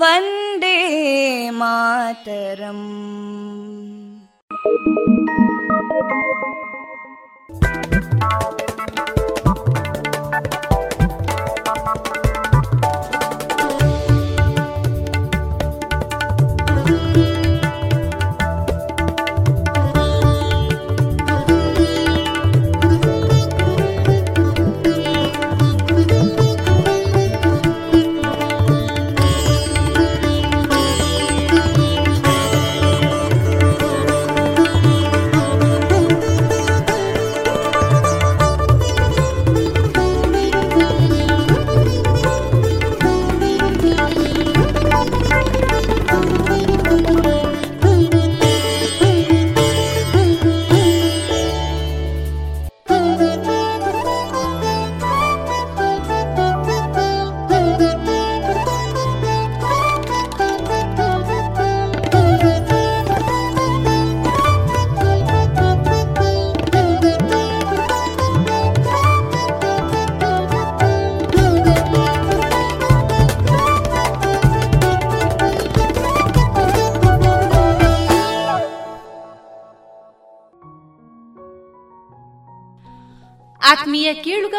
वन्दे मातरम्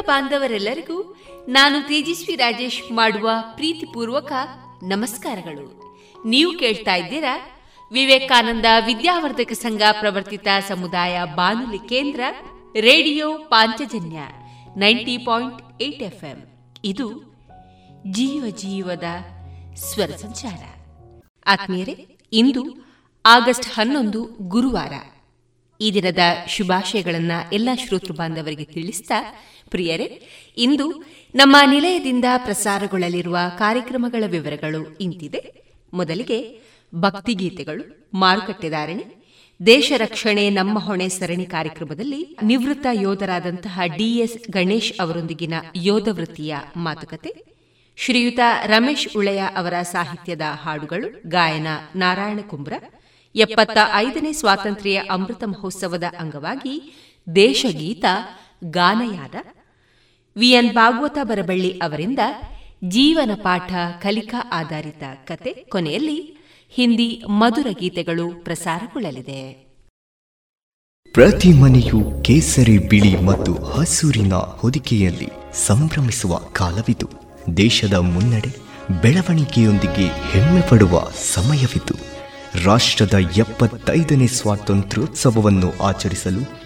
ಬಾಂಧವರೆಲ್ಲರಿಗೂ ನಾನು ತೇಜಸ್ವಿ ರಾಜೇಶ್ ಮಾಡುವ ಪ್ರೀತಿಪೂರ್ವಕ ನಮಸ್ಕಾರಗಳು. ನೀವು ಕೇಳ್ತಾ ಇದ್ದೀರಾ ವಿವೇಕಾನಂದ ವಿದ್ಯಾವರ್ಧಕ ಸಂಘ ಪ್ರವರ್ತಿತ ಸಮುದಾಯ ಬಾನುಲಿ ಕೇಂದ್ರ radio Panchajanya ninety point eight FM. ಇದು ಜೀವ ಜೀವದ ಸ್ವರ ಸಂಚಾರ. ಆತ್ಮೀಯರೇ, ಇಂದು ಆಗಸ್ಟ್ ಹನ್ನೊಂದು ಗುರುವಾರ. ಈ ದಿನದ ಶುಭಾಶಯಗಳನ್ನು ಎಲ್ಲ ಶ್ರೋತೃ ಬಾಂಧವರಿಗೆ ತಿಳಿಸ್ತಾ ಪ್ರಿಯರೇ, ಇಂದು ನಮ್ಮ ನಿಲಯದಿಂದ ಪ್ರಸಾರಗೊಳ್ಳಲಿರುವ ಕಾರ್ಯಕ್ರಮಗಳ ವಿವರಗಳು ಇಂತಿದೆ. ಮೊದಲಿಗೆ ಭಕ್ತಿಗೀತೆಗಳು ಮಾರುಕಟ್ಟೆದಾರಣಿ ದೇಶ ರಕ್ಷಣೆ ನಮ್ಮ ಹೊಣೆ ಸರಣಿ ಕಾರ್ಯಕ್ರಮದಲ್ಲಿ ನಿವೃತ್ತ ಯೋಧರಾದಂತಹ ಡಿಎಸ್ ಗಣೇಶ್ ಅವರೊಂದಿಗಿನ ಯೋಧ ವೃತ್ತಿಯ ಮಾತುಕತೆ, ಶ್ರೀಯುತ ರಮೇಶ್ ಉಳೆಯ ಅವರ ಸಾಹಿತ್ಯದ ಹಾಡುಗಳು, ಗಾಯನ ನಾರಾಯಣ ಕುಂಬ್ರ, ಎಪ್ಪತ್ತ ಐದನೇ ಸ್ವಾತಂತ್ರ್ಯ ಅಮೃತ ಮಹೋತ್ಸವದ ಅಂಗವಾಗಿ ದೇಶಗೀತ ಗಾನಯಾನ ವಿಎನ್ ಭಾಗವತ ಬರಬಳ್ಳಿ ಅವರಿಂದ ಜೀವನ ಪಾಠ ಕಲಿಕಾ ಆಧಾರಿತ ಕತೆ ಕೊನೆಯಲ್ಲಿ ಹಿಂದಿ ಮಧುರ ಗೀತೆಗಳು ಪ್ರಸಾರಗೊಳ್ಳಲಿದೆ. ಪ್ರತಿ ಮನೆಯು ಕೇಸರಿ ಬಿಳಿ ಮತ್ತು ಹಸೂರಿನ ಹೊದಿಕೆಯಲ್ಲಿ ಸಂಭ್ರಮಿಸುವ ಕಾಲವಿತು ದೇಶದ ಮುನ್ನಡೆ ಬೆಳವಣಿಗೆಯೊಂದಿಗೆ ಹೆಮ್ಮೆ ಪಡುವ ಸಮಯವಿತು ರಾಷ್ಟ್ರದ ಎಪ್ಪತ್ತೈದನೇ ಸ್ವಾತಂತ್ರ್ಯೋತ್ಸವವನ್ನು ಆಚರಿಸಲು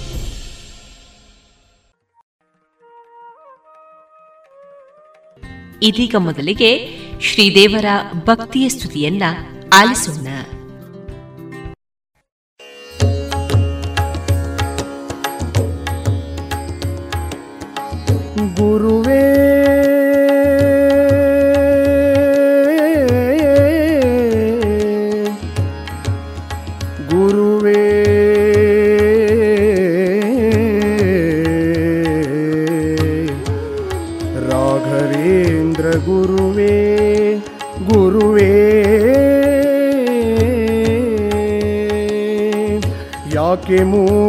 ಇದೀಗ ಮೊದಲಿಗೆ ಶ್ರೀದೇವರ ಭಕ್ತಿಯ ಸ್ತುತಿಯನ್ನ ಆಲಿಸೋಣ. ಗುರುವೇ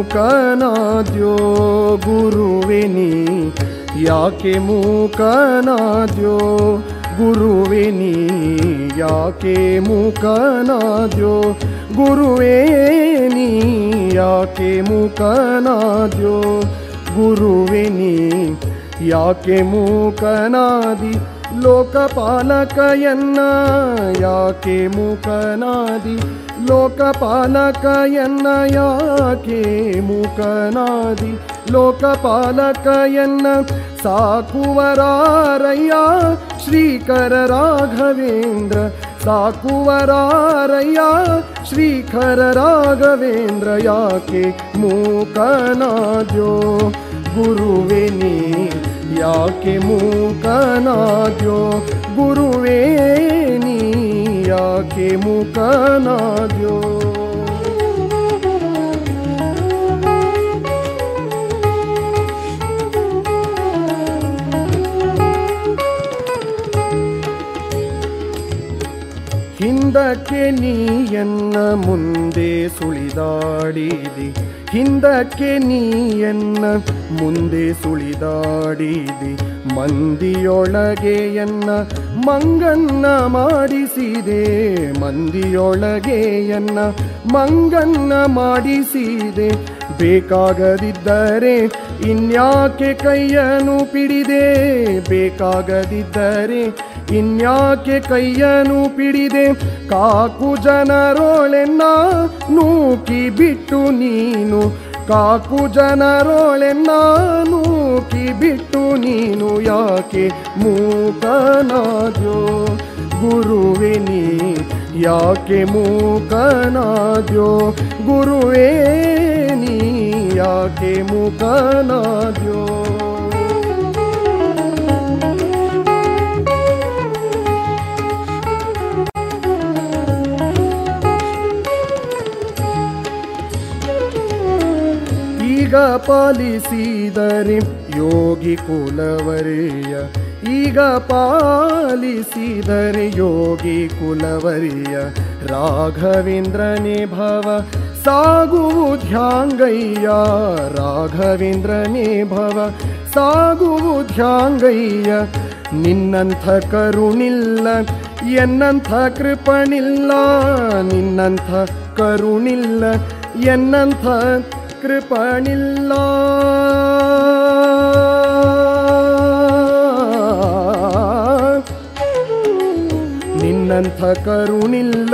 ಮೂಕನಾದ್ಯೋ ಗುರುವೆ ನೀ ಯಾಕೆ ಮೂಕನಾದ್ಯೋ ಗುರುವೆ ನೀ ಯಾಕೆ ಮೂಕನಾದ್ಯೋ ಗುರುವೇ ನೀ ಯಾಕೆ ಮೂಕನಾದ್ಯೋ ಗುರುವೆ ನೀ ಯಾಕೆ ಮೂಕನಾದಿ ಲೋಕಪಾಲಕಯನ್ನ ಯಾಕೆ ಮೂಕನಾದಿ ಲೋಕಪಾಲಕಯನ್ನ ಯಾಕೆ ಮೂಕನಾದಿ ಲೋಕಪಾಲಕಯನ್ನ ಸಾಕುವರಾರಯ್ಯ ಶ್ರೀಕರ ರಾಘವೇಂದ್ರ ಸಾಕುವರಾರಯ್ಯ ಶ್ರೀಕರ ರಾಘವೇಂದ್ರ ಯಾಕೆ ಮೂಕನಾದ್ಯೋ ಗುರುವೆ ನೀ ಯಾಕೆ ಮೂಕನಾದ್ಯೋ ಗುರುವೇ ನೀ ಯಾಕೆ ಮೂಕನಾದ್ಯೋ? ಹಿಂದಕ್ಕೆ ನೀಯನ್ನ ಮುಂದೆ ಸುಳಿದಾಡಿದಿ. ಹಿಂದಕ್ಕೆ ನೀಯನ್ನ ಮುಂದೆ ಸುಳಿದಾಡಿದಿ. ಮಂದಿಯೊಳಗೆ ಎನ್ನ ಮಂಗನ್ನ ಮಾಡಿಸಿದೆ ಮಂದಿಯೊಳಗೆಯನ್ನ ಮಂಗನ್ನ ಮಾಡಿಸಿದೆ. ಬೇಕಾಗದಿದ್ದರೆ ಇನ್ಯಾಕೆ ಕೈಯನ್ನು ಪಿಡಿದೆ? ಬೇಕಾಗದಿದ್ದರೆ ಇನ್ಯಾಕೆ ಕೈಯನ್ನು ಪಿಡಿದೆ? ಕಾಕು ಜನರೋಳೆನ್ನ ನೂಕಿ ಬಿಟ್ಟು ನೀನು ಕಾಕು ಜನರೋಳೆನ್ನ ನೂಕಿ ಬಿಟ್ಟು ನೀನು ಯಾಕೆ ಮೂಕನಾದ್ಯೋ? ಗುರುವೆ ನೀ ಯಾಕೆ ಮೂಕನಾದ್ಯೋ? ಗುರುವೇ ನೀ ಯಾಕೆ ಮೂಕನಾದ್ಯೋ? ಈಗ ಪಾಲಿಸಿದರೆ ಯೋಗಿ ಕುಲವರಿಯ. ಈಗ ಪಾಲಿಸಿದರೆ ಯೋಗಿ ಕುಲವರಿಯ. ರಾಘವೇಂದ್ರನೇ ಭವ ರಾಘವೇಂದ್ರ ರಾಘವೇಂದ್ರನೇ ಭವ ಧ್ಯಾಂಗಯ್ಯ. ನಿನ್ನಂಥ ಕರುಣಿಲ್ಲ, ಎನ್ನಂಥ ಕೃಪಣಿಲ್ಲ. ನಿನ್ನಂಥ ಕರುಣಿಲ್ಲ, ಎನ್ನಂಥ ಕೃಪಣಿಲ್ಲ. ನಿನ್ನಂಥ ಕರುಣಿಲ್ಲ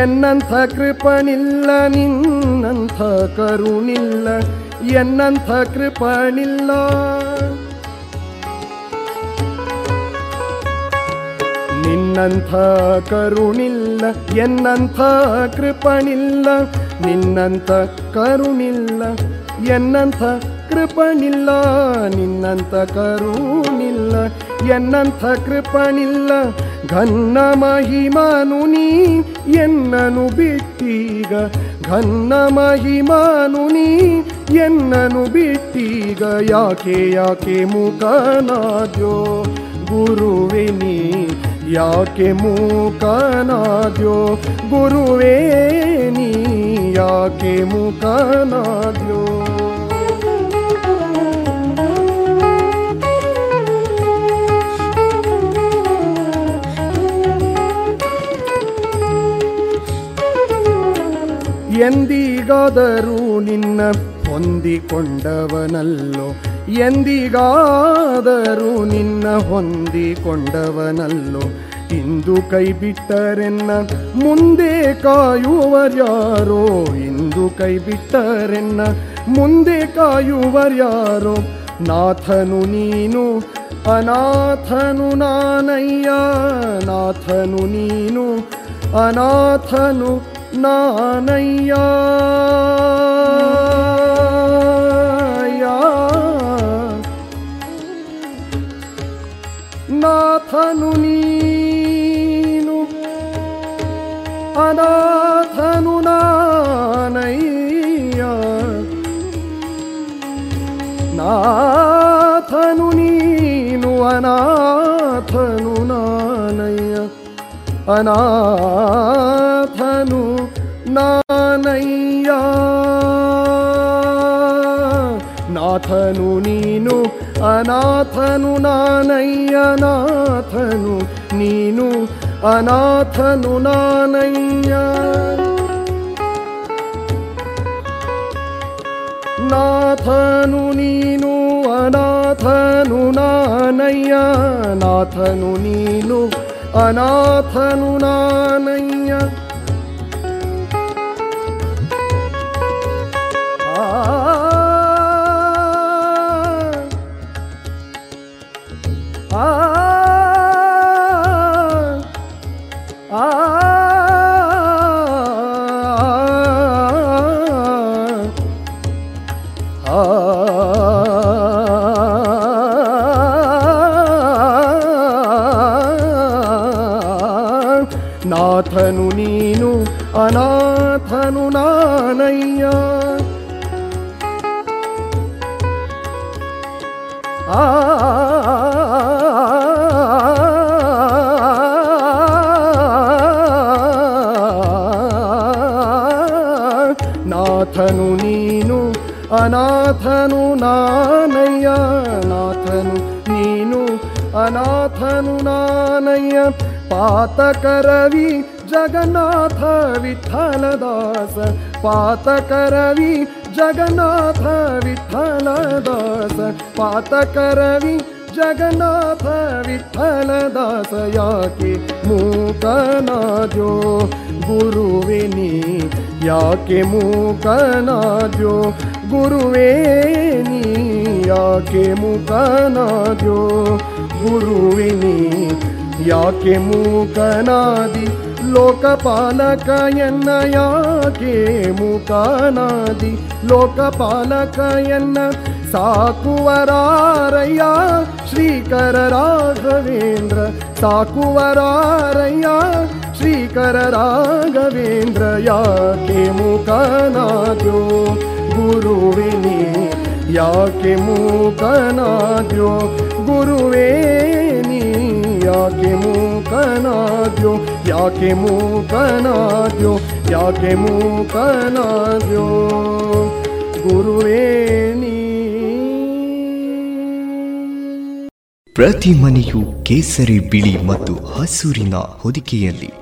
ಎನ್ನಂಥ ಕೃಪಣಿಲ್ಲ ನಿನ್ನಂಥ ಕರುಣಿಲ್ಲ ಎನ್ನಂಥ ಕೃಪಣಿಲ್ಲ. ನಿನ್ನಂಥ ಕರುಣಿಲ್ಲ, ಎನ್ನಂಥ ಕೃಪಣಿಲ್ಲ. ನಿನ್ನಂಥ ಕರುಣಿಲ್ಲ, ಎನ್ನಂಥ ಕೃಪಣಿಲ್ಲ. ನಿನ್ನಂಥ ಕರುಣಿಲ್ಲ, ಎನ್ನಂಥ ಕೃಪಣಿಲ್ಲ. ಘನ್ನ ಮಹಿಮಾನು ನೀ, ಎನ್ನನು ಬಿಟ್ಟೀಗ. ಘನ್ನ ಮಹಿಮಾನು ನೀ, ಎನ್ನನು ಬಿಟ್ಟೀಗ. ಯಾಕೆ ಯಾಕೆ ಮುಖನಾದ್ಯೋ ಗುರುವೆ ನೀ. ಯಾಕೆ ಮೂಕನಾದ್ಯೋ? ಗುರುವೇ ನೀ ಯಾಕೆ ಮೂಕನಾದ್ಯೋ? ಎಂದಿಗಾದರೂ ನಿನ್ನ ಹೊಂದಿಕೊಂಡವನಲ್ಲೋ? ಎಂದಿಗಾದರೂ ನಿನ್ನ ಹೊಂದಿಕೊಂಡವನಲ್ಲೋ. ಇಂದು ಕೈ ಬಿಟ್ಟರೆನ್ನ ಮುಂದೆ ಕಾಯುವರ್ಯಾರೋ ಇಂದು ಕೈ ಬಿಟ್ಟರೆನ್ನ ಮುಂದೆ ಕಾಯುವರ್ಯಾರೋ ನಾಥನು ನೀನು, ಅನಾಥನು ನಾನಯ್ಯ. ನಾಥನು ನೀನು, ಅನಾಥನು ನಾನಯ್ಯ. नाथनुी अनाथनु नाथनुनीनु अनाथनु अनाथनु नै नाथनुीन అనాథను నానయ్యనాథను నీను అనాథను నానయ్యా నాథను నీను అనాథను నానయ్యా నాథను నీను అనాథను నానయ్యా నాథను నీను అనాథను నానయ్య నాథను నీను అనాథను నానయ్య పాతకరవి జగన్నాథ విఠలదాస పాతకరవి జగన్నాథ दोस पात करवि जगन्नाथवि थन दस या मूतनो गुरुविनी। याके मुकनाद्यो गुरुवे याके मुकनाद्यो मूकनाजो गुरुविनी या के मूकनादि लोकपालकयन मुकनादि लोकपालकयन्न साकुवरारय्या श्रीकरराघवेन्द्र साकुवरारय्या ಶ್ರೀಕರ ರಾಘವೇಂದ್ರ, ಯಾಕೆ ಮೂಕನಾದ್ಯೋ? ಗುರುವಿನಿ ಯಾಕೆ याके मुकनाद्यो ಯಾಕೆ ಮೂಕನಾದ್ಯೋ? ಯಾಕೆ ಮೂಕನಾದ್ಯೋ? ಯಾಕೆ ಮೂಕನಾದ್ಯೋ? ಗುರುವೇನಿ ಪ್ರತಿ ಮನೆಯು ಕೇಸರಿ ಬಿಳಿ ಮತ್ತು ಹಸೂರಿನ ಹೊದಿಕೆಯಲ್ಲಿ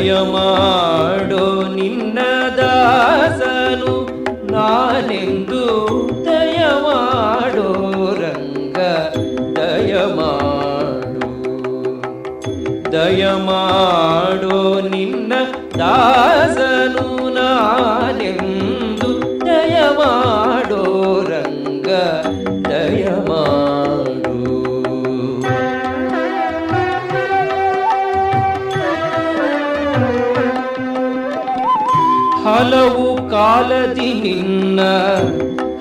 ದಯಮಾಡೋ ನಿನ್ನ ದಾಸನು ನಾನೆಂದು ದಯಮಾಡೋ ರಂಗ ದಯಮಾಡು ದಯಮಾಡೋ ನಿನ್ನ ದಾಸನು ನಾನೆಂದು ದಯಮಾಡೋ ರಂಗ ದಯಮಾಡು ಹಲವು ಕಾಲದಿ ನಿನ್ನ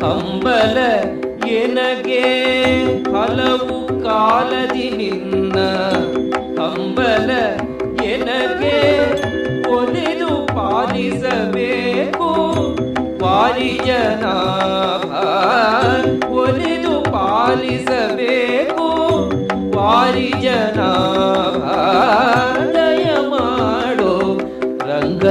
ಹಂಬಲ ಎನಗೆ. ಹಲವು ಕಾಲದಿ ನಿನ್ನ ಹಂಬಲ ಎನಗೆ. ಒಲಿದು ಪಾಲಿಸಬೇಕು ವಾರಿಯನ ಒಲಿದು ಪಾಲಿಸಬೇಕು ವಾರಿಯನ ದಯ ಮಾಡೋ ರಂಗ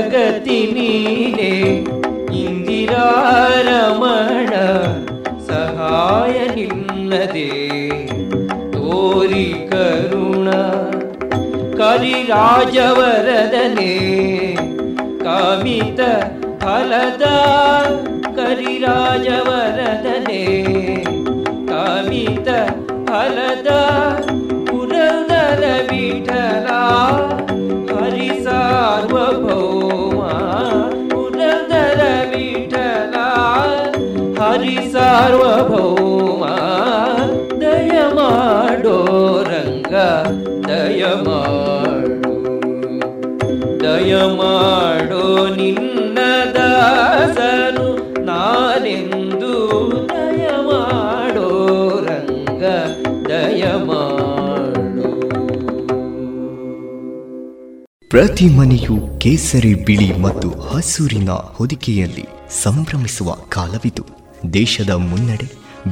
ಪರಗತಿ ನೀನೆ ಇಂದಿರಾರಮಣ ಸಹಾಯ ನಿನ್ನದೇ ತೋರಿ ಕರುಣ ಕರಿರಾಜವರದನೆ ಕಾಮಿತ ಫಲದ ಕರಿರಾಜವರದನೆ ಕಾಮಿತ ಫಲದ ಪುರಂದರ ವಿಠಲ ಭೌಮ ದಯ ಮಾಡೋ ರಂಗ ದಯ ಮಾಡು ದಯ ಮಾಡೋ ನಿನ್ನ ದಾಸನು, ನಾನೆಂದು ದಯ ಮಾಡೋ ರಂಗ ದಯ ಮಾಡು ಪ್ರತಿ ಮನೆಯು ಕೇಸರಿ ಬಿಳಿ ಮತ್ತು ಹಸೂರಿನ ಹೊದಿಕೆಯಲ್ಲಿ ಸಂಭ್ರಮಿಸುವ ಕಾಲವಿದು. ದೇಶದ ಮುನ್ನಡೆ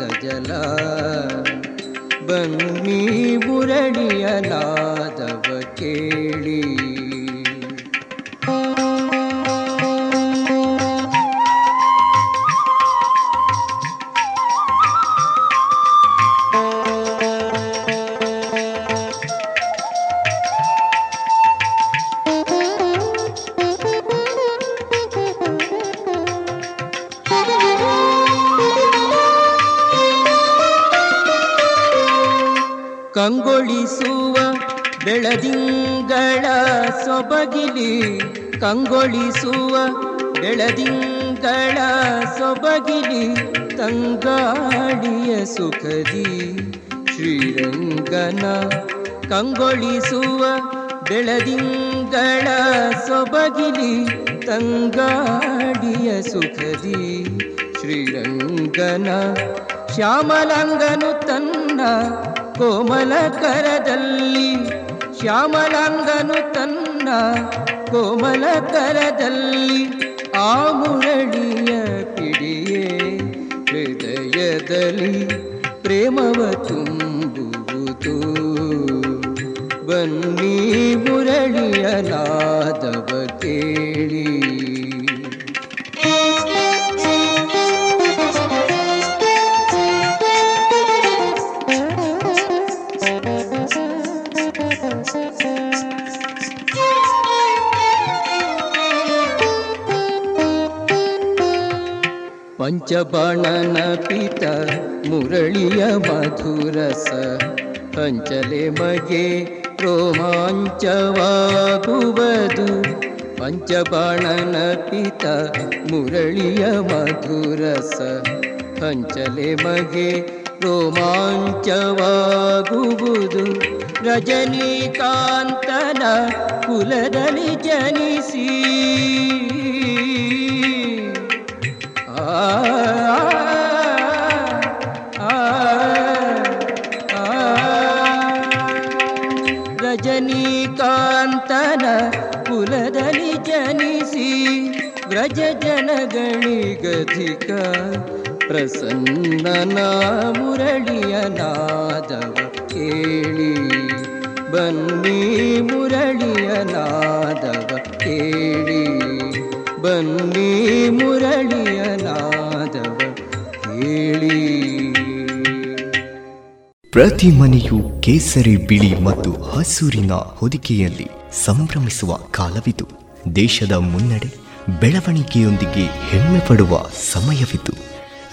गजल बङ्गी बुरडियाला ಕಂಗೊಳಿಸುವ ಬೆಳದಿಂಗಳ ಸೊಬಗಿಲಿ ತಂಗಾಡಿಯ ಸುಖದಿ ಶ್ರೀರಂಗನ ಕಂಗೊಳಿಸುವ ಬೆಳದಿಂಗಳ ಸೊಬಗಿಲಿ ತಂಗಾಡಿಯ ಸುಖದಿ ಶ್ರೀರಂಗನ ಶ್ಯಾಮಲಂಗನು ತನ್ನ ಕೋಮಲ ಕರದಲ್ಲಿ ಶ್ಯಾಮಲಾಂಗನು ತನ್ನ ಕೋಮಲ ಕರದಲ್ಲಿ ಆ ಮುರಳಿಯ ಕಿಡಿಯೇ ಹೃದಯದಲ್ಲಿ ಪ್ರೇಮವ पणन पिता मरळीय मधुरस थं मये मगे प्रोमच वागुध पञ्चपणन पिता मधुरस थं मये मगे रोमच वागु दु ಪ್ರಸನ್ನನ ಮುರಳಿಯ ನಾದವ ಕೇಳಿ. ಬನ್ನಿ ಮುರಳಿಯ ನಾದವ ಕೇಳಿ. ಬನ್ನಿ ಮುರಳಿಯ ನಾದವ ಕೇಳಿ. ಪ್ರತಿ ಮನೆಯು ಕೇಸರಿ ಬಿಳಿ ಮತ್ತು ಹಸೂರಿನ ಹೊದಿಕೆಯಲ್ಲಿ ಸಂಭ್ರಮಿಸುವ ಕಾಲವಿದು. ದೇಶದ ಮುನ್ನಡೆ ಬೆಳವಣಿಗೆಯೊಂದಿಗೆ ಹೆಮ್ಮೆ ಪಡುವ ಸಮಯವಿದು.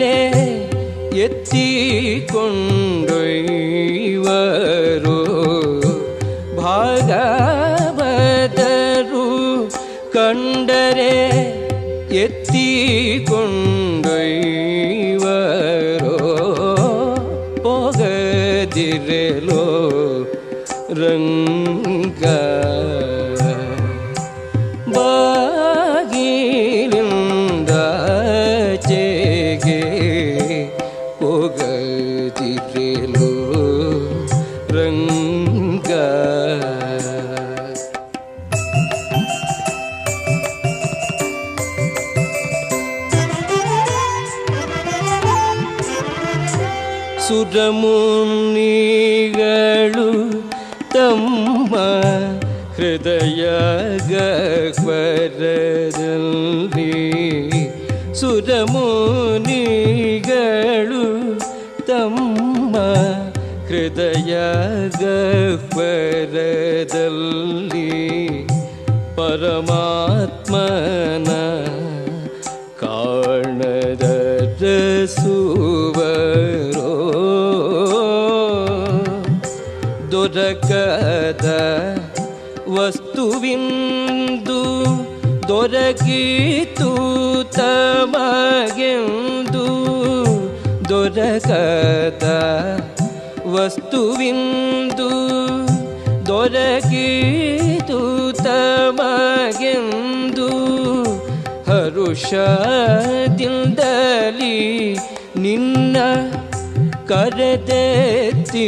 रे मात्मन कर्णद सुबरो दोरक वस्तु बिन्दु दोरकितुेन्दु दोरक वस्तु बिन्दु ಹರುಷದಿಂದಲಿ ನಿನ್ನ ಕರೆದೆತ್ತಿ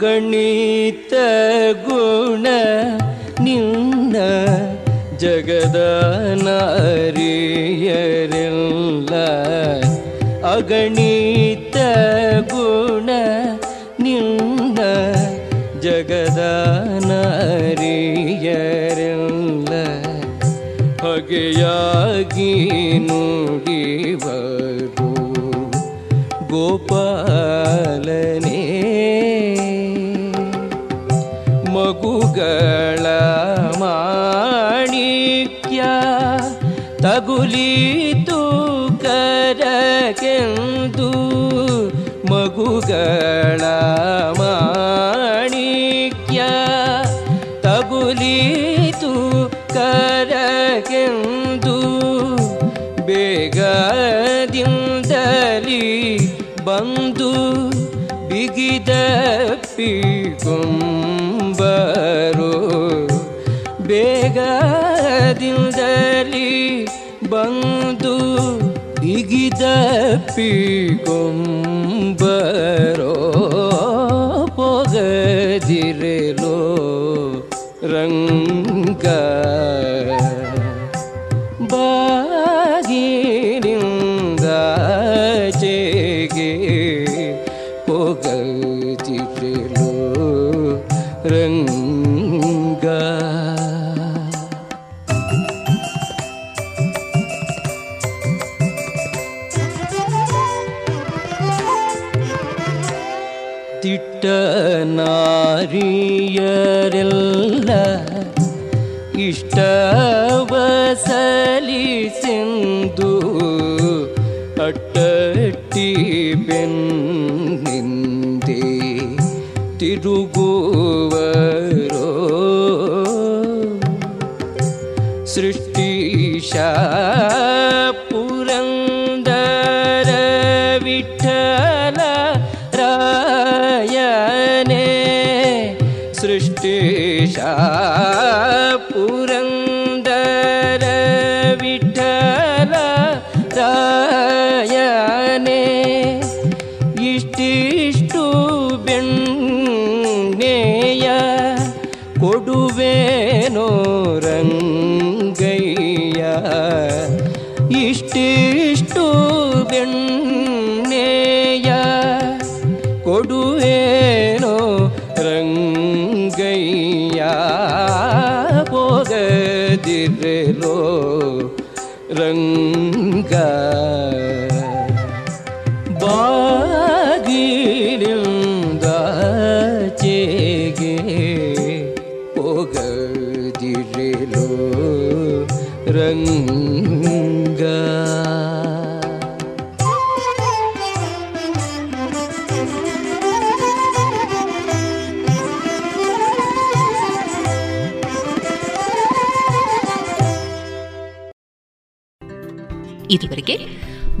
ಅಗಣಿತ ಗುಣ ನಿನ್ನ ಜಗದ ನಾರಿಯರೆಲ್ಲ ಅಗಣಿತ ಮಗುಗಳ ಮಾಣಿಕ್ಯ ತಗುಲಿತು ಕರಕೆಂದು ಬೇಗದಿಂದಲಿ ಬಂದು ಬಿಗಿದಪ್ಪಿಕೊಂಬರು ಬೇಗದಿಂದಲಿ ಬಂದು ಬಿಗಿದಪ್ಪಿಕೊಂಬರೋ ಪೊಗದಿರೆಲೋ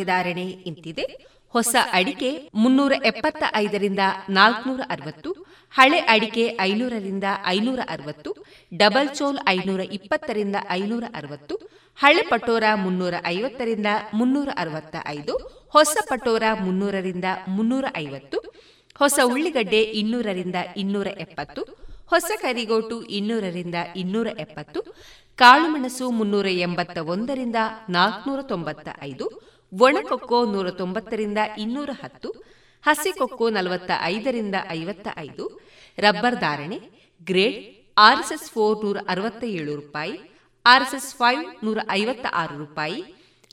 ಮಾರುಕಟ್ಟೆ ಇಂತಿದೆ. ಹೊಸ ಅಡಿಕೆ ಮುನ್ನೂರ ಎಪ್ಪತ್ತ ಐದರಿಂದ ನಾಲ್ಕನೂರ ಅರವತ್ತು ಹಳೆ ಅಡಿಕೆ ಐನೂರರಿಂದ ಐನೂರ ಅರವತ್ತು ಡಬಲ್ ಚೋಲ್ ಐನೂರ ಇಪ್ಪತ್ತರಿಂದ ಐನೂರ ಅರವತ್ತು ಹಳೆ ಪಟೋರ ಮುನ್ನೂರ ಐವತ್ತರಿಂದ ಮುನ್ನೂರ ಅರವತ್ತ ಐದು ಹೊಸ ಪಟೋರ ಮುನ್ನೂರರಿಂದ ಮುನ್ನೂರ ಐವತ್ತು ಹೊಸ ಉಳ್ಳಿಗಡ್ಡೆ ಇನ್ನೂರರಿಂದ ಇನ್ನೂರ ಎಪ್ಪತ್ತು ಹೊಸ ಕರಿಗೋಟು ಇನ್ನೂರರಿಂದ ಇನ್ನೂರ ಎಪ್ಪತ್ತು ಕಾಳುಮೆಣಸು ಮುನ್ನೂರ ಎಂಬತ್ತ ಒಂದರಿಂದ ನಾಲ್ಕನೂರ ತೊಂಬತ್ತ ಐದು ಒಣಕೊಕ್ಕೋ ನೂರ ತೊಂಬತ್ತರಿಂದ ಇನ್ನೂರ ಹತ್ತು ಹಸಿಕೊಕ್ಕೋ ನಲವತ್ತ ಐದರಿಂದ ಐವತ್ತ ಐದು ರಬ್ಬರ್ ಧಾರಣೆ, ಗ್ರೇಡ್, ಆರ್ಎಸ್ಎಸ್ ಫೋರ್ ನೂರ ಅರವತ್ತ ಏಳು ರೂಪಾಯಿ, ಆರ್ಎಸ್ಎಸ್ ಫೈವ್ ನೂರ ಐವತ್ತ ಆರು ರೂಪಾಯಿ,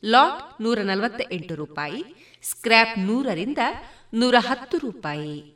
ಲಾಟ್ ನೂರ ನಲವತ್ತ ಎಂಟು ರೂಪಾಯಿ, ಸ್ಕ್ರ್ಯಾಪ್ ನೂರರಿಂದ ನೂರ ಹತ್ತು ರೂಪಾಯಿ.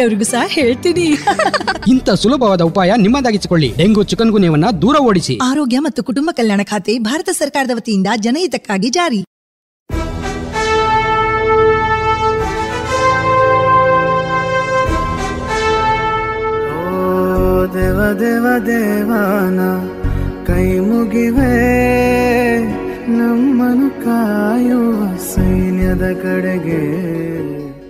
ಬೇರೆಯವ್ರಿಗೂ ಸಹ ಹೇಳ್ತೀನಿ. ಇಂಥ ಸುಲಭವಾದ ಉಪಾಯ ನಿಮ್ಮದಾಗಿಸಿಕೊಳ್ಳಿ. ಡೆಂಗು ಚಿಕನ್ ಗುನ್ಯವನ್ನ ದೂರ ಓಡಿಸಿ. ಆರೋಗ್ಯ ಮತ್ತು ಕುಟುಂಬ ಕಲ್ಯಾಣ ಖಾತೆ ಭಾರತ ಸರ್ಕಾರದ ವತಿಯಿಂದ ಜನಹಿತಕ್ಕಾಗಿ ಜಾರಿ. ದೇವ ದೇವ ದೇವಾನ ಕೈ ಮುಗಿವೆ. ನಮ್ಮನು ಕಾಯುವ ಸೈನ್ಯದ ಕಡೆಗೆ.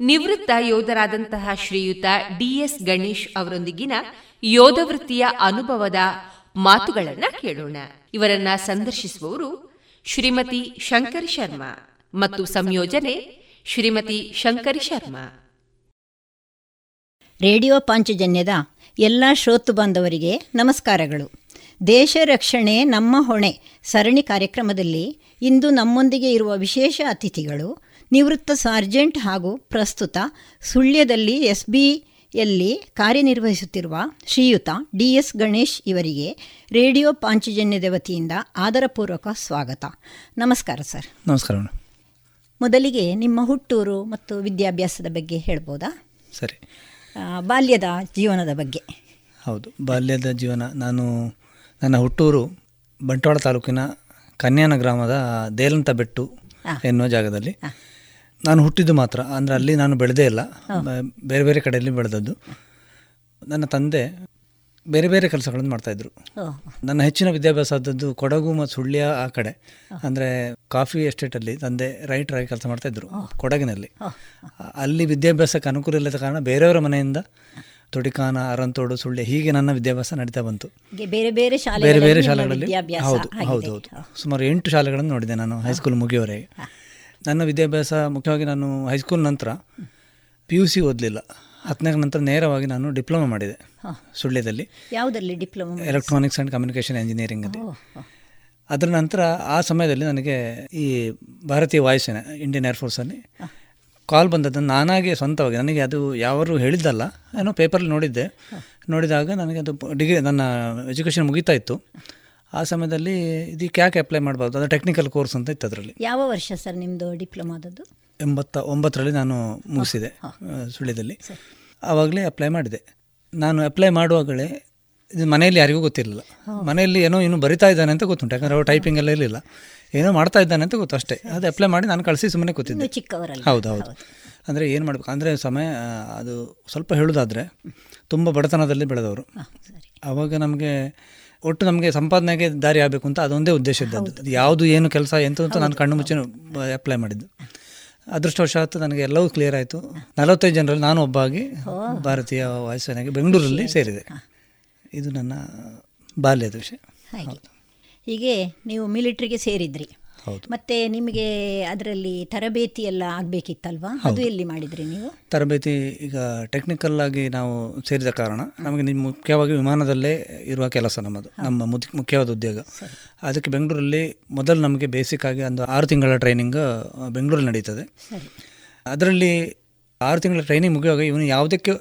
ನಿವೃತ್ತ ಯೋಧರಾದಂತಹ ಶ್ರೀಯುತ ಡಿಎಸ್ ಗಣೇಶ್ ಅವರೊಂದಿಗಿನ ಯೋಧ ವೃತ್ತಿಯ ಅನುಭವದ ಮಾತುಗಳನ್ನ ಕೇಳೋಣ. ಇವರನ್ನ ಸಂದರ್ಶಿಸುವವರು ಶ್ರೀಮತಿ ಶಂಕರಿ ಶರ್ಮಾ ಮತ್ತು ಸಂಯೋಜನೆ ಶ್ರೀಮತಿ ಶಂಕರಿ ಶರ್ಮಾ. ರೇಡಿಯೋ ಪಾಂಚಜನ್ಯದ ಎಲ್ಲ ಶ್ರೋತು ಬಾಂಧವರಿಗೆ ನಮಸ್ಕಾರಗಳು. ದೇಶ ರಕ್ಷಣೆ ನಮ್ಮ ಹೊಣೆ. ಸರಣಿ ಕಾರ್ಯಕ್ರಮದಲ್ಲಿ ಇಂದು ನಮ್ಮೊಂದಿಗೆ ಇರುವ ವಿಶೇಷ ಅತಿಥಿಗಳು ನಿವೃತ್ತ ಸಾರ್ಜೆಂಟ್ ಹಾಗೂ ಪ್ರಸ್ತುತ ಸುಳ್ಯದಲ್ಲಿ ಎಸ್ ಕಾರ್ಯನಿರ್ವಹಿಸುತ್ತಿರುವ ಶ್ರೀಯುತ ಡಿ ಎಸ್ ಗಣೇಶ್ ಇವರಿಗೆ ರೇಡಿಯೋ ಪಾಂಚಜನ್ಯದ ವತಿಯಿಂದ ಆದರಪೂರ್ವಕ ಸ್ವಾಗತ. ನಮಸ್ಕಾರ ಸರ್. ನಮಸ್ಕಾರ ಮೊದಲಿಗೆ ನಿಮ್ಮ ಹುಟ್ಟೂರು ಮತ್ತು ವಿದ್ಯಾಭ್ಯಾಸದ ಬಗ್ಗೆ ಹೇಳ್ಬೋದಾ? ಸರಿ. ಬಾಲ್ಯದ ಜೀವನದ ಬಗ್ಗೆ. ಹೌದು ಬಾಲ್ಯದ ಜೀವನ. ನಾನು ನನ್ನ ಹುಟ್ಟೂರು ಬಂಟ್ವಾಳ ತಾಲೂಕಿನ ಕನ್ಯಾನ ಗ್ರಾಮದ ದೇಲಂತ ಬೆಟ್ಟು ಎನ್ನುವ ಜಾಗದಲ್ಲಿ ನಾನು ಹುಟ್ಟಿದ್ದು ಮಾತ್ರ. ಅಂದರೆ ಅಲ್ಲಿ ನಾನು ಬೆಳೆದೇ ಇಲ್ಲ. ಬೇರೆ ಬೇರೆ ಕಡೆಯಲ್ಲಿ ಬೆಳೆದದ್ದು. ನನ್ನ ತಂದೆ ಬೇರೆ ಬೇರೆ ಕೆಲಸಗಳನ್ನು ಮಾಡ್ತಾಯಿದ್ರು ನನ್ನ ಹೆಚ್ಚಿನ ವಿದ್ಯಾಭ್ಯಾಸ ಆದದ್ದು ಕೊಡಗು ಮತ್ತು ಸುಳ್ಯ ಆ ಕಡೆ. ಅಂದರೆ ಕಾಫಿ ಎಸ್ಟೇಟಲ್ಲಿ ತಂದೆ ರೈಟರಾಗಿ ಕೆಲಸ ಮಾಡ್ತಾಯಿದ್ರು ಕೊಡಗಿನಲ್ಲಿ. ಅಲ್ಲಿ ವಿದ್ಯಾಭ್ಯಾಸಕ್ಕೆ ಅನುಕೂಲ ಇಲ್ಲದ ಕಾರಣ ಬೇರೆಯವರ ಮನೆಯಿಂದ ತೊಡಿಕಾನ ಅರಂತೋಡು ಸುಳ್ಯ ಹೀಗೆ ನನ್ನ ವಿದ್ಯಾಭ್ಯಾಸ ನಡೀತಾ ಬಂತು. ಬೇರೆ ಬೇರೆ ಬೇರೆ ಬೇರೆ ಶಾಲೆಗಳಲ್ಲಿ ಹೌದು ಹೌದು ಹೌದು. ಸುಮಾರು ಎಂಟು ಶಾಲೆಗಳನ್ನು ನೋಡಿದೆ ನಾನು ಹೈಸ್ಕೂಲ್ ಮುಗಿಯವರೆಗೆ. ನನ್ನ ವಿದ್ಯಾಭ್ಯಾಸ ಮುಖ್ಯವಾಗಿ ನಾನು ಹೈಸ್ಕೂಲ್ ನಂತರ ಪಿ ಯು ಸಿ ಓದಲಿಲ್ಲ. ಹತ್ತನೇ ನಂತರ ನೇರವಾಗಿ ನಾನು ಡಿಪ್ಲೊಮಾ ಮಾಡಿದೆ. ಸುಳ್ಳ್ಯದಲ್ಲಿ ಯಾವುದರಲ್ಲಿ ಡಿಪ್ಲೊಮಾ ಎಲೆಕ್ಟ್ರಾನಿಕ್ಸ್ ಆ್ಯಂಡ್ ಕಮ್ಯುನಿಕೇಷನ್ ಇಂಜಿನಿಯರಿಂಗಲ್ಲಿ ಅದರ ನಂತರ ಆ ಸಮಯದಲ್ಲಿ ನನಗೆ ಈ ಭಾರತೀಯ ವಾಯುಸೇನೆ ಇಂಡಿಯನ್ ಏರ್ಫೋರ್ಸಲ್ಲಿ ಕಾಲ್ ಬಂದದ್ದು ನಾನಾಗೆ ಸ್ವಂತವಾಗಿ ನನಗೆ ಅದು ಯಾರು ಹೇಳಿದ್ದಲ್ಲ ಏನೋ ಪೇಪರಲ್ಲಿ ನೋಡಿದ್ದೆ. ನೋಡಿದಾಗ ನನಗೆ ಅದು ಡಿಗ್ರಿ ನನ್ನ ಎಜುಕೇಷನ್ ಮುಗಿತಾ ಇತ್ತು. ಆ ಸಮಯದಲ್ಲಿ ಇದಕ್ಕೆ ಯಾಕೆ ಅಪ್ಲೈ ಮಾಡಬಾರ್ದು? ಅದು ಟೆಕ್ನಿಕಲ್ ಕೋರ್ಸ್ ಅಂತ ಇತ್ತು ಅದರಲ್ಲಿ. ಯಾವ ವರ್ಷ ಸರ್ ನಿಮ್ಮದು ಡಿಪ್ಲೊಮಾದದ್ದು? ಎಂಬತ್ತ ಒಂಬತ್ತರಲ್ಲಿ ನಾನು ಮುಗಿಸಿದೆ ಸುಳ್ಯದಲ್ಲಿ ಆವಾಗಲೇ ಅಪ್ಲೈ ಮಾಡಿದೆ. ನಾನು ಅಪ್ಲೈ ಮಾಡುವಾಗಲೇ ಇದು ಮನೆಯಲ್ಲಿ ಯಾರಿಗೂ ಗೊತ್ತಿರಲಿಲ್ಲ. ಮನೆಯಲ್ಲಿ ಏನೋ ಇನ್ನೂ ಬರಿತಾ ಇದ್ದಾನೆ ಅಂತ ಗೊತ್ತುಂಟು. ಯಾಕಂದರೆ ಅವ್ರು ಟೈಪಿಂಗ್ ಎಲ್ಲ ಇರಲಿಲ್ಲ. ಏನೋ ಮಾಡ್ತಾ ಇದ್ದಾನೆ ಅಂತ ಗೊತ್ತು ಅಷ್ಟೇ. ಅದು ಅಪ್ಲೈ ಮಾಡಿ ನಾನು ಕಳಿಸಿ ಸುಮ್ಮನೆ ಕೂತಿದ್ದೆ. ಹೌದು ಹೌದು. ಅಂದರೆ ಏನು ಮಾಡಬೇಕು? ಅಂದರೆ ಸಮಯ ಅದು ಸ್ವಲ್ಪ ಹೇಳೋದಾದರೆ ತುಂಬ ಬಡತನದಲ್ಲಿ ಬೆಳೆದವರು. ಆವಾಗ ನಮಗೆ ಒಟ್ಟು ನಮಗೆ ಸಂಪಾದನೆಗೆ ದಾರಿ ಆಗಬೇಕು ಅಂತ ಅದೊಂದೇ ಉದ್ದೇಶ ಇದ್ದದ್ದು. ಅದು ಯಾವುದು ಏನು ಕೆಲಸ ಎಂತ ಅಂತ ನಾನು ಕಣ್ಣು ಮುಚ್ಚಿನ ಅಪ್ಲೈ ಮಾಡಿದ್ದು. ಅದೃಷ್ಟವಶಾತ್ ನನಗೆ ಎಲ್ಲವೂ ಕ್ಲಿಯರ್ ಆಯಿತು. ನಲವತ್ತೈದು ಜನರಲ್ಲಿ ನಾನು ಒಬ್ಬ ಆಗಿ ಭಾರತೀಯ ವಾಯುಸೇನೆಗೆ ಬೆಂಗಳೂರಲ್ಲಿ ಸೇರಿದೆ. ಇದು ನನ್ನ ಬಾಲ್ಯದ ವಿಷಯ. ಹೀಗೆ. ನೀವು ಮಿಲಿಟ್ರಿಗೆ ಸೇರಿದ್ರಿ. ಮತ್ತೆ ನಿಮಗೆ ಅದರಲ್ಲಿ ತರಬೇತಿ ಎಲ್ಲ ಆಗಬೇಕಿತ್ತಲ್ವಾ ಅದು ಎಲ್ಲಿ ಮಾಡಿದ್ರಿ ನೀವು? ತರಬೇತಿ ಈಗ ಟೆಕ್ನಿಕಲ್ ಆಗಿ ನಾವು ಸೇರಿದ ಕಾರಣ ನಮಗೆ ನಿಮ್ಮ ಮುಖ್ಯವಾಗಿ ವಿಮಾನದಲ್ಲೇ ಇರುವ ಕೆಲಸ ನಮ್ಮದು ನಮ್ಮ ಮುದ್- ಮುಖ್ಯವಾದ ಉದ್ಯೋಗ. ಅದಕ್ಕೆ ಬೆಂಗಳೂರಲ್ಲಿ ಮೊದಲು ನಮಗೆ ಬೇಸಿಕ್ ಆಗಿ ಒಂದು ಆರು ತಿಂಗಳ ಟ್ರೈನಿಂಗ್ ಬೆಂಗಳೂರಲ್ಲಿ ನಡೀತದೆ. ಅದರಲ್ಲಿ ಆರು ತಿಂಗಳ ಟ್ರೈನಿಂಗ್ ಮುಗಿಯುವಾಗ ಇವನು ಯಾವುದಕ್ಕೆ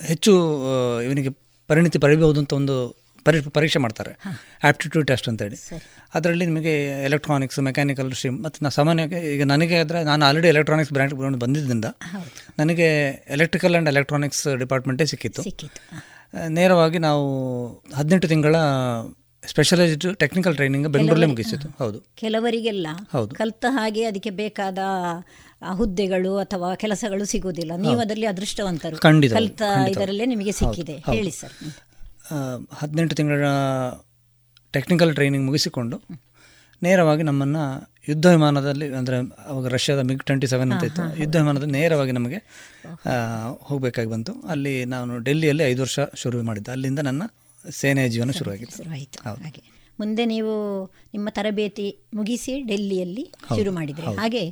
ಹೆಚ್ಚು ಇವನಿಗೆ ಪರಿಣಿತಿ ಪಡೆಯಬಹುದು ಅಂತ ಒಂದು ಪರಿ ಪರೀಕ್ಷೆ ಮಾಡ್ತಾರೆ. ಆಪ್ಟಿಟ್ಯೂಡ್ ಟೆಸ್ಟ್ ಅಂತೇಳಿ. ಅದರಲ್ಲಿ ನಿಮಗೆ ಎಲೆಕ್ಟ್ರಾನಿಕ್ಸ್ ಮೆಕ್ಯಾನಿಕಲ್ ಸ್ಟ್ರೀಮ್ ಮತ್ತು ನಾ ಸಾಮಾನ್ಯವಾಗಿ ಈಗ ನನಗೆ ಆದರೆ ನಾನು ಆಲ್ರೆಡಿ ಎಲೆಕ್ಟ್ರಾನಿಕ್ಸ್ ಬ್ರ್ಯಾಂಡ್ ಬಂದಿದ್ದರಿಂದ ನನಗೆ ಎಲೆಕ್ಟ್ರಿಕಲ್ ಆ್ಯಂಡ್ ಎಲೆಕ್ಟ್ರಾನಿಕ್ಸ್ ಡಿಪಾರ್ಟ್ಮೆಂಟೇ ಸಿಕ್ಕಿತ್ತು. ನೇರವಾಗಿ ನಾವು ಹದಿನೆಂಟು ತಿಂಗಳ ಸ್ಪೆಷಲೈಸ್ಡ್ ಟೆಕ್ನಿಕಲ್ ಟ್ರೈನಿಂಗ್ ಬೆಂಗಳೂರಲ್ಲೇ ಮುಗಿಸಿತ್ತು ಹೌದು. ಕೆಲವರಿಗೆಲ್ಲ ಹೌದು. ಕಲ್ತ ಹಾಗೆ ಅದಕ್ಕೆ ಬೇಕಾದ ಹುದ್ದೆಗಳು ಅಥವಾ ಕೆಲಸಗಳು ಸಿಗುವುದಿಲ್ಲ. ನೀವು ಅದರಲ್ಲಿ ಅದೃಷ್ಟವಂತರು. ಕಲ್ತ. ಇದರಲ್ಲೇ ನಿಮಗೆ ಸಿಕ್ಕಿದೆ. ಹೇಳಿ ಸರ್. ಹದಿನೆಂಟು ತಿಂಗಳ ಟೆಕ್ನಿಕಲ್ ಟ್ರೈನಿಂಗ್ ಮುಗಿಸಿಕೊಂಡು ನೇರವಾಗಿ ನಮ್ಮನ್ನು ಯುದ್ಧ ವಿಮಾನದಲ್ಲಿ ಅಂದರೆ ಅವಾಗ ರಷ್ಯಾದ ಮಿಗ್ ಟ್ವೆಂಟಿ ಸೆವೆನ್ ಅಂತ ಇತ್ತು. ಯುದ್ಧ ವಿಮಾನದಲ್ಲಿ ನೇರವಾಗಿ ನಮಗೆ ಹೋಗಬೇಕಾಗಿ ಬಂತು. ಅಲ್ಲಿ ನಾನು ಡೆಲ್ಲಿಯಲ್ಲಿ ಐದು ವರ್ಷ ಶುರು ಮಾಡಿದ್ದೆ. ಅಲ್ಲಿಂದ ನನ್ನ ಸೇನೆಯ ಜೀವನ ಶುರುವಾಗಿತ್ತು ಹಾಗೆ. ಮುಂದೆ ನೀವು ನಿಮ್ಮ ತರಬೇತಿ ಮುಗಿಸಿ ಡೆಲ್ಲಿಯಲ್ಲಿ ಶುರು ಮಾಡಿದ್ರಿ. ಹಾಗೆ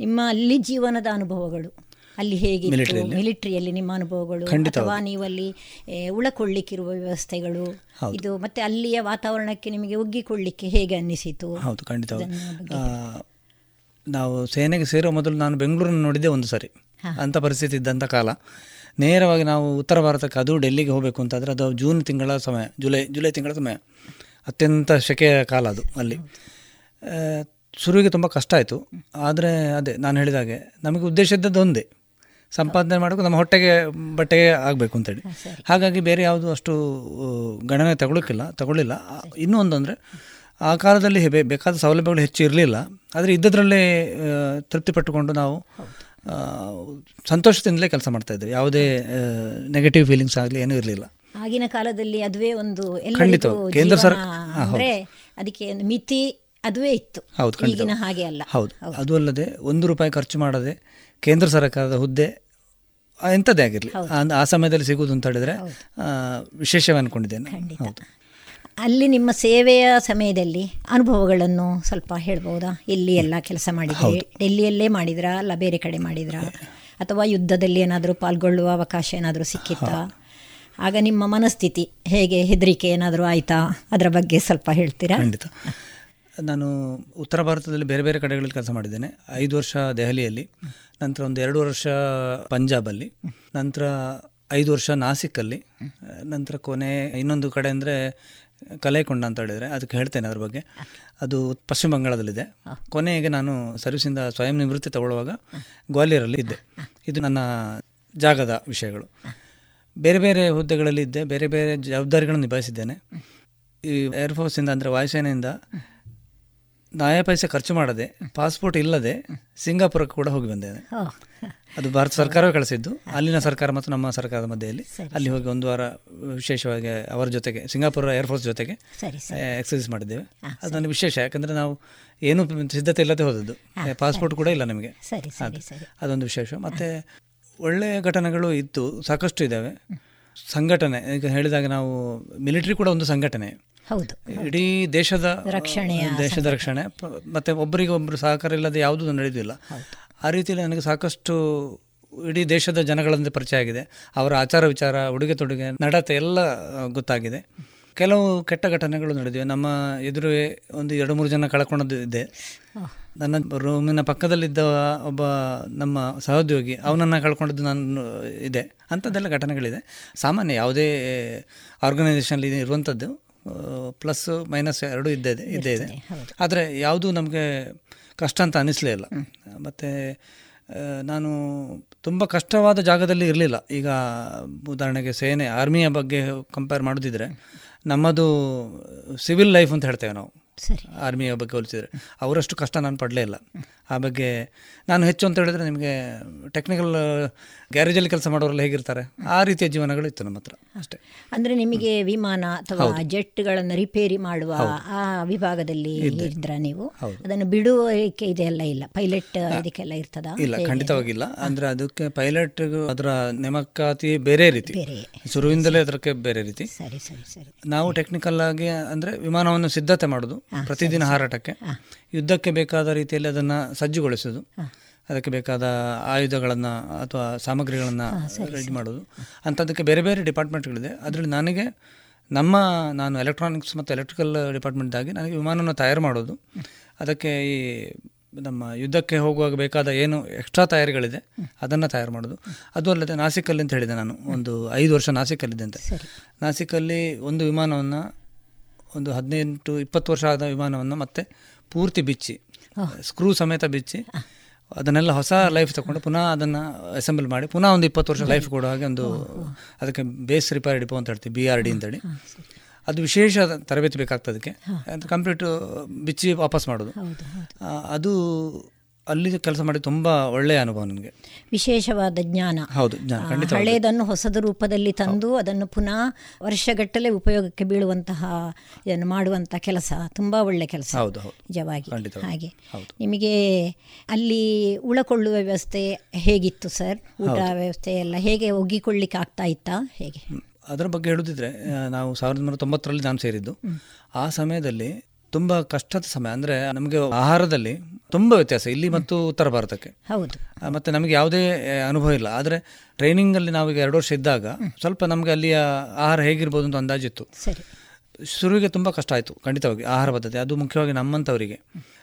ನಿಮ್ಮ ಅಲ್ಲಿ ಜೀವನದ ಅನುಭವಗಳು. ಅಲ್ಲಿ ಹೇಗೆ ಮಿಲಿಟರಿಯಲ್ಲಿ? ನಿಮ್ಮ ಅನುಭವಗಳು? ಅಥವಾ ನೀವು ಅಲ್ಲಿ ಉಳಕೊಳ್ಳಿಕ್ಕಿರುವ ವ್ಯವಸ್ಥೆಗಳು? ಇದು ಮತ್ತೆ ಅಲ್ಲಿಯ ವಾತಾವರಣಕ್ಕೆ ನಿಮಗೆ ಒಗ್ಗಿಕೊಳ್ಳಿಕ್ಕೆ ಹೇಗೆ ಅನ್ನಿಸಿತು? ಹೌದು ಖಂಡಿತ ನಾವು ಸೇನೆಗೆ ಸೇರೋ ಮೊದಲು ನಾನು ಬೆಂಗಳೂರನ್ನು ನೋಡಿದ್ದೆ ಒಂದು ಸರಿ. ಅಂಥ ಪರಿಸ್ಥಿತಿ ಇದ್ದಂಥ ಕಾಲ. ನೇರವಾಗಿ ನಾವು ಉತ್ತರ ಭಾರತಕ್ಕೆ ಅದು ಡೆಲ್ಲಿಗೆ ಹೋಗಬೇಕು ಅಂತಾದರೆ ಅದು ಜೂನ್ ತಿಂಗಳ ಸಮಯ ಜುಲೈ ಜುಲೈ ತಿಂಗಳ ಸಮಯ. ಅತ್ಯಂತ ಶೆಕೆಯ ಕಾಲ ಅದು ಅಲ್ಲಿ. ಶುರುವಿಗೆ ತುಂಬ ಕಷ್ಟ ಆಯಿತು. ಆದರೆ ಅದೇ ನಾನು ಹೇಳಿದಾಗೆ ನಮಗೆ ಉದ್ದೇಶ ಇದ್ದದ್ದು ಒಂದೇ. ಸಂಪಾದನೆ ಮಾಡಬೇಕು ನಮ್ಮ ಹೊಟ್ಟೆಗೆ ಬಟ್ಟೆಗೆ ಆಗಬೇಕು ಅಂತೇಳಿ ಹಾಗಾಗಿ ಬೇರೆ ಯಾವುದು ಅಷ್ಟು ಗಣನೆ ತಗೊಳಕ್ಕಿಲ್ಲ ತಗೊಳ್ಳಿಲ್ಲ. ಇನ್ನೂ ಒಂದು ಅಂದರೆ ಆ ಕಾಲದಲ್ಲಿ ಬೇಕಾದ ಸೌಲಭ್ಯಗಳು ಹೆಚ್ಚು ಇರಲಿಲ್ಲ. ಆದರೆ ಇದ್ದದ್ರಲ್ಲೇ ತೃಪ್ತಿ ಪಟ್ಟುಕೊಂಡು ನಾವು ಸಂತೋಷದಿಂದಲೇ ಕೆಲಸ ಮಾಡ್ತಾ ಇದ್ವಿ ಯಾವುದೇ ನೆಗೆಟಿವ್ ಫೀಲಿಂಗ್ಸ್ ಆಗಲಿ ಏನೂ ಇರಲಿಲ್ಲ. ಆಗಿನ ಕಾಲದಲ್ಲಿ ಅದುವೇ ಒಂದು ಖಂಡಿತ. ಕೇಂದ್ರ ಸರ್- ಜೀವನ ಹಾ, ಹೌದು. ಅಂದ್ರೆ ಅದಕ್ಕೆ ಮಿತಿ ಅದುವೇ ಇತ್ತು. ಹೌದು ಈಗಿನ ಹಾಗೆ ಅಲ್ಲ. ಹೌದು. ಅದು ಅಲ್ಲದೆ ಒಂದು ರೂಪಾಯಿ ಖರ್ಚು ಮಾಡದೆ ಕೇಂದ್ರ ಸರ್ಕಾರದ ಹುದ್ದೆ ಎಂಥದ್ದೇ ಆಗಿರಲಿ. ಆ ಸಮಯದಲ್ಲಿ ಸಿಗುವುದು ಅಂತ ಹೇಳಿದ್ರೆ ವಿಶೇಷವೇ ಹೌದು. ಅಲ್ಲಿ ನಿಮ್ಮ ಸೇವೆಯ ಸಮಯದಲ್ಲಿ ಅನುಭವಗಳನ್ನು ಸ್ವಲ್ಪ ಹೇಳ್ಬೋದಾ? ಎಲ್ಲಿ ಎಲ್ಲ ಕೆಲಸ ಮಾಡಿದ್ರಿ? ಡೆಲ್ಲಿಯಲ್ಲೇ ಮಾಡಿದ್ರಾ? ಅಲ್ಲ ಬೇರೆ ಕಡೆ ಮಾಡಿದ್ರಾ? ಅಥವಾ ಯುದ್ಧದಲ್ಲಿ ಏನಾದರೂ ಪಾಲ್ಗೊಳ್ಳುವ ಅವಕಾಶ ಏನಾದರೂ ಸಿಕ್ಕಿತ್ತಾ? ಆಗ ನಿಮ್ಮ ಮನಸ್ಥಿತಿ ಹೇಗೆ? ಹೆದರಿಕೆ ಏನಾದರೂ ಆಯ್ತಾ? ಅದರ ಬಗ್ಗೆ ಸ್ವಲ್ಪ ಹೇಳ್ತೀರಾ? ಖಂಡಿತ. ನಾನು ಉತ್ತರ ಭಾರತದಲ್ಲಿ ಬೇರೆ ಬೇರೆ ಕಡೆಗಳಲ್ಲಿ ಕೆಲಸ ಮಾಡಿದ್ದೇನೆ. ಐದು ವರ್ಷ ದೆಹಲಿಯಲ್ಲಿ, ನಂತರ ಒಂದು ಎರಡು ವರ್ಷ ಪಂಜಾಬಲ್ಲಿ, ನಂತರ ಐದು ವರ್ಷ ನಾಸಿಕಲ್ಲಿ, ನಂತರ ಕೊನೆ ಇನ್ನೊಂದು ಕಡೆ ಅಂದರೆ ಕಲೆಕೊಂಡ ಅಂತ ಹೇಳಿದರೆ, ಅದಕ್ಕೆ ಹೇಳ್ತೇನೆ ಅದ್ರ ಬಗ್ಗೆ. ಅದು ಪಶ್ಚಿಮ ಬಂಗಾಳದಲ್ಲಿದೆ. ಕೊನೆಗೆ ನಾನು ಸರ್ವಿಸಿಂದ ಸ್ವಯಂ ನಿವೃತ್ತಿ ತಗೊಳ್ಳುವಾಗ ಗ್ವಾಲಿಯರಲ್ಲಿ ಇದ್ದೆ. ಇದು ನನ್ನ ಜಾಗದ ವಿಷಯಗಳು. ಬೇರೆ ಬೇರೆ ಹುದ್ದೆಗಳಲ್ಲಿ ಇದ್ದೆ, ಬೇರೆ ಬೇರೆ ಜವಾಬ್ದಾರಿಗಳನ್ನು ನಿಭಾಯಿಸಿದ್ದೇನೆ. ಈ ಏರ್ಫೋರ್ಸಿಂದ ಅಂದರೆ ವಾಯುಸೇನೆಯಿಂದ ನಾಯ ಪೈಸೆ ಖರ್ಚು ಮಾಡದೆ ಪಾಸ್ಪೋರ್ಟ್ ಇಲ್ಲದೆ ಸಿಂಗಾಪುರಕ್ಕೆ ಕೂಡ ಹೋಗಿ ಬಂದೇನೆ ಅದು ಭಾರತ ಸರ್ಕಾರವೇ ಕಳಿಸಿದ್ದು. ಅಲ್ಲಿನ ಸರ್ಕಾರ ಮತ್ತು ನಮ್ಮ ಸರ್ಕಾರದ ಮಧ್ಯೆಯಲ್ಲಿ. ಅಲ್ಲಿ ಹೋಗಿ ಒಂದು ವಾರ ವಿಶೇಷವಾಗಿ ಅವರ ಜೊತೆಗೆ ಸಿಂಗಾಪುರ ಏರ್ಫೋರ್ಸ್ ಜೊತೆಗೆ ಎಕ್ಸರ್ಸೈಸ್ ಎಕ್ಸಸೈಸ್ ಮಾಡಿದ್ದೇವೆ. ಅದು ನನಗೆ ವಿಶೇಷ ಯಾಕಂದರೆ ನಾವು ಏನು ಸಿದ್ಧತೆ ಇಲ್ಲದೆ ಹೋದದ್ದು. ಪಾಸ್ಪೋರ್ಟ್ ಕೂಡ ಇಲ್ಲ ನಮಗೆ. ಅದೊಂದು ವಿಶೇಷ. ಮತ್ತು ಒಳ್ಳೆಯ ಘಟನೆಗಳು ಇತ್ತು ಸಾಕಷ್ಟು ಇದ್ದಾವೆ. ಸಂಘಟನೆ ಈಗ ಹೇಳಿದಾಗ ನಾವು ಮಿಲಿಟರಿ ಕೂಡ ಒಂದು ಸಂಘಟನೆ. ಹೌದು ಇಡೀ ದೇಶದ ರಕ್ಷಣೆ ದೇಶದ ರಕ್ಷಣೆ. ಮತ್ತೆ ಒಬ್ಬರಿಗೆ ಒಬ್ಬರು ಸಹಕಾರ ಇಲ್ಲದೆ ಯಾವುದೂ ನಡೆಯುವುದಿಲ್ಲ. ಆ ರೀತಿಯಲ್ಲಿ ನನಗೆ ಸಾಕಷ್ಟು ಇಡೀ ದೇಶದ ಜನಗಳಂತೆ ಪರಿಚಯ ಆಗಿದೆ. ಅವರ ಆಚಾರ ವಿಚಾರ ಉಡುಗೆ ತೊಡುಗೆ ನಡತೆ ಎಲ್ಲ ಗೊತ್ತಾಗಿದೆ. ಕೆಲವು ಕೆಟ್ಟ ಘಟನೆಗಳು ನಡೆದಿವೆ. ನಮ್ಮ ಎದುರು ಒಂದು ಎರಡು ಮೂರು ಜನ ಕಳ್ಕೊಂಡದ್ದು ಇದೆ. ನನ್ನ ರೂಮಿನ ಪಕ್ಕದಲ್ಲಿದ್ದ ಒಬ್ಬ ನಮ್ಮ ಸಹೋದ್ಯೋಗಿ ಅವನನ್ನು ಕಳ್ಕೊಂಡದ್ದು ನಾನು ಇದೆ. ಅಂಥದ್ದೆಲ್ಲ ಘಟನೆಗಳಿದೆ. ಸಾಮಾನ್ಯ ಯಾವುದೇ ಆರ್ಗನೈಸೇಷನಲ್ಲಿ ಇರುವಂಥದ್ದು. ಪ್ಲಸ್ ಮೈನಸ್ ಎರಡು ಇದ್ದೇ ಇದೆ ಇದ್ದೇ ಇದೆ. ಆದರೆ ಯಾವುದೂ ನಮಗೆ ಕಷ್ಟ ಅಂತ ಅನ್ನಿಸಲೇ ಇಲ್ಲ. ಮತ್ತು ನಾನು ತುಂಬ ಕಷ್ಟವಾದ ಜಾಗದಲ್ಲಿ ಇರಲಿಲ್ಲ. ಈಗ ಉದಾಹರಣೆಗೆ ಸೇನೆ ಆರ್ಮಿಯ ಬಗ್ಗೆ ಕಂಪೇರ್ ಮಾಡೋದಿದ್ರೆ ನಮ್ಮದು ಸಿವಿಲ್ ಲೈಫ್ ಅಂತ ಹೇಳ್ತೇವೆ ನಾವು. ಆರ್ಮಿಯ ಬಗ್ಗೆ ಹೋಲಿಸಿದರೆ. ಅವರಷ್ಟು ಕಷ್ಟ ನಾನು ಪಡಲೇ ಇಲ್ಲ. ಆ ಬಗ್ಗೆ ನಾನು ಹೆಚ್ಚು ಅಂತ ಹೇಳಿದ್ರೆ ನಿಮಗೆ ಟೆಕ್ನಿಕಲ್ ಗ್ಯಾರೇಜಲ್ಲಿ ಕೆಲಸ ಮಾಡೋರೆಲ್ಲ ಹೇಗಿರ್ತಾರೆ? ಆ ರೀತಿಯ ಜೀವನಗಳು ಇತ್ತು ನಮ್ಮ ಹತ್ರ. ಅಷ್ಟೇ. ಅಂದ್ರೆ ನಿಮಗೆ ವಿಮಾನ ಅಥವಾ ಜೆಟ್ಗಳನ್ನು ರಿಪೇರಿ ಮಾಡುವ ಆ ವಿಭಾಗದಲ್ಲಿ ಇದ್ರ ನೀವು. ಅದನ್ನು ಬಿಡುವಿಕೆ ಇದೆಲ್ಲ ಇಲ್ಲ. ಪೈಲಟ್ ಇದಕ್ಕೆಲ್ಲ ಇರ್ತದ? ಇಲ್ಲ ಖಂಡಿತವಾಗಿಲ್ಲ. ಅಂದರೆ ಅದಕ್ಕೆ ಪೈಲಟ್ ಅದರ ನೇಮಕಾತಿ ಬೇರೆ ರೀತಿ. ಶುರುವಿಂದಲೇ ಅದಕ್ಕೆ ಬೇರೆ ರೀತಿ. ಸರಿ ಸರಿ ಸರಿ. ನಾವು ಟೆಕ್ನಿಕಲ್ ಆಗಿ ಅಂದ್ರೆ ವಿಮಾನವನ್ನು ಸಿದ್ಧತೆ ಮಾಡೋದು ಪ್ರತಿದಿನ ಹಾರಾಟಕ್ಕೆ. ಯುದ್ಧಕ್ಕೆ ಬೇಕಾದ ರೀತಿಯಲ್ಲಿ ಅದನ್ನ ಸಜ್ಜುಗೊಳಿಸೋದು. ಅದಕ್ಕೆ ಬೇಕಾದ ಆಯುಧಗಳನ್ನು ಅಥವಾ ಸಾಮಗ್ರಿಗಳನ್ನು ರೆಡಿ ಮಾಡೋದು. ಅಂಥದ್ದಕ್ಕೆ ಬೇರೆ ಬೇರೆ ಡಿಪಾರ್ಟ್ಮೆಂಟ್ಗಳಿದೆ. ಅದರಲ್ಲಿ ನನಗೆ ನಮ್ಮ ನಾನು ಎಲೆಕ್ಟ್ರಾನಿಕ್ಸ್ ಮತ್ತು ಎಲೆಕ್ಟ್ರಿಕಲ್ ಡಿಪಾರ್ಟ್ಮೆಂಟ್ದಾಗಿ ನನಗೆ ವಿಮಾನವನ್ನು ತಯಾರು ಮಾಡೋದು. ಅದಕ್ಕೆ ಈ ನಮ್ಮ ಯುದ್ಧಕ್ಕೆ ಹೋಗುವಾಗ ಬೇಕಾದ ಏನು ಎಕ್ಸ್ಟ್ರಾ ತಯಾರಿಗಳಿದೆ ಅದನ್ನು ತಯಾರು ಮಾಡೋದು. ಅದು ಅಲ್ಲದೆ ನಾಸಿಕಲ್ಲಿ ಅಂತ ಹೇಳಿದೆ ನಾನು. ಒಂದು ಐದು ವರ್ಷ ನಾಸಿಕಲ್ಲಿದೆ ಅಂತ. ನಾಸಿಕಲ್ಲಿ ಒಂದು ವಿಮಾನವನ್ನು ಒಂದು ಹದಿನೆಂಟು ಇಪ್ಪತ್ತು ವರ್ಷ ಆದ ವಿಮಾನವನ್ನು ಮತ್ತೆ ಪೂರ್ತಿ ಬಿಚ್ಚಿ ಸ್ಕ್ರೂ ಸಮೇತ ಬಿಚ್ಚಿ ಅದನ್ನೆಲ್ಲ ಹೊಸ ಲೈಫ್ ತಗೊಂಡು ಪುನಃ ಅದನ್ನು ಅಸೆಂಬಲ್ ಮಾಡಿ ಪುನಃ ಒಂದು ಇಪ್ಪತ್ತು ವರ್ಷ ಲೈಫ್ ಕೊಡೋ ಹಾಗೆ ಒಂದು ಅದಕ್ಕೆ ಬೇಸ್ ರಿಪೇರ್ ಡಿಪೋ ಅಂತ ಹೇಳ್ತೀವಿ ಬಿ ಆರ್ ಡಿ ಅಂತೇಳಿ. ಅದು ವಿಶೇಷ ತರಬೇತಿ ಬೇಕಾಗ್ತದಕ್ಕೆ ಅದಕ್ಕೆ. ಅದು ಕಂಪ್ಲೀಟ್ ಬಿಚ್ಚಿ ವಾಪಸ್ ಮಾಡೋದು. ಅದು ಅಲ್ಲಿ ಕೆಲಸ ಮಾಡಿ ತುಂಬ ಒಳ್ಳೆಯ ಅನುಭವ ನನಗೆ. ವಿಶೇಷವಾದ ಜ್ಞಾನ. ಹೌದು ಜ್ಞಾನ ಹಳೆಯದನ್ನು ಹೊಸದ ರೂಪದಲ್ಲಿ ತಂದು ಅದನ್ನು ಪುನಃ ವರ್ಷಗಟ್ಟಲೆ ಉಪಯೋಗಕ್ಕೆ ಬೀಳುವಂತಹ ಇದನ್ನು ಮಾಡುವಂತಹ ಕೆಲಸ ತುಂಬಾ ಒಳ್ಳೆ ಕೆಲಸ. ಹೌದು, ಹೌದು. ನಿಜವಾಗಿ. ಹಾಗೆ. ನಿಮಗೆ ಅಲ್ಲಿ ಉಳಕೊಳ್ಳುವ ವ್ಯವಸ್ಥೆ ಹೇಗಿತ್ತು ಸರ್? ಊಟ ವ್ಯವಸ್ಥೆ ಎಲ್ಲ ಹೇಗೆ ಒಗ್ಗಿಕೊಳ್ಳಿಕ್ಕೆ ಆಗ್ತಾ ಇತ್ತಾ? ಹೇಗೆ? ಅದರ ಬಗ್ಗೆ ಹೇಳುದಿದ್ರೆ ನಾವು ಸಾವಿರದ ಒಂಬೈನೂರ ತೊಂಬತ್ತರಲ್ಲಿ ನಾನು ಸೇರಿದ್ದು. ಆ ಸಮಯದಲ್ಲಿ ತುಂಬ ಕಷ್ಟದ ಸಮಯ. ಅಂದರೆ ನಮಗೆ ಆಹಾರದಲ್ಲಿ ತುಂಬ ವ್ಯತ್ಯಾಸ ಇಲ್ಲಿ ಮತ್ತು ಉತ್ತರ ಭಾರತಕ್ಕೆ. ಹೌದು. ಮತ್ತೆ ನಮಗೆ ಯಾವುದೇ ಅನುಭವ ಇಲ್ಲ. ಆದರೆ ಟ್ರೈನಿಂಗಲ್ಲಿ ನಾವೀಗ ಎರಡು ವರ್ಷ ಇದ್ದಾಗ ಸ್ವಲ್ಪ ನಮಗೆ ಅಲ್ಲಿಯ ಆಹಾರ ಹೇಗಿರ್ಬೋದು ಅಂತ ಅಂದಾಜಿತ್ತು ಶುರುವಿಗೆ ತುಂಬ ಕಷ್ಟ ಆಯಿತು ಖಂಡಿತವಾಗಿ ಆಹಾರ ಪದ್ಧತಿ. ಅದು ಮುಖ್ಯವಾಗಿ ನಮ್ಮಂಥವರಿಗೆ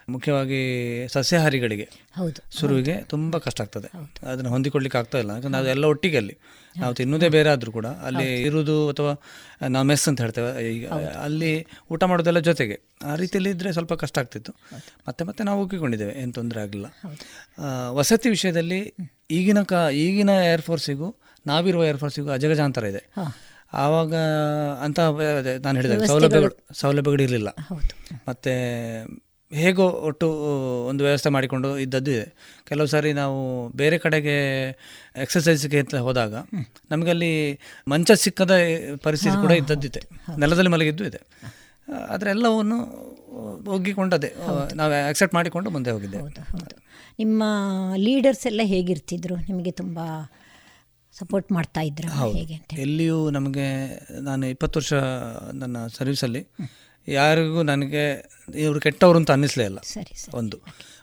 ಮುಖ್ಯವಾಗಿ ಸಸ್ಯಾಹಾರಿಗಳಿಗೆ ಹೌದು. ಶುರುವಿಗೆ ತುಂಬ ಕಷ್ಟ ಆಗ್ತದೆ. ಅದನ್ನು ಹೊಂದಿಕೊಳ್ಳಿಕ್ಕೆ ಆಗ್ತಾ ಇಲ್ಲ. ಯಾಕಂದ್ರೆ ನಾವು ಎಲ್ಲ ಒಟ್ಟಿಗೆ ಅಲ್ಲಿ. ನಾವು ತಿನ್ನೋದೇ ಬೇರೆ ಆದರೂ ಕೂಡ ಅಲ್ಲಿ ಇರುವುದು ಅಥವಾ ನಾವು ಮೆಸ್ ಅಂತ ಹೇಳ್ತೇವೆ ಈಗ ಅಲ್ಲಿ ಊಟ ಮಾಡೋದೆಲ್ಲ ಜೊತೆಗೆ. ಆ ರೀತಿಯಲ್ಲಿ ಇದ್ದರೆ ಸ್ವಲ್ಪ ಕಷ್ಟ ಆಗ್ತಿತ್ತು. ಮತ್ತೆ ಮತ್ತೆ ನಾವು ಒಪ್ಪಿಕೊಂಡಿದ್ದೇವೆ ಏನು ತೊಂದರೆ ಆಗಲಿಲ್ಲ. ವಸತಿ ವಿಷಯದಲ್ಲಿ ಈಗಿನ ಕಾ ಈಗಿನ ಏರ್ಫೋರ್ಸಿಗೂ ನಾವಿರುವ ಏರ್ಫೋರ್ಸಿಗೂ ಅಜಗಜಾಂತರ ಇದೆ. ಆವಾಗ ಅಂತ ನಾನು ಹೇಳಿದಾಗ ಸೌಲಭ್ಯಗಳು ಸೌಲಭ್ಯಗಳು ಇರಲಿಲ್ಲ. ಮತ್ತು ಹೇಗೋ ಒಟ್ಟು ಒಂದು ವ್ಯವಸ್ಥೆ ಮಾಡಿಕೊಂಡು ಇದ್ದದ್ದು ಇದೆ. ಕೆಲವು ಸಾರಿ ನಾವು ಬೇರೆ ಕಡೆಗೆ ಎಕ್ಸಸೈಸ್ಗೆ ಅಂತ ಹೋದಾಗ ನಮಗೆ ಅಲ್ಲಿ ಮಂಚ ಸಿಕ್ಕದ ಪರಿಸ್ಥಿತಿ ಕೂಡ ಇದ್ದದ್ದಿದೆ. ನೆಲದಲ್ಲಿ ಮಲಗಿದ್ದು ಇದೆ. ಆದರೆ ಎಲ್ಲವನ್ನು ಒಗ್ಗಿಕೊಂಡದೆ ನಾವು ಆಕ್ಸೆಪ್ಟ್ ಮಾಡಿಕೊಂಡು ಮುಂದೆ ಹೋಗಿದ್ದೆ ನಿಮ್ಮ ಲೀಡರ್ಸ್ ಎಲ್ಲ ಹೇಗಿರ್ತಿದ್ರು? ನಿಮಗೆ ತುಂಬ ಸಪೋರ್ಟ್ ಮಾಡ್ತಾ ಇದ್ರು ಹೇಗೆ ಎಲ್ಲಿಯೂ ನಮಗೆ ನಾನು ಇಪ್ಪತ್ತು ವರ್ಷ ನನ್ನ ಸರ್ವಿಸಲ್ಲಿ ಯಾರಿಗೂ ನನಗೆ ಇವರು ಕೆಟ್ಟವರು ಅಂತ ಅನ್ನಿಸ್ಲೇ ಇಲ್ಲ. ಸರಿ ಒಂದು.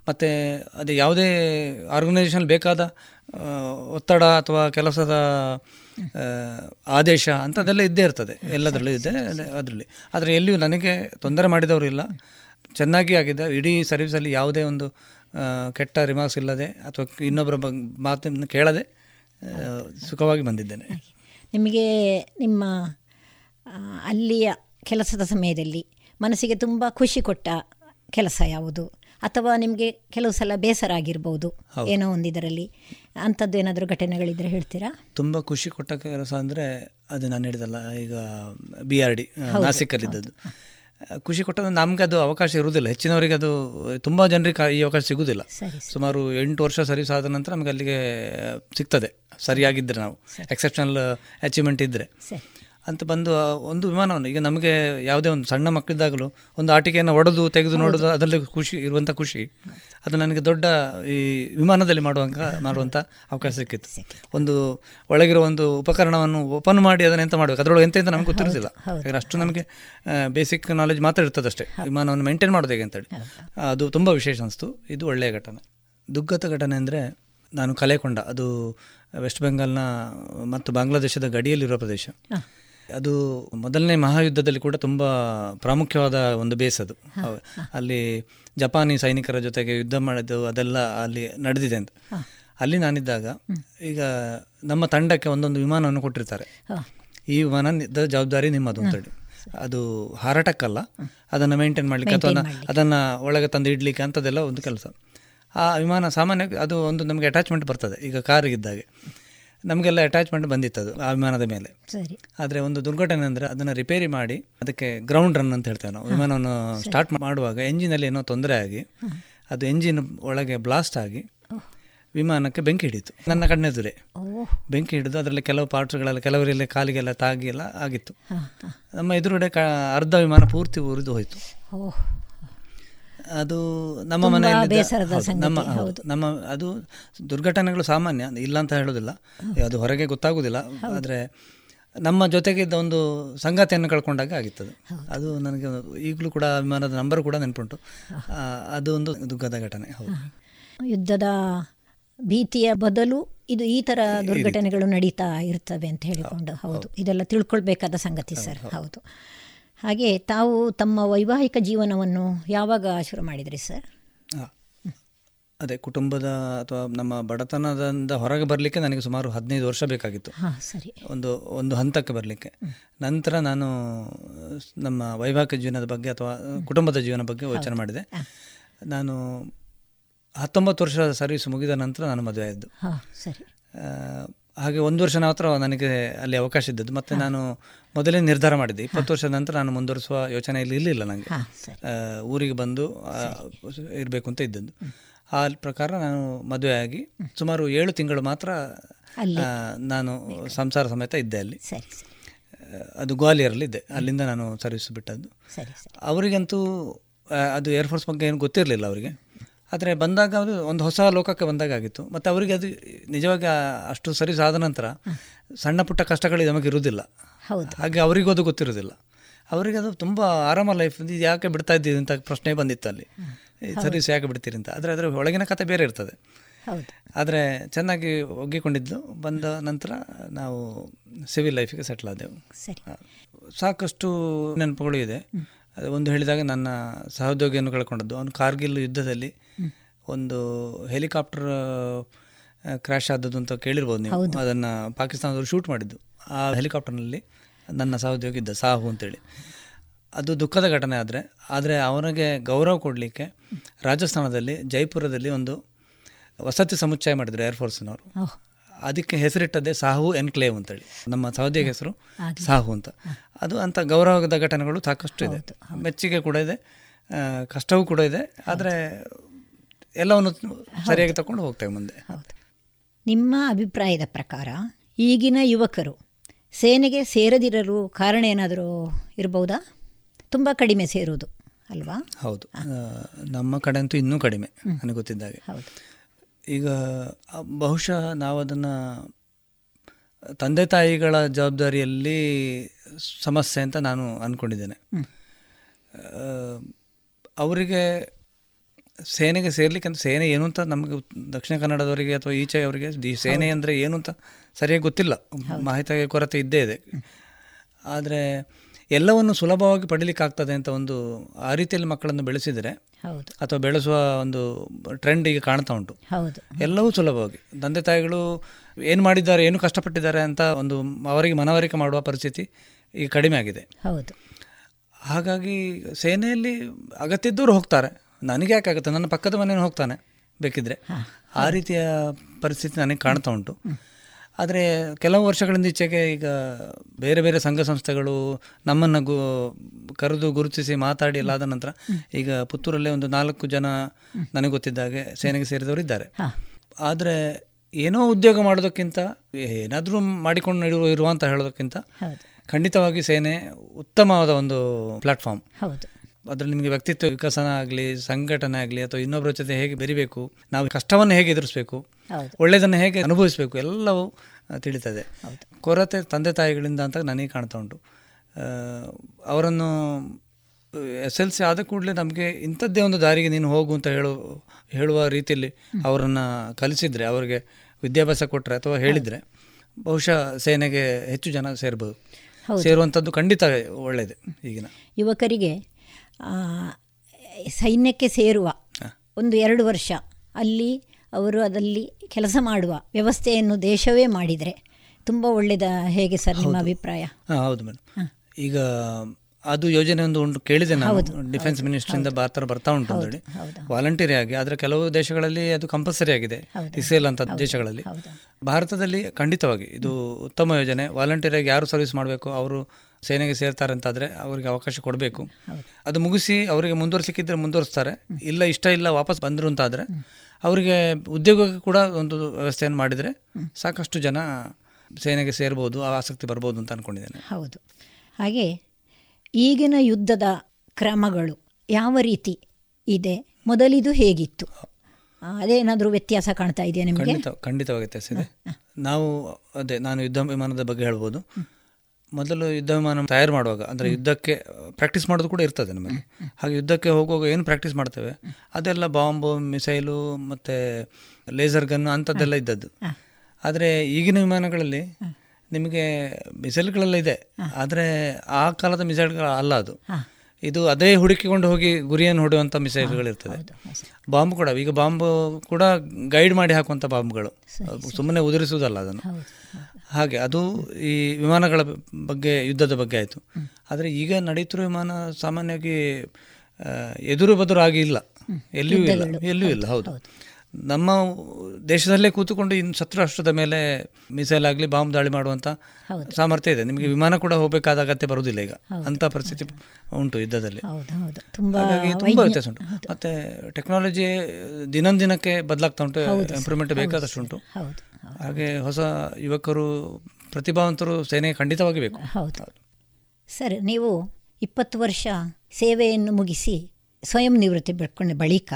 ಮತ್ತು ಅದು ಯಾವುದೇ ಆರ್ಗನೈಸೇಷನ್ ಬೇಕಾದ ಒತ್ತಡ ಅಥವಾ ಕೆಲಸದ ಆದೇಶ ಅಂಥದ್ದೆಲ್ಲ ಇದ್ದೇ ಇರ್ತದೆ. ಎಲ್ಲದರಲ್ಲೂ ಇದೆ ಅದರಲ್ಲಿ. ಆದರೆ ಎಲ್ಲಿಯೂ ನನಗೆ ತೊಂದರೆ ಮಾಡಿದವರು ಇಲ್ಲ. ಚೆನ್ನಾಗಿ ಆಗಿದೆ. ಇಡೀ ಸರ್ವಿಸಲ್ಲಿ ಯಾವುದೇ ಒಂದು ಕೆಟ್ಟ ರಿಮಾರ್ಕ್ಸ್ ಇಲ್ಲದೆ ಅಥವಾ ಇನ್ನೊಬ್ಬರ ಬಗ್ಗೆ ಮಾತನ್ನು ಕೇಳದೆ ಸುಖವಾಗಿ ಬಂದಿದ್ದೇನೆ. ನಿಮಗೆ ನಿಮ್ಮ ಅಲ್ಲಿಯ ಕೆಲಸದ ಸಮಯದಲ್ಲಿ ಮನಸ್ಸಿಗೆ ತುಂಬ ಖುಷಿ ಕೊಟ್ಟ ಕೆಲಸ ಯಾವುದು? ಅಥವಾ ನಿಮಗೆ ಕೆಲವು ಸಲ ಬೇಸರ ಆಗಿರ್ಬೋದು ಏನೋ ಒಂದು ಇದರಲ್ಲಿ? ಅಂಥದ್ದು ಏನಾದರೂ ಘಟನೆಗಳಿದ್ರೆ ಹೇಳ್ತೀರಾ? ತುಂಬ ಖುಷಿ ಕೊಟ್ಟ ಕೆಲಸ ಅಂದರೆ ಅದು ನಾನು ಹೇಳಿದಲ್ಲ ಈಗ ಬಿ ಆರ್ ಡಿ ನಾಸಿಕಲ್ಲಿದ್ದದ್ದು. ಖುಷಿ ಕೊಟ್ಟದ್ದು ನಮ್ಗೆ ಅದು ಅವಕಾಶ ಇರುವುದಿಲ್ಲ. ಹೆಚ್ಚಿನವರಿಗೆ ಅದು ತುಂಬ ಜನರಿಗೆ ಈ ಅವಕಾಶ ಸಿಗುವುದಿಲ್ಲ. ಸುಮಾರು ಎಂಟು ವರ್ಷ ಸರ್ವಿಸ್ ಆದ ನಂತರ ನಮಗೆ ಅಲ್ಲಿಗೆ ಸಿಗ್ತದೆ. ಸರಿಯಾಗಿದ್ದರೆ ನಾವು. ಎಕ್ಸೆಪ್ಷನಲ್ ಅಚೀವ್ಮೆಂಟ್ ಇದ್ದರೆ ಅಂತ ಬಂದು ಒಂದು ವಿಮಾನವನ್ನು ಈಗ ನಮಗೆ ಯಾವುದೇ ಒಂದು ಸಣ್ಣ ಮಕ್ಕಳಿದ್ದಾಗಲೂ ಒಂದು ಆಟಿಕೆಯನ್ನು ಒಡೆದು ತೆಗೆದು ನೋಡೋದು ಅದರಲ್ಲಿ ಖುಷಿ ಇರುವಂಥ ಖುಷಿ. ಅದು ನನಗೆ ದೊಡ್ಡ ಈ ವಿಮಾನದಲ್ಲಿ ಮಾಡುವಂಥ ಮಾಡುವಂಥ ಅವಕಾಶ ಸಿಕ್ಕಿತ್ತು. ಒಂದು ಒಳಗಿರೋ ಒಂದು ಉಪಕರಣವನ್ನು ಓಪನ್ ಮಾಡಿ ಅದನ್ನು ಎಂತ ಮಾಡಬೇಕು? ಅದರೊಳಗೆ ಎಂತ ಎಂತ ನಮಗೆ ಗೊತ್ತಿರೋದಿಲ್ಲ ಯಾಕಂದರೆ ಅಷ್ಟು ನಮಗೆ ಬೇಸಿಕ್ ನಾಲೆಜ್ ಮಾತ್ರ ಇರ್ತದೆ ಅಷ್ಟೇ. ವಿಮಾನವನ್ನು ಮೇಂಟೈನ್ ಮಾಡೋದು ಹೇಗೆ ಅಂತೇಳಿ. ಅದು ತುಂಬ ವಿಶೇಷ ಅನಿಸ್ತು. ಇದು ಒಳ್ಳೆಯ ಘಟನೆ. ದುಗ್ಗತ ಘಟನೆ ಅಂದರೆ ನಾನು ಕಲೆಕೊಂಡ ಅದು ವೆಸ್ಟ್ ಬೆಂಗಾಲ್ನ ಮತ್ತು ಬಾಂಗ್ಲಾದೇಶದ ಗಡಿಯಲ್ಲಿರುವ ಪ್ರದೇಶ. ಅದು ಮೊದಲನೇ ಮಹಾಯುದ್ಧದಲ್ಲಿ ಕೂಡ ತುಂಬ ಪ್ರಾಮುಖ್ಯವಾದ ಒಂದು ಬೇಸ್ ಅದು. ಅಲ್ಲಿ ಜಪಾನಿ ಸೈನಿಕರ ಜೊತೆಗೆ ಯುದ್ಧ ಮಾಡಿದ್ದು ಅದೆಲ್ಲ ಅಲ್ಲಿ ನಡೆದಿದೆ ಅಂತ. ಅಲ್ಲಿ ನಾನಿದ್ದಾಗ ಈಗ ನಮ್ಮ ತಂಡಕ್ಕೆ ಒಂದೊಂದು ವಿಮಾನವನ್ನು ಕೊಟ್ಟಿರ್ತಾರೆ. ಈ ವಿಮಾನದ ಜವಾಬ್ದಾರಿ ನಿಮ್ಮದು ಅಂತೇಳಿ ಅದು ಹಾರಾಟಕ್ಕಲ್ಲ ಅದನ್ನು ಮೇಂಟೈನ್ ಮಾಡಲಿಕ್ಕೆ ಅಥವಾ ಅದನ್ನು ಒಳಗೆ ತಂದು ಇಡ್ಲಿಕ್ಕೆ ಅಂಥದ್ದೆಲ್ಲ ಒಂದು ಕೆಲಸ. ಆ ವಿಮಾನ ಸಾಮಾನ್ಯ ಅದು ಒಂದು ನಮಗೆ ಅಟ್ಯಾಚ್ಮೆಂಟ್ ಬರ್ತದೆ ಈಗ ಕಾರಿಗಿದ್ದಾಗೆ. ನಮಗೆಲ್ಲ ಅಟ್ಯಾಚ್ಮೆಂಟ್ ಬಂದಿತ್ತು ಅದು ಆ ವಿಮಾನದ ಮೇಲೆ. ಸರಿ. ಆದರೆ ಒಂದು ದುರ್ಘಟನೆ ಅಂದರೆ ಅದನ್ನು ರಿಪೇರಿ ಮಾಡಿ ಅದಕ್ಕೆ ಗ್ರೌಂಡ್ ರನ್ ಅಂತ ಹೇಳ್ತೇವೆ ನಾವು. ವಿಮಾನವನ್ನು ಸ್ಟಾರ್ಟ್ ಮಾಡುವಾಗ ಎಂಜಿನಲ್ಲಿ ಏನೋ ತೊಂದರೆ ಆಗಿ ಅದು ಎಂಜಿನ್ ಒಳಗೆ ಬ್ಲಾಸ್ಟ್ ಆಗಿ ವಿಮಾನಕ್ಕೆ ಬೆಂಕಿ ಹಿಡಿತು ನನ್ನ ಕಣ್ಣೆದುರೇ. ಬೆಂಕಿ ಹಿಡಿದು ಅದರಲ್ಲಿ ಕೆಲವು ಪಾರ್ಟ್ಸ್ಗಳೆಲ್ಲ ಕೆಲವರಿಲ್ಲ ಕಾಲಿಗೆಲ್ಲ ತಾಗಿ ಎಲ್ಲ ಆಗಿತ್ತು ನಮ್ಮ ಎದುರುಗಡೆ ಕ ಅರ್ಧ ವಿಮಾನ ಪೂರ್ತಿ ಉರಿದು ಹೋಯಿತು. ಅದು ನಮ್ಮ ಮನೆಯಲ್ಲಿ ನಮ್ಮ ಅದು ದುರ್ಘಟನೆಗಳು ಸಾಮಾನ್ಯ ಇಲ್ಲ ಅಂತ ಹೇಳೋದಿಲ್ಲ. ಅದು ಹೊರಗೆ ಗೊತ್ತಾಗುದಿಲ್ಲ. ಆದರೆ ನಮ್ಮ ಜೊತೆಗಿದ್ದ ಒಂದು ಸಂಗಾತಿಯನ್ನು ಕಳ್ಕೊಂಡಾಗ ಆಗಿತ್ತು ಅದು ನನಗೆ ಈಗಲೂ ಕೂಡ ವಿಮಾನದ ನಂಬರ್ ಕೂಡ ನೆನಪುಂಟು. ಅದು ಒಂದು ದುಃಖದ ಘಟನೆ ಹೌದು. ಯುದ್ಧದ ಭೀತಿಯ ಬದಲು ಇದು ಈ ತರ ದುರ್ಘಟನೆಗಳು ನಡೀತಾ ಇರ್ತವೆ ಅಂತ ಹೇಳಿಕೊಂಡು ಹೌದು. ಇದೆಲ್ಲ ತಿಳ್ಕೊಳ್ಬೇಕಾದ ಸಂಗತಿ ಸರ್. ಹೌದು. ಹಾಗೆ ತಾವು ತಮ್ಮ ವೈವಾಹಿಕ ಜೀವನವನ್ನು ಯಾವಾಗ ಶುರು ಮಾಡಿದ್ರಿ ಸರ್? ಅದೇ ಕುಟುಂಬದ ಅಥವಾ ನಮ್ಮ ಬಡತನದಿಂದ ಹೊರಗೆ ಬರಲಿಕ್ಕೆ ನನಗೆ ಸುಮಾರು ಹದಿನೈದು ವರ್ಷ ಬೇಕಾಗಿತ್ತು. ಸರಿ. ಒಂದು ಒಂದು ಹಂತಕ್ಕೆ ಬರಲಿಕ್ಕೆ. ನಂತರ ನಾನು ನಮ್ಮ ವೈವಾಹಿಕ ಜೀವನದ ಬಗ್ಗೆ ಅಥವಾ ಕುಟುಂಬದ ಜೀವನ ಬಗ್ಗೆ ಯೋಚನೆ ಮಾಡಿದೆ. ನಾನು ಹತ್ತೊಂಬತ್ತು ವರ್ಷದ ಸರ್ವಿಸ್ ಮುಗಿದ ನಂತರ ನಾನು ಮದುವೆ ಆಯಿತು ಹಾಂ ಸರಿ. ಹಾಗೆ ಒಂದು ವರ್ಷ ಮಾತ್ರ ನನಗೆ ಅಲ್ಲಿ ಅವಕಾಶ ಇದ್ದದ್ದು. ಮತ್ತು ನಾನು ಮೊದಲೇ ನಿರ್ಧಾರ ಮಾಡಿದ್ದೆ. ಇಪ್ಪತ್ತು ವರ್ಷದ ನಂತರ ನಾನು ಮುಂದುವರಿಸುವ ಯೋಚನೆ ಇಲ್ಲಿ ಇರಲಿಲ್ಲ ನನಗೆ ಊರಿಗೆ ಬಂದು ಇರಬೇಕು ಅಂತ ಇದ್ದದ್ದು. ಆ ಪ್ರಕಾರ ನಾನು ಮದುವೆಯಾಗಿ ಸುಮಾರು ಏಳು ತಿಂಗಳು ಮಾತ್ರ? ನಾನು ಸಂಸಾರ ಸಮೇತ ಇದ್ದೆ ಅಲ್ಲಿ. ಅದು ಗ್ವಾಲಿಯರಲ್ಲಿ ಇದ್ದೆ ಅಲ್ಲಿಂದ ನಾನು ಸರ್ವಿಸ್ ಬಿಟ್ಟದ್ದು. ಅವರಿಗಂತೂ ಅದು ಏರ್ಫೋರ್ಸ್ ಬಗ್ಗೆ ಏನು ಗೊತ್ತಿರಲಿಲ್ಲ ಅವರಿಗೆ. ಆದರೆ ಬಂದಾಗ ಅದು ಒಂದು ಹೊಸ ಲೋಕಕ್ಕೆ ಬಂದಾಗ ಆಗಿತ್ತು ಮತ್ತು ಅವರಿಗೆ ಅದು ನಿಜವಾಗಿ ಅಷ್ಟು ಸರಿ ಸಾದ ನಂತರ ಸಣ್ಣ ಪುಟ್ಟ ಕಷ್ಟಗಳು ನಮಗೆ ಇರುವುದಿಲ್ಲ. ಹೌದು. ಹಾಗೆ ಅವರಿಗೂ ಅದು ಗೊತ್ತಿರೋದಿಲ್ಲ ಅವರಿಗೆ ಅದು ತುಂಬ ಆರಾಮ ಲೈಫ್ ಇದು ಯಾಕೆ ಬಿಡ್ತಾ ಇದ್ದೀವಿ ಅಂತ ಪ್ರಶ್ನೆ ಬಂದಿತ್ತು ಅಲ್ಲಿ. ಸರ್ವಿಸ್ ಯಾಕೆ ಬಿಡ್ತೀರಿ ಅಂತ. ಆದರೆ ಅದರ ಒಳಗಿನ ಕತೆ ಬೇರೆ ಇರ್ತದೆ. ಆದರೆ ಚೆನ್ನಾಗಿ ಒಗ್ಗಿಕೊಂಡಿದ್ದು ಬಂದ ನಂತರ ನಾವು ಸಿವಿಲ್ ಲೈಫಿಗೆ ಸೆಟ್ಲ್ ಆದೆವು. ಸಾಕಷ್ಟು ನೆನಪುಗಳು ಇದೆ. ಅದು ಒಂದು ಹೇಳಿದಾಗ ನನ್ನ ಸಹೋದ್ಯೋಗಿಯನ್ನು ಕಳ್ಕೊಂಡದ್ದು. ಅವನು ಕಾರ್ಗಿಲ್ ಯುದ್ಧದಲ್ಲಿ ಒಂದು ಹೆಲಿಕಾಪ್ಟರ್ ಕ್ರ್ಯಾಶ್ ಆದದ್ದು ಅಂತ ಕೇಳಿರ್ಬೋದು ನೀವು. ಅದನ್ನು ಪಾಕಿಸ್ತಾನದವರು ಶೂಟ್ ಮಾಡಿದ್ದು. ಆ ಹೆಲಿಕಾಪ್ಟರ್ನಲ್ಲಿ ನನ್ನ ಸಹೋದ್ಯೋಗಿ ಇದ್ದ ಸಾಹು ಅಂತೇಳಿ. ಅದು ದುಃಖದ ಘಟನೆ ಆದರೆ ಆದರೆ ಅವನಿಗೆ ಗೌರವ ಕೊಡಲಿಕ್ಕೆ ರಾಜಸ್ಥಾನದಲ್ಲಿ ಜೈಪುರದಲ್ಲಿ ಒಂದು ವಸತಿ ಸಮುಚ್ಚಯ ಮಾಡಿದ್ರು ಏರ್ಫೋರ್ಸ್ನವರು. ಅದಕ್ಕೆ ಹೆಸರಿಟ್ಟದ್ದೇ ಸಾಹು ಎನ್ಕ್ಲೇವ್ ಅಂತೇಳಿ. ನಮ್ಮ ಸಹೋದ್ಯೋಗಿ ಹೆಸರು ಸಾಹು ಅಂತ. ಅದು ಅಂಥ ಗೌರವದ ಘಟನೆಗಳು ಸಾಕಷ್ಟು ಇದೆ. ಮೆಚ್ಚುಗೆ ಕೂಡ ಇದೆ ಕಷ್ಟವೂ ಕೂಡ ಇದೆ. ಆದರೆ ಎಲ್ಲವನ್ನು ಸರಿಯಾಗಿ ತಗೊಂಡು ಹೋಗ್ತೇವೆ ಮುಂದೆ. ಹೌದು. ನಿಮ್ಮ ಅಭಿಪ್ರಾಯದ ಪ್ರಕಾರ ಈಗಿನ ಯುವಕರು ಸೇನೆಗೆ ಸೇರದಿರಲು ಕಾರಣ ಏನಾದರೂ ಇರಬಹುದಾ ತುಂಬ ಕಡಿಮೆ ಸೇರುವುದು ಅಲ್ವಾ? ಹೌದು. ನಮ್ಮ ಕಡೆ ಅಂತೂ ಇನ್ನೂ ಕಡಿಮೆ ನನಗೆ ಗೊತ್ತಿದ್ದಾಗೆ. ಹೌದು. ಈಗ ಬಹುಶಃ ನಾವು ಅದನ್ನು ತಂದೆ ತಾಯಿಗಳ ಜವಾಬ್ದಾರಿಯಲ್ಲಿ ಸಮಸ್ಯೆ ಅಂತ ನಾನು ಅಂದ್ಕೊಂಡಿದ್ದೇನೆ ಅವರಿಗೆ ಸೇನೆಗೆ ಸೇರ್ಲಿಕ್ಕೆ ಅಂತ ಸೇನೆ ಏನು ಅಂತ ನಮಗೆ ದಕ್ಷಿಣ ಕನ್ನಡದವರಿಗೆ ಅಥವಾ ಈಚೆ ಅವರಿಗೆ ದಿ ಸೇನೆ ಅಂದರೆ ಏನು ಅಂತ ಸರಿಯಾಗಿ ಗೊತ್ತಿಲ್ಲ. ಮಾಹಿತಿಯ ಕೊರತೆ ಇದ್ದೇ ಇದೆ. ಆದರೆ ಎಲ್ಲವನ್ನು ಸುಲಭವಾಗಿ ಪಡೀಲಿಕ್ಕಾಗ್ತದೆ ಅಂತ ಒಂದು ಆ ರೀತಿಯಲ್ಲಿ ಮಕ್ಕಳನ್ನು ಬೆಳೆಸಿದರೆ ಅಥವಾ ಬೆಳೆಸುವ ಒಂದು ಟ್ರೆಂಡ್ ಈಗ ಕಾಣ್ತಾ ಉಂಟು. ಎಲ್ಲವೂ ಸುಲಭವಾಗಿ. ತಂದೆ ತಾಯಿಗಳು ಏನು ಮಾಡಿದ್ದಾರೆ ಏನು ಕಷ್ಟಪಟ್ಟಿದ್ದಾರೆ ಅಂತ ಒಂದು ಅವರಿಗೆ ಮನವರಿಕೆ ಮಾಡುವ ಪರಿಸ್ಥಿತಿ ಈಗ ಕಡಿಮೆ ಆಗಿದೆ. ಹಾಗಾಗಿ ಸೇನೆಯಲ್ಲಿ ಅಗತ್ಯ ಇದ್ದವರು ಹೋಗ್ತಾರೆ. ನನಗೆ ಯಾಕಾಗುತ್ತೆ? ನನ್ನ ಪಕ್ಕದ ಮನೆಯನ್ನು ಹೋಗ್ತಾನೆ ಬೇಕಿದ್ರೆ. ಆ ರೀತಿಯ ಪರಿಸ್ಥಿತಿ ನನಗೆ ಕಾಣ್ತಾ ಉಂಟು. ಆದರೆ ಕೆಲವು ವರ್ಷಗಳಿಂದ ಈಚೆಗೆ ಈಗ ಬೇರೆ ಬೇರೆ ಸಂಘ ಸಂಸ್ಥೆಗಳು ನಮ್ಮನ್ನು ಗು ಕರೆದು ಗುರುತಿಸಿ ಮಾತಾಡಿ ಎಲ್ಲ ಆದ ನಂತರ ಈಗ ಪುತ್ತೂರಲ್ಲೇ ಒಂದು ನಾಲ್ಕು ಜನ ನನಗೆ ಗೊತ್ತಿದ್ದಾಗೆ ಸೇನೆಗೆ ಸೇರಿದವರು ಇದ್ದಾರೆ. ಆದರೆ ಏನೋ ಉದ್ಯೋಗ ಮಾಡೋದಕ್ಕಿಂತ ಏನಾದರೂ ಮಾಡಿಕೊಂಡು ನಡೆಯುವ ಇರುವ ಅಂತ ಹೇಳೋದಕ್ಕಿಂತ ಖಂಡಿತವಾಗಿ ಸೇನೆ ಉತ್ತಮವಾದ ಒಂದು ಪ್ಲಾಟ್ಫಾರ್ಮ್. ಹೌದು. ಅದರಲ್ಲಿ ನಿಮಗೆ ವ್ಯಕ್ತಿತ್ವ ವಿಕಸನ ಆಗಲಿ ಸಂಘಟನೆ ಆಗಲಿ ಅಥವಾ ಇನ್ನೊಬ್ಬರ ಜೊತೆ ಹೇಗೆ ಬೆರಿಬೇಕು ನಾವು ಕಷ್ಟವನ್ನು ಹೇಗೆ ಎದುರಿಸಬೇಕು. ಒಳ್ಳೆಯದನ್ನು ಹೇಗೆ ಅನುಭವಿಸಬೇಕು ಎಲ್ಲವೂ ತಿಳಿತದೆ. ಕೊರತೆ ತಂದೆ ತಾಯಿಗಳಿಂದ ಅಂತ ನನಗೆ ಕಾಣ್ತಾ ಉಂಟು. ಅವರನ್ನು ಎಸ್ ಎಲ್ ಸಿ ಆದ ಕೂಡಲೇ ನಮಗೆ ಇಂಥದ್ದೇ ಒಂದು ದಾರಿಗೆ ನೀನು ಹೋಗು ಅಂತ ಹೇಳು ಹೇಳುವ ರೀತಿಯಲ್ಲಿ ಅವರನ್ನು ಕಲಿಸಿದರೆ ಅವರಿಗೆ ವಿದ್ಯಾಭ್ಯಾಸ ಕೊಟ್ಟರೆ ಅಥವಾ ಹೇಳಿದರೆ ಬಹುಶಃ ಸೇನೆಗೆ ಹೆಚ್ಚು ಜನ ಸೇರ್ಬೋದು. ಸೇರುವಂಥದ್ದು ಖಂಡಿತ ಒಳ್ಳೆಯದು ಈಗಿನ. ಯುವಕರಿಗೆ ಸೈನ್ಯಕ್ಕೆ ಸೇರುವ ಒಂದು ಎರಡು ವರ್ಷ ಅಲ್ಲಿ ಅವರು ಅದರಲ್ಲಿ ಕೆಲಸ ಮಾಡುವ ವ್ಯವಸ್ಥೆಯನ್ನು ದೇಶವೇ ಮಾಡಿದರೆ ತುಂಬ ಒಳ್ಳೆಯದ ಹೇಗೆ ಸರ್ ನಿಮ್ಮ ಅಭಿಪ್ರಾಯ? ಹೌದು ಮೇಡಮ್. ಈಗ ಅದು ಯೋಜನೆ ಒಂದು ಉಂಟು ಕೇಳಿದೆ ನಾವು ಡಿಫೆನ್ಸ್ ಮಿನಿಸ್ಟ್ರಿಂದ ಭಾರತ ಬರ್ತಾ ಉಂಟು ಅಂತೇಳಿ ವಾಲಂಟಿಯರ್ ಆಗಿ. ಆದರೆ ಕೆಲವು ದೇಶಗಳಲ್ಲಿ ಅದು ಕಂಪಲ್ಸರಿ ಆಗಿದೆ. ಇಸ್ರೇಲ್ ಅಂತ ದೇಶಗಳಲ್ಲಿ. ಭಾರತದಲ್ಲಿ ಖಂಡಿತವಾಗಿ ಇದು ಉತ್ತಮ ಯೋಜನೆ. ವಾಲಂಟಿಯರ್ ಆಗಿ ಯಾರು ಸರ್ವಿಸ್ ಮಾಡಬೇಕು? ಅವರು ಸೇನೆಗೆ ಸೇರ್ತಾರೆ ಅಂತಾದರೆ ಅವರಿಗೆ ಅವಕಾಶ ಕೊಡಬೇಕು. ಅದು ಮುಗಿಸಿ ಅವರಿಗೆ ಮುಂದುವರಿಸಲಿಕ್ಕಿದ್ರೆ ಮುಂದುವರಿಸ್ತಾರೆ. ಇಲ್ಲ ಇಷ್ಟ ಇಲ್ಲ ವಾಪಸ್ ಬಂದರು ಅಂತಾದರೆ ಅವರಿಗೆ ಉದ್ಯೋಗಕ್ಕೆ ಕೂಡ ಒಂದು ವ್ಯವಸ್ಥೆಯನ್ನು ಮಾಡಿದರೆ ಸಾಕಷ್ಟು ಜನ ಸೇನೆಗೆ ಸೇರ್ಬೋದು ಆ ಆಸಕ್ತಿ ಬರ್ಬೋದು ಅಂತ ಅಂದ್ಕೊಂಡಿದ್ದೇನೆ ಹೌದು. ಹಾಗೆ ಈಗಿನ ಯುದ್ಧದ ಕ್ರಮಗಳು ಯಾವ ರೀತಿ ಇದೆ? ಮೊದಲಿದು ಹೇಗಿತ್ತು? ಅದೇನಾದರೂ ವ್ಯತ್ಯಾಸ ಕಾಣ್ತಾ ಇದೆಯಾ ನಿಮಗೆ? ಖಂಡಿತ ಖಂಡಿತವಾಗಿ ವ್ಯತ್ಯಾಸ ಇದೆ. ನಾವು ಅದೇ ನಾನು ಯುದ್ಧ ವಿಮಾನದ ಬಗ್ಗೆ ಹೇಳ್ಬೋದು. ಮೊದಲು ಯುದ್ಧ ವಿಮಾನ ತಯಾರು ಮಾಡುವಾಗ ಅಂದರೆ ಯುದ್ಧಕ್ಕೆ ಪ್ರಾಕ್ಟೀಸ್ ಮಾಡೋದು ಕೂಡ ಇರ್ತದೆ ನಮಗೆ ಹಾಗೆ ಯುದ್ಧಕ್ಕೆ ಹೋಗುವಾಗ ಏನು ಪ್ರಾಕ್ಟೀಸ್ ಮಾಡ್ತೇವೆ? ಅದೆಲ್ಲ ಬಾಂಬು ಮಿಸೈಲು ಮತ್ತು ಲೇಸರ್ ಗನ್ನು ಅಂಥದ್ದೆಲ್ಲ ಇದ್ದದ್ದು. ಆದರೆ ಈಗಿನ ವಿಮಾನಗಳಲ್ಲಿ ನಿಮಗೆ ಮಿಸೈಲ್ಗಳೆಲ್ಲ ಇದೆ. ಆದರೆ ಆ ಕಾಲದ ಮಿಸೈಲ್ಗಳು ಅಲ್ಲ ಅದು. ಇದು ಅದೇ ಹುಡುಕಿಕೊಂಡು ಹೋಗಿ ಗುರಿಯನ್ನು ಹೊಡೆಯುವಂಥ ಮಿಸೈಲ್ಗಳಿರ್ತದೆ. ಬಾಂಬ್ ಕೂಡ ಈಗ ಬಾಂಬ್ ಕೂಡ ಗೈಡ್ ಮಾಡಿ ಹಾಕುವಂಥ ಬಾಂಬ್ಗಳು. ಸುಮ್ಮನೆ ಉದುರಿಸುವುದಲ್ಲ ಅದನ್ನು. ಹಾಗೆ ಅದು ಈ ವಿಮಾನಗಳ ಬಗ್ಗೆ ಯುದ್ಧದ ಬಗ್ಗೆ ಆಯಿತು. ಆದರೆ ಈಗ ನಡೀತಿರೋ ವಿಮಾನ ಸಾಮಾನ್ಯವಾಗಿ ಎದುರು ಬದುರು ಆಗಿ ಇಲ್ಲ ಎಲ್ಲಿಯೂ ಇಲ್ಲ. ಎಲ್ಲಿಯೂ ಇಲ್ಲ ಹೌದು. ನಮ್ಮ ದೇಶದಲ್ಲೇ ಕೂತುಕೊಂಡು ಇನ್ನು ಶತ್ರು ರಾಷ್ಟ್ರದ ಮೇಲೆ ಮಿಸೈಲ್ ಆಗಲಿ ಬಾಂಬ್ ದಾಳಿ ಮಾಡುವಂಥ ಸಾಮರ್ಥ್ಯ ಇದೆ. ನಿಮಗೆ ವಿಮಾನ ಕೂಡ ಹೋಗಬೇಕಾದ ಅಗತ್ಯ ಬರುವುದಿಲ್ಲ ಈಗ. ಅಂಥ ಪರಿಸ್ಥಿತಿ ಉಂಟು ಯುದ್ಧದಲ್ಲಿ. ಹೌದು ಹೌದು. ತುಂಬ ಹಾಗಾಗಿ ತುಂಬ ವ್ಯತ್ಯಾಸ ಉಂಟು. ಮತ್ತು ಟೆಕ್ನಾಲಜಿ ದಿನಂದಿನಕ್ಕೆ ಬದಲಾಗ್ತಾ ಉಂಟು ಇಂಪ್ರೂವ್ಮೆಂಟ್ ಬೇಕಾದಷ್ಟು ಉಂಟು. ಹಾಗೆ ಹೊಸ ಯುವಕರು ಪ್ರತಿಭಾವಂತರು ಸೇನೆಗೆ ಖಂಡಿತವಾಗಿ ಬೇಕು. ಹೌದು. ಸರಿ ನೀವು ಇಪ್ಪತ್ತು ವರ್ಷ ಸೇವೆಯನ್ನು ಮುಗಿಸಿ ಸ್ವಯಂ ನಿವೃತ್ತಿ ಪಡ್ಕೊಂಡ ಬಳಿಕ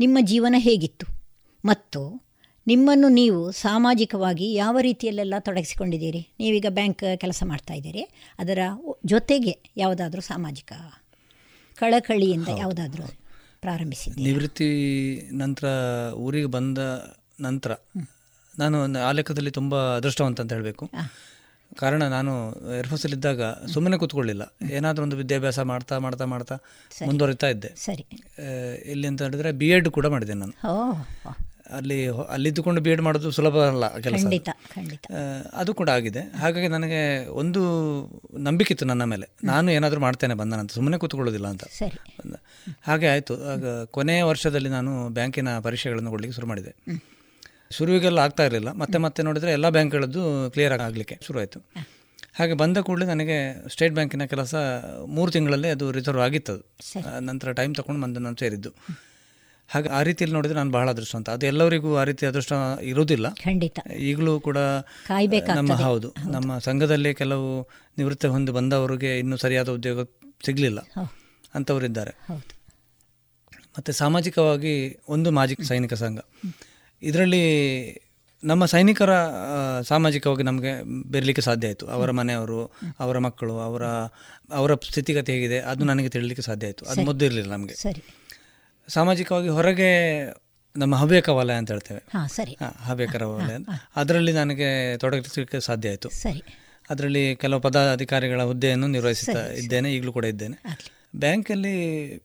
ನಿಮ್ಮ ಜೀವನ ಹೇಗಿತ್ತು? ಮತ್ತು ನಿಮ್ಮನ್ನು ನೀವು ಸಾಮಾಜಿಕವಾಗಿ ಯಾವ ರೀತಿಯಲ್ಲೆಲ್ಲ ತೊಡಗಿಸಿಕೊಂಡಿದ್ದೀರಿ? ನೀವೀಗ ಬ್ಯಾಂಕ್ ಕೆಲಸ ಮಾಡ್ತಾ ಇದ್ದೀರಿ. ಅದರ ಜೊತೆಗೆ ಯಾವುದಾದ್ರೂ ಸಾಮಾಜಿಕ ಕಳಕಳಿಯಿಂದ ಯಾವುದಾದ್ರೂ ಪ್ರಾರಂಭಿಸಿ ನಿವೃತ್ತಿ ನಂತರ ಊರಿಗೆ ಬಂದ ನಂತರ ನಾನು ಆ ಲೆಕ್ಕದಲ್ಲಿ ತುಂಬ ಅದೃಷ್ಟವಂತ ಅಂತ ಹೇಳಬೇಕು. ಕಾರಣ ನಾನು ಏರ್ಫೋರ್ಸಲ್ಲಿದ್ದಾಗ ಸುಮ್ಮನೆ ಕೂತ್ಕೊಳ್ಳಿಲ್ಲ. ಏನಾದರೂ ಒಂದು ವಿದ್ಯಾಭ್ಯಾಸ ಮಾಡ್ತಾ ಮಾಡ್ತಾ ಮಾಡ್ತಾ ಮುಂದುವರಿತಾ ಇದ್ದೆ. ಸರಿ. ಇಲ್ಲಿ ಎಲ್ಲಿ ಅಂತ ಹೇಳಿದ್ರೆ ಬಿ ಎಡ್ ಕೂಡ ಮಾಡಿದೆ ನಾನು. ಅಲ್ಲಿ ಅಲ್ಲಿದ್ದುಕೊಂಡು ಬಿ ಎಡ್ ಮಾಡೋದು ಸುಲಭ ಅಲ್ಲ ಕೆಲಸ. ಅದು ಕೂಡ ಆಗಿದೆ. ಹಾಗಾಗಿ ನನಗೆ ಒಂದು ನಂಬಿಕೆ ಇತ್ತು ನನ್ನ ಮೇಲೆ. ನಾನು ಏನಾದರೂ ಮಾಡ್ತೇನೆ ಬಂದನಂತ. ಸುಮ್ಮನೆ ಕೂತ್ಕೊಳ್ಳೋದಿಲ್ಲ ಅಂತ. ಹಾಗೆ ಆಯಿತು. ಆಗ ಕೊನೆಯ ವರ್ಷದಲ್ಲಿ ನಾನು ಬ್ಯಾಂಕಿನ ಪರೀಕ್ಷೆಗಳನ್ನು ಕೊಡಲಿಕ್ಕೆ ಶುರು ಮಾಡಿದೆ. ಶುರುವಿಗೆಲ್ಲ ಆಗ್ತಾ ಇರಲಿಲ್ಲ. ಮತ್ತೆ ಮತ್ತೆ ನೋಡಿದರೆ ಎಲ್ಲ ಬ್ಯಾಂಕ್ಗಳದ್ದು ಕ್ಲಿಯರ್ ಆಗಲಿಕ್ಕೆ ಶುರುವಾಯಿತು ಹಾಗೆ ಬಂದ ಕೂಡಲೇ ನನಗೆ ಸ್ಟೇಟ್ ಬ್ಯಾಂಕಿನ ಕೆಲಸ ಮೂರು ತಿಂಗಳಲ್ಲೇ ಅದು ರಿಸರ್ವ್ ಆಗಿತ್ತು ಅದು. ನಂತರ ಟೈಮ್ ತಗೊಂಡು ಬಂದು ನಾನು ಸೇರಿದ್ದು. ಹಾಗೆ ಆ ರೀತಿಯಲ್ಲಿ ನೋಡಿದ್ರೆ ನಾನು ಬಹಳ ಅದೃಷ್ಟ ಅಂತ. ಅದು ಎಲ್ಲರಿಗೂ ಆ ರೀತಿ ಅದೃಷ್ಟ ಇರುವುದಿಲ್ಲ. ಖಂಡಿತ. ಈಗಲೂ ಕೂಡ. ನಮ್ಮ ಹೌದು. ನಮ್ಮ ಸಂಘದಲ್ಲಿ ಕೆಲವು ನಿವೃತ್ತಿ ಹೊಂದಿ ಬಂದವರಿಗೆ ಇನ್ನೂ ಸರಿಯಾದ ಉದ್ಯೋಗ ಸಿಗಲಿಲ್ಲ. ಅಂತವರಿದ್ದಾರೆ. ಮತ್ತು ಸಾಮಾಜಿಕವಾಗಿ ಒಂದು ಮಾಜಿ ಸೈನಿಕ ಸಂಘ. ಇದರಲ್ಲಿ ನಮ್ಮ ಸೈನಿಕರ ಸಾಮಾಜಿಕವಾಗಿ ನಮಗೆ ಬೆರಲಿಕ್ಕೆ ಸಾಧ್ಯ ಆಯಿತು. ಅವರ ಮನೆಯವರು ಅವರ ಮಕ್ಕಳು ಅವರ ಅವರ ಸ್ಥಿತಿಗತಿ ಹೇಗಿದೆ ಅದು ನನಗೆ ತಿಳಿಲಿಕ್ಕೆ ಸಾಧ್ಯ ಆಯಿತು. ಅದು ಮೊದಲು ಇರಲಿಲ್ಲ ನಮಗೆ. ಸರಿ. ಸಾಮಾಜಿಕವಾಗಿ ಹೊರಗೆ ನಮ್ಮ ಹವ್ಯಕ ವಲಯ ಅಂತ ಹೇಳ್ತೇವೆ. ಹಾಂ ಸರಿ. ಹವ್ಯಕರ ವಲಯ. ಅದರಲ್ಲಿ ನನಗೆ ತೊಡಗಿಸಲಿಕ್ಕೆ ಸಾಧ್ಯ ಆಯಿತು. ಸರಿ. ಅದರಲ್ಲಿ ಕೆಲವು ಪದಾಧಿಕಾರಿಗಳ ಹುದ್ದೆಯನ್ನು ನಿರ್ವಹಿಸುತ್ತಾ ಇದ್ದೇನೆ ಈಗಲೂ ಕೂಡ ಇದ್ದೇನೆ. ಬ್ಯಾಂಕಲ್ಲಿ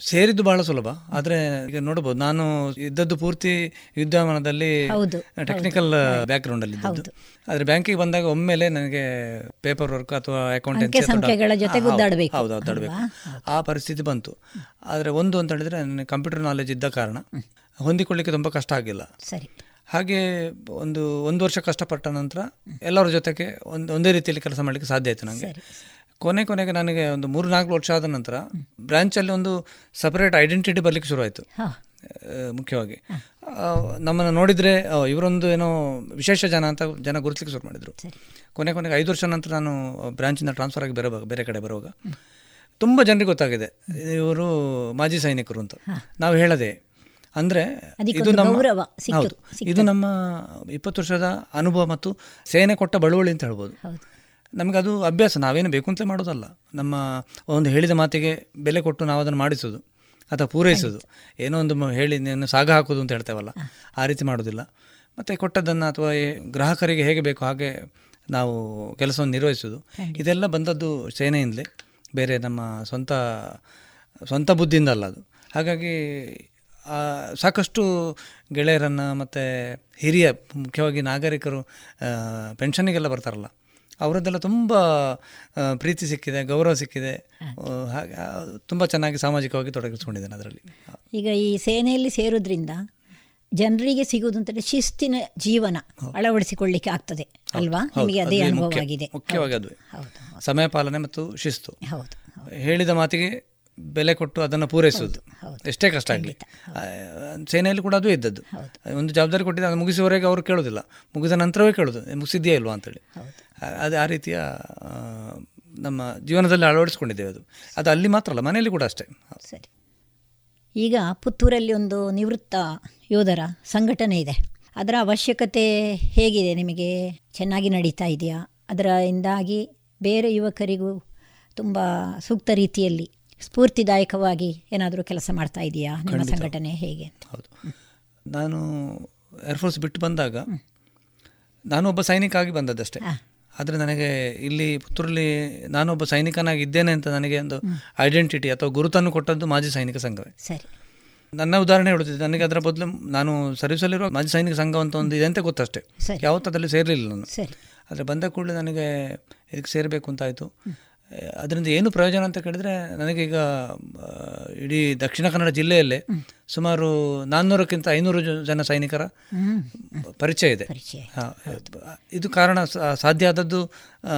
ಸೇರಿದ್ದು ಬಹಳ ಸುಲಭ. ಆದ್ರೆ ಈಗ ನೋಡಬಹುದು ನಾನು ಇದ್ದದ್ದು ಪೂರ್ತಿ ವಿದ್ಯಮಾನದಲ್ಲಿ ಟೆಕ್ನಿಕಲ್ ಬ್ಯಾಕ್ ಗ್ರೌಂಡ್ ಅಲ್ಲಿ ಇದ್ದದ್ದು. ಆದರೆ ಬ್ಯಾಂಕಿಗೆ ಬಂದಾಗ ಒಮ್ಮೆಲೆ ನನಗೆ ಪೇಪರ್ ವರ್ಕ್ ಅಥವಾ ಅಕೌಂಟೆನ್ಸಿ. ಹೌದು ಆ ಪರಿಸ್ಥಿತಿ ಬಂತು. ಆದ್ರೆ ಒಂದು ಅಂತ ಹೇಳಿದ್ರೆ ನನಗೆ ಕಂಪ್ಯೂಟರ್ ನಾಲೆಜ್ ಇದ್ದ ಕಾರಣ ಹೊಂದಿಕೊಳ್ಳಿಕ್ಕೆ ತುಂಬಾ ಕಷ್ಟ ಆಗಿಲ್ಲ. ಸರಿ. ಹಾಗೆ ಒಂದು ಒಂದು ವರ್ಷ ಕಷ್ಟಪಟ್ಟ ನಂತರ ಎಲ್ಲರ ಜೊತೆಗೆ ಒಂದು ಒಂದೇ ರೀತಿಯಲ್ಲಿ ಕೆಲಸ ಮಾಡಲಿಕ್ಕೆ ಸಾಧ್ಯ ಆಯಿತು ನನಗೆ ಕೊನೆ ಕೊನೆಗೆ ನನಗೆ ಒಂದು ಮೂರು ನಾಲ್ಕು ವರ್ಷ ಆದ ನಂತರ ಬ್ರಾಂಚಲ್ಲಿ ಒಂದು ಸಪರೇಟ್ ಐಡೆಂಟಿಟಿ ಬರಲಿಕ್ಕೆ ಶುರುವಾಯಿತು. ಮುಖ್ಯವಾಗಿ. ನಮ್ಮನ್ನು ನೋಡಿದರೆ ಇವರೊಂದು ಏನೋ ವಿಶೇಷ ಜನ ಅಂತ ಜನ ಗುರುತಿಸ್ಲಿಕ್ಕೆ ಶುರು ಮಾಡಿದರು. ಕೊನೆ ಕೊನೆಗೆ ಐದು ವರ್ಷ ನಂತರ ನಾನು ಬ್ರ್ಯಾಂಚಿಂದ ಟ್ರಾನ್ಸ್ಫರ್ ಆಗಿ ಬೇರೆ ಬೇರೆ ಕಡೆ ಬರುವಾಗ ತುಂಬ ಜನರಿಗೆ ಗೊತ್ತಾಗಿದೆ. ಇವರು ಮಾಜಿ ಸೈನಿಕರು ಅಂತ. ನಾವು ಹೇಳದೆ ಅಂದರೆ ಇದು ನಮ್ಮ ಹೌದು. ಇದು ನಮ್ಮ ಇಪ್ಪತ್ತು ವರ್ಷದ ಅನುಭವ ಮತ್ತು ಸೇನೆ ಕೊಟ್ಟ ಬಳುವಳಿ ಅಂತ ಹೇಳ್ಬೋದು. ನಮಗೆ ಅದು ಅಭ್ಯಾಸ ನಾವೇನು ಬೇಕು ಅಂತಲೇ ಮಾಡೋದಲ್ಲ. ನಮ್ಮ ಒಂದು ಹೇಳಿದ ಮಾತಿಗೆ ಬೆಲೆ ಕೊಟ್ಟು ನಾವು ಅದನ್ನು ಮಾಡಿಸೋದು ಅಥವಾ ಪೂರೈಸೋದು. ಏನೋ ಒಂದು ಹೇಳಿ ನೀನು ಸಾಗ ಹಾಕೋದು ಅಂತ ಹೇಳ್ತೇವಲ್ಲ ಆ ರೀತಿ ಮಾಡೋದಿಲ್ಲ. ಮತ್ತು ಕೊಟ್ಟದ್ದನ್ನು ಅಥವಾ ಗ್ರಾಹಕರಿಗೆ ಹೇಗೆ ಬೇಕು ಹಾಗೆ ನಾವು ಕೆಲಸವನ್ನು ನಿರ್ವಹಿಸೋದು. ಇದೆಲ್ಲ ಬಂದದ್ದು ಸೇನೆಯಿಂದಲೇ ಬೇರೆ ನಮ್ಮ ಸ್ವಂತ ಸ್ವಂತ ಬುದ್ಧಿಯಿಂದ ಅಲ್ಲ ಅದು. ಹಾಗಾಗಿ ಸಾಕಷ್ಟು ಗೆಳೆಯರನ್ನು ಮತ್ತು ಹಿರಿಯ ಮುಖ್ಯವಾಗಿ ನಾಗರಿಕರು ಪೆನ್ಷನ್ನಿಗೆಲ್ಲ ಬರ್ತಾರಲ್ಲ. ಅವರದ್ದೆಲ್ಲ ತುಂಬ ಪ್ರೀತಿ ಸಿಕ್ಕಿದೆ ಗೌರವ ಸಿಕ್ಕಿದೆ. ಹಾಗೆ. ತುಂಬ ಚೆನ್ನಾಗಿ ಸಾಮಾಜಿಕವಾಗಿ ತೊಡಗಿಸ್ಕೊಂಡಿದ್ದೇನೆ ಅದರಲ್ಲಿ. ಈಗ ಈ ಸೇನೆಯಲ್ಲಿ ಸೇರೋದ್ರಿಂದ ಜನರಿಗೆ ಸಿಗುವುದು ಅಂತ ಶಿಸ್ತಿನ ಜೀವನ ಅಳವಡಿಸಿಕೊಳ್ಳಿಕ್ಕೆ ಆಗ್ತದೆ ಅಲ್ವಾ? ನಿಮಗೆ ಅದೇ ಅದುವೇ ಅನುಭವ ಮುಖ್ಯ. ಆಗಿದೆ. ಮುಖ್ಯವಾಗಿ ಅದು ಸಮಯ ಪಾಲನೆ ಮತ್ತು ಶಿಸ್ತು. ಹೌದು. ಹೇಳಿದ ಮಾತಿಗೆ ಬೆಲೆ ಕೊಟ್ಟು ಅದನ್ನು ಪೂರೈಸುವುದು. ಎಷ್ಟೇ ಕಷ್ಟ ಆಗಲಿ. ಸೇನೆಯಲ್ಲಿ ಕೂಡ ಅದು ಇದ್ದದ್ದು. ಒಂದು ಜವಾಬ್ದಾರಿ ಕೊಟ್ಟಿದ್ದು ಅದು ಮುಗಿಸುವವರೆಗೆ ಅವರು ಕೇಳೋದಿಲ್ಲ ಮುಗಿದ ನಂತರವೇ ಕೇಳೋದು "ಏ, ಮುಗಿಸಿದ್ಯಾ ಇಲ್ವಾ ಅಂತೇಳಿ. ಅದು ಆ ರೀತಿಯ ನಮ್ಮ ಜೀವನದಲ್ಲಿ ಅಳವಡಿಸ್ಕೊಂಡಿದ್ದೇವೆ ಅದು. ಅದು ಅಲ್ಲಿ ಮಾತ್ರ ಅಲ್ಲ ಮನೆಯಲ್ಲಿ ಕೂಡ ಅಷ್ಟೇ. ಸರಿ. ಈಗ ಪುತ್ತೂರಲ್ಲಿ ಒಂದು ನಿವೃತ್ತ ಯೋಧರ ಸಂಘಟನೆ ಇದೆ. ಅದರ ಅವಶ್ಯಕತೆ ಹೇಗಿದೆ ನಿಮಗೆ? ಚೆನ್ನಾಗಿ ನಡೀತಾ ಇದೆಯಾ? ಅದರಿಂದಾಗಿ ಬೇರೆ ಯುವಕರಿಗೂ ತುಂಬ ಸೂಕ್ತ ರೀತಿಯಲ್ಲಿ ಸ್ಫೂರ್ತಿದಾಯಕವಾಗಿ ಏನಾದರೂ ಕೆಲಸ ಮಾಡ್ತಾ ಇದೆಯಾ? ನಿಮ್ಮ ಸಂಘಟನೆ ಹೇಗೆ? ಹೌದು. ನಾನು ಏರ್ಫೋರ್ಸ್ ಬಿಟ್ಟು ಬಂದಾಗ ನಾನು ಒಬ್ಬ ಸೈನಿಕ ಆಗಿ ಬಂದದ್ದಷ್ಟೇ. ಆದರೆ ನನಗೆ ಇಲ್ಲಿ ಪುತ್ತೂರಲ್ಲಿ ನಾನೊಬ್ಬ ಸೈನಿಕನಾಗಿದ್ದೇನೆ ಅಂತ ನನಗೆ ಒಂದು ಐಡೆಂಟಿಟಿ ಅಥವಾ ಗುರುತನ್ನು ಕೊಟ್ಟದ್ದು ಮಾಜಿ ಸೈನಿಕ ಸಂಘವೇ. ಸರಿ. ನನ್ನ ಉದಾಹರಣೆ ಹೇಳುತ್ತಿದ್ದೆ. ನನಗೆ ಅದರ ಬದಲು ನಾನು ಸರ್ವಿಸಲ್ಲಿರುವ ಮಾಜಿ ಸೈನಿಕ ಸಂಘ ಅಂತ ಒಂದು ಇದೆ ಅಂತ ಗೊತ್ತಷ್ಟೇ. ಯಾವತ್ತದಲ್ಲಿ ಯಾವತ್ತೂ ಅದರಲ್ಲಿ ಸೇರಲಿಲ್ಲ ನಾನು. ಆದರೆ ಬಂದ ಕೂಡಲೇ ನನಗೆ ಇದಕ್ಕೆ ಸೇರಬೇಕು ಅಂತಾಯಿತು ಅದರಿಂದ ಏನು ಪ್ರಯೋಜನ ಅಂತ ಕೇಳಿದರೆ ನನಗೀಗ ಇಡೀ ದಕ್ಷಿಣ ಕನ್ನಡ ಜಿಲ್ಲೆಯಲ್ಲೇ ಸುಮಾರು ನಾನ್ನೂರಕ್ಕಿಂತ ಐನೂರು ಜನ ಸೈನಿಕರ ಪರಿಚಯ ಇದೆ. ಇದು ಕಾರಣ ಸಾಧ್ಯ ಆದದ್ದು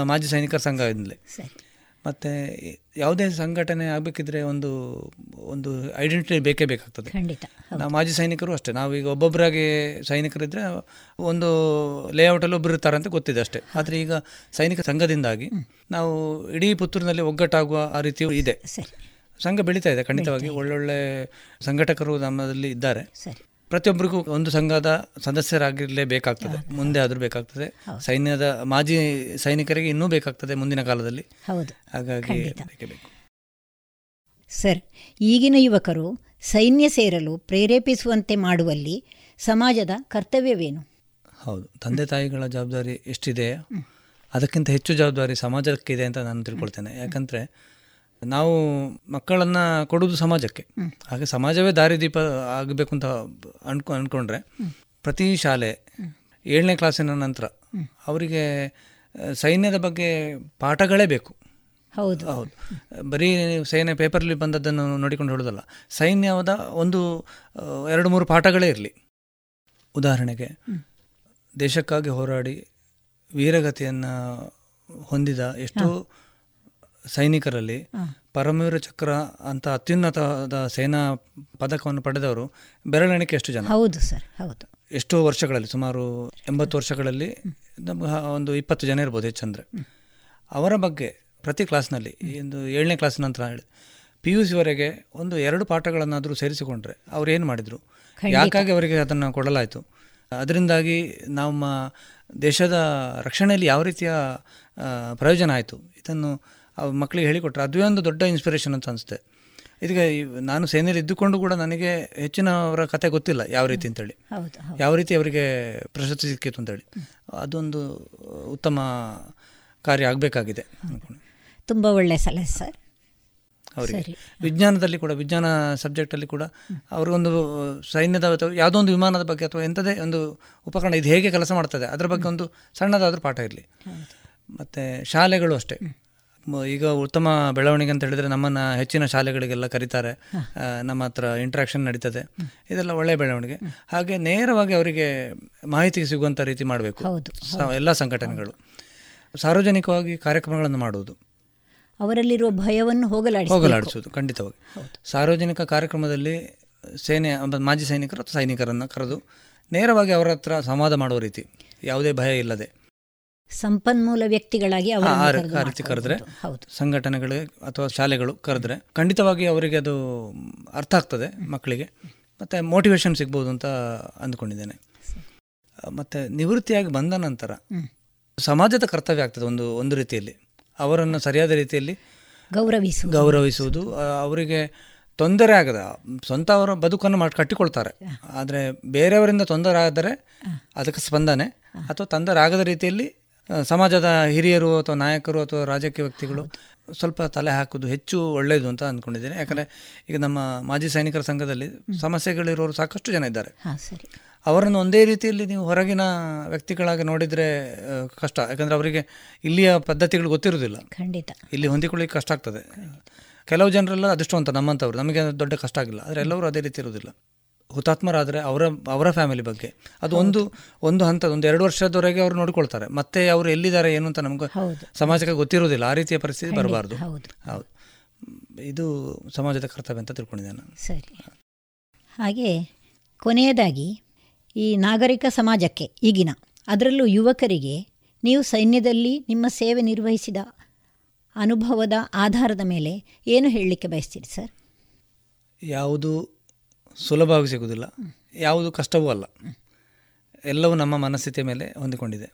ಮಾಜಿ ಸೈನಿಕರ ಸಂಘದಿಂದಲೇ. ಮತ್ತು ಯಾವುದೇ ಸಂಘಟನೆ ಆಗಬೇಕಿದ್ರೆ ಒಂದು ಒಂದು ಐಡೆಂಟಿಟಿ ಬೇಕೇ ಬೇಕಾಗ್ತದೆ. ಖಂಡಿತ. ನಾವು ಮಾಜಿ ಸೈನಿಕರು ಅಷ್ಟೇ. ನಾವು ಈಗ ಒಬ್ಬೊಬ್ಬರಾಗಿ ಸೈನಿಕರಿದ್ದರೆ ಒಂದು ಲೇಔಟಲ್ಲಿ ಒಬ್ಬರು ಇರ್ತಾರೆ ಅಂತ ಗೊತ್ತಿದೆ ಅಷ್ಟೇ. ಆದರೆ ಈಗ ಸೈನಿಕ ಸಂಘದಿಂದಾಗಿ ನಾವು ಇಡೀ ಪುತ್ತೂರಿನಲ್ಲಿ ಒಗ್ಗಟ್ಟಾಗುವ ಆ ರೀತಿಯೂ ಇದೆ. ಸಂಘ ಬೆಳೀತಾ ಇದೆ ಖಂಡಿತವಾಗಿ. ಒಳ್ಳೊಳ್ಳೆ ಸಂಘಟಕರು ನಮ್ಮಲ್ಲಿ ಇದ್ದಾರೆ. ಸರಿ. ಪ್ರತಿಯೊಬ್ಬರಿಗೂ ಒಂದು ಸಂಘದ ಸದಸ್ಯರಾಗಿರಲೇಬೇಕಾಗ್ತದೆ. ಮುಂದೆ ಆದರೂ ಬೇಕಾಗ್ತದೆ. ಸೈನ್ಯದ ಮಾಜಿ ಸೈನಿಕರಿಗೆ ಇನ್ನೂ ಬೇಕಾಗ್ತದೆ ಮುಂದಿನ ಕಾಲದಲ್ಲಿ. ಹೌದು. ಹಾಗಾಗಿ ಸರ್ ಈಗಿನ ಯುವಕರು ಸೈನ್ಯ ಸೇರಲು ಪ್ರೇರೇಪಿಸುವಂತೆ ಮಾಡುವಲ್ಲಿ ಸಮಾಜದ ಕರ್ತವ್ಯವೇನು? ಹೌದು. ತಂದೆ ತಾಯಿಗಳ ಜವಾಬ್ದಾರಿ ಎಷ್ಟಿದೆ? ಅದಕ್ಕಿಂತ ಹೆಚ್ಚು ಜವಾಬ್ದಾರಿ ಸಮಾಜಕ್ಕಿದೆ ಅಂತ ನಾನು ತಿಳ್ಕೊಳ್ತೇನೆ. ಯಾಕಂದರೆ ನಾವು ಮಕ್ಕಳನ್ನು ಕೊಡೋದು ಸಮಾಜಕ್ಕೆ. ಹಾಗೆ ಸಮಾಜವೇ ದಾರಿದೀಪ ಆಗಬೇಕು ಅಂತ ಅನ್ಕೊ ಅಂದ್ಕೊಂಡ್ರೆ ಪ್ರತಿ ಶಾಲೆ ಏಳನೇ ಕ್ಲಾಸಿನ ನಂತರ ಅವರಿಗೆ ಸೈನ್ಯದ ಬಗ್ಗೆ ಪಾಠಗಳೇ ಬೇಕು. ಹೌದು. ಹೌದು. ಬರೀ ಸೈನ್ಯ ಸೇನೆ ಪೇಪರ್ಲಿ ಬಂದದ್ದನ್ನು ನೋಡಿಕೊಂಡು ಹೇಳೋದಲ್ಲ ಸೈನ್ಯದ ಒಂದು ಎರಡು ಮೂರು ಪಾಠಗಳೇ ಇರಲಿ. ಉದಾಹರಣೆಗೆ ದೇಶಕ್ಕಾಗಿ ಹೋರಾಡಿ ವೀರಗತಿಯನ್ನು ಹೊಂದಿದ ಎಷ್ಟೋ ಸೈನಿಕರಲ್ಲಿ ಪರಮವೀರ ಚಕ್ರ ಅಂತ ಅತ್ಯುನ್ನತವಾದ ಸೇನಾ ಪದಕವನ್ನು ಪಡೆದವರು ಬೆರಳೆಣಿಕೆ ಎಷ್ಟು ಜನ? ಹೌದು ಸರ್ ಹೌದು. ಎಷ್ಟೋ ವರ್ಷಗಳಲ್ಲಿ ಸುಮಾರು ಎಂಬತ್ತು ವರ್ಷಗಳಲ್ಲಿ ನಮ್ಗೆ ಒಂದು ಇಪ್ಪತ್ತು ಜನ ಇರ್ಬೋದು ಹೆಚ್ಚಂದರೆ ಅವರ ಬಗ್ಗೆ ಪ್ರತಿ ಕ್ಲಾಸ್ನಲ್ಲಿ ಒಂದು ಏಳನೇ ಕ್ಲಾಸ್ ನಂತರ ಹೇಳಿ ಪಿ ಯು ಸಿವರೆಗೆ ಒಂದು ಎರಡು ಪಾಠಗಳನ್ನಾದರೂ ಸೇರಿಸಿಕೊಂಡ್ರೆ ಅವ್ರು ಏನು ಮಾಡಿದರು? ಯಾಕಾಗಿ ಅವರಿಗೆ ಅದನ್ನು ಕೊಡಲಾಯಿತು? ಅದರಿಂದಾಗಿ ನಮ್ಮ ದೇಶದ ರಕ್ಷಣೆಯಲ್ಲಿ ಯಾವ ರೀತಿಯ ಪ್ರಯೋಜನ ಆಯಿತು? ಇದನ್ನು ಮಕ್ಕಳಿಗೆ ಹೇಳಿಕೊಟ್ರೆ ಅದುವೇ ಒಂದು ದೊಡ್ಡ ಇನ್ಸ್ಪಿರೇಷನ್ ಅಂತ ಅನಿಸುತ್ತೆ. ಇದೀಗ ನಾನು ಸೇನೆಯಲ್ಲಿ ಇದ್ದುಕೊಂಡು ಕೂಡ ನನಗೆ ಹೆಚ್ಚಿನ ಅವರ ಕತೆ ಗೊತ್ತಿಲ್ಲ ಯಾವ ರೀತಿ ಅಂತೇಳಿ. ಯಾವ ರೀತಿ ಅವರಿಗೆ ಪ್ರಶಸ್ತಿ ಸಿಕ್ಕಿತ್ತು ಅಂತೇಳಿ. ಅದೊಂದು ಉತ್ತಮ ಕಾರ್ಯ ಆಗಬೇಕಾಗಿದೆ ತುಂಬ ಒಳ್ಳೆಯ ಸಲಹೆ ಸರ್. ಅವರಿಗೆ. ವಿಜ್ಞಾನದಲ್ಲಿ ಕೂಡ ವಿಜ್ಞಾನ ಸಬ್ಜೆಕ್ಟಲ್ಲಿ ಕೂಡ ಅವ್ರಿಗೊಂದು ಸೈನ್ಯದ ಅಥವಾ ಯಾವುದೋ ಒಂದು ವಿಮಾನದ ಬಗ್ಗೆ ಅಥವಾ ಎಂಥದೇ ಒಂದು ಉಪಕರಣ ಇದು ಹೇಗೆ ಕೆಲಸ ಮಾಡ್ತದೆ ಅದರ ಬಗ್ಗೆ ಒಂದು ಸಣ್ಣದಾದರೂ ಪಾಠ ಇರಲಿ. ಮತ್ತು ಶಾಲೆಗಳು ಅಷ್ಟೇ. ಈಗ ಉತ್ತಮ ಬೆಳವಣಿಗೆ ಅಂತ ಹೇಳಿದರೆ ನಮ್ಮನ್ನು ಹೆಚ್ಚಿನ ಶಾಲೆಗಳಿಗೆಲ್ಲ ಕರೀತಾರೆ. ನಮ್ಮ ಹತ್ರ ಇಂಟ್ರಾಕ್ಷನ್ ನಡೀತದೆ. ಇದೆಲ್ಲ ಒಳ್ಳೆಯ ಬೆಳವಣಿಗೆ. ಹಾಗೆ ನೇರವಾಗಿ ಅವರಿಗೆ ಮಾಹಿತಿ ಸಿಗುವಂಥ ರೀತಿ ಮಾಡಬೇಕು. ಎಲ್ಲ ಸಂಘಟನೆಗಳು. ಸಾರ್ವಜನಿಕವಾಗಿ ಕಾರ್ಯಕ್ರಮಗಳನ್ನು ಮಾಡುವುದು. ಅವರಲ್ಲಿರುವ ಭಯವನ್ನು ಹೋಗಲಾಡಿಸಬೇಕು. ಹೋಗಲಾಡಿಸುವುದು ಖಂಡಿತವಾಗಿ. ಸಾರ್ವಜನಿಕ ಕಾರ್ಯಕ್ರಮದಲ್ಲಿ ಸೇನೆ ಮಾಜಿ ಸೈನಿಕರು ಅಥವಾ ಸೈನಿಕರನ್ನು ಕರೆದು ನೇರವಾಗಿ ಅವರ ಹತ್ರ ಸಂವಾದ ಮಾಡುವ ರೀತಿ. ಯಾವುದೇ ಭಯ ಇಲ್ಲದೆ. ಸಂಪನ್ಮೂಲ ವ್ಯಕ್ತಿಗಳಾಗಿ ಅವರು ಕರೆದ್ರೆ ಹೌದು. ಸಂಘಟನೆಗಳು ಅಥವಾ ಶಾಲೆಗಳು ಕರೆದ್ರೆ ಖಂಡಿತವಾಗಿ ಅವರಿಗೆ ಅದು ಅರ್ಥ ಆಗ್ತದೆ ಮಕ್ಕಳಿಗೆ. ಮತ್ತು ಮೋಟಿವೇಶನ್ ಸಿಗ್ಬೋದು ಅಂತ ಅಂದ್ಕೊಂಡಿದ್ದೇನೆ. ಮತ್ತು ನಿವೃತ್ತಿಯಾಗಿ ಬಂದ ನಂತರ ಸಮಾಜದ ಕರ್ತವ್ಯ ಆಗ್ತದೆ ಒಂದು ಒಂದು ರೀತಿಯಲ್ಲಿ. ಅವರನ್ನು ಸರಿಯಾದ ರೀತಿಯಲ್ಲಿ ಗೌರವಿಸು ಗೌರವಿಸುವುದು ಅವರಿಗೆ ತೊಂದರೆ ಆಗದ ಸ್ವಂತ ಅವರ ಬದುಕನ್ನು ಮಾಡಿ ಕಟ್ಟಿಕೊಳ್ತಾರೆ. ಆದರೆ ಬೇರೆಯವರಿಂದ ತೊಂದರೆ ಆದರೆ ಅದಕ್ಕೆ ಸ್ಪಂದನೆ ಅಥವಾ ತೊಂದರೆ ಆಗದ ರೀತಿಯಲ್ಲಿ ಸಮಾಜದ ಹಿರಿಯರು ಅಥವಾ ನಾಯಕರು ಅಥವಾ ರಾಜಕೀಯ ವ್ಯಕ್ತಿಗಳು ಸ್ವಲ್ಪ ತಲೆ ಹಾಕೋದು ಹೆಚ್ಚು ಒಳ್ಳೆಯದು ಅಂತ ಅಂದ್ಕೊಂಡಿದ್ದೇನೆ ಯಾಕಂದರೆ ಈಗ ನಮ್ಮ ಮಾಜಿ ಸೈನಿಕರ ಸಂಘದಲ್ಲಿ ಸಮಸ್ಯೆಗಳಿರೋರು ಸಾಕಷ್ಟು ಜನ ಇದ್ದಾರೆ. ಅವರನ್ನು ಒಂದೇ ರೀತಿಯಲ್ಲಿ ನೀವು ಹೊರಗಿನ ವ್ಯಕ್ತಿಗಳಾಗಿ ನೋಡಿದರೆ ಕಷ್ಟ. ಯಾಕಂದರೆ ಅವರಿಗೆ ಇಲ್ಲಿಯ ಪದ್ಧತಿಗಳು ಗೊತ್ತಿರೋದಿಲ್ಲ ಖಂಡಿತ. ಇಲ್ಲಿ ಹೊಂದಿಕೊಳ್ಳಿಕ್ಕೆ ಕಷ್ಟ ಆಗ್ತದೆ. ಕೆಲವು ಜನರೆಲ್ಲ ಅದೃಷ್ಟವಂತ ನಮ್ಮಂಥವ್ರು. ನಮಗೆ ದೊಡ್ಡ ಕಷ್ಟ ಆಗಿಲ್ಲ. ಆದರೆ ಎಲ್ಲರೂ ಅದೇ ರೀತಿ ಇರೋದಿಲ್ಲ ಹುತಾತ್ಮರಾದರೆ ಅವರ ಅವರ ಫ್ಯಾಮಿಲಿ ಬಗ್ಗೆ. ಅದು ಒಂದು ಒಂದು ಹಂತದ ಒಂದು ಎರಡು ವರ್ಷದವರೆಗೆ ಅವರು ನೋಡಿಕೊಳ್ತಾರೆ. ಮತ್ತೆ ಅವರು ಎಲ್ಲಿದ್ದಾರೆ ಏನು ಅಂತ ನಮ್ಗೆ ಸಮಾಜಕ್ಕೆ ಗೊತ್ತಿರೋದಿಲ್ಲ ಆ ರೀತಿಯ ಪರಿಸ್ಥಿತಿ ಬರಬಾರ್ದು. ಹೌದು. ಹೌದು. ಇದು ಸಮಾಜದ ಕರ್ತವ್ಯ ಅಂತ ತಿಳ್ಕೊಂಡಿದ್ದೇನೆ ನಾನು. ಸರಿ. ಹಾಗೆ ಕೊನೆಯದಾಗಿ ಈ ನಾಗರಿಕ ಸಮಾಜಕ್ಕೆ ಈಗಿನ ಅದರಲ್ಲೂ ಯುವಕರಿಗೆ ನೀವು ಸೈನ್ಯದಲ್ಲಿ ನಿಮ್ಮ ಸೇವೆ ನಿರ್ವಹಿಸಿದ ಅನುಭವದ ಆಧಾರದ ಮೇಲೆ ಏನು ಹೇಳಲಿಕ್ಕೆ ಬಯಸ್ತೀರಿ ಸರ್? ಯಾವುದು ಸುಲಭವಾಗಿ ಸಿಗುವುದಿಲ್ಲ. ಯಾವುದು ಕಷ್ಟವೂ ಅಲ್ಲ. ಎಲ್ಲವೂ ನಮ್ಮ ಮನಸ್ಥಿತಿಯ ಮೇಲೆ ಹೊಂದಿಕೊಂಡಿದೆ.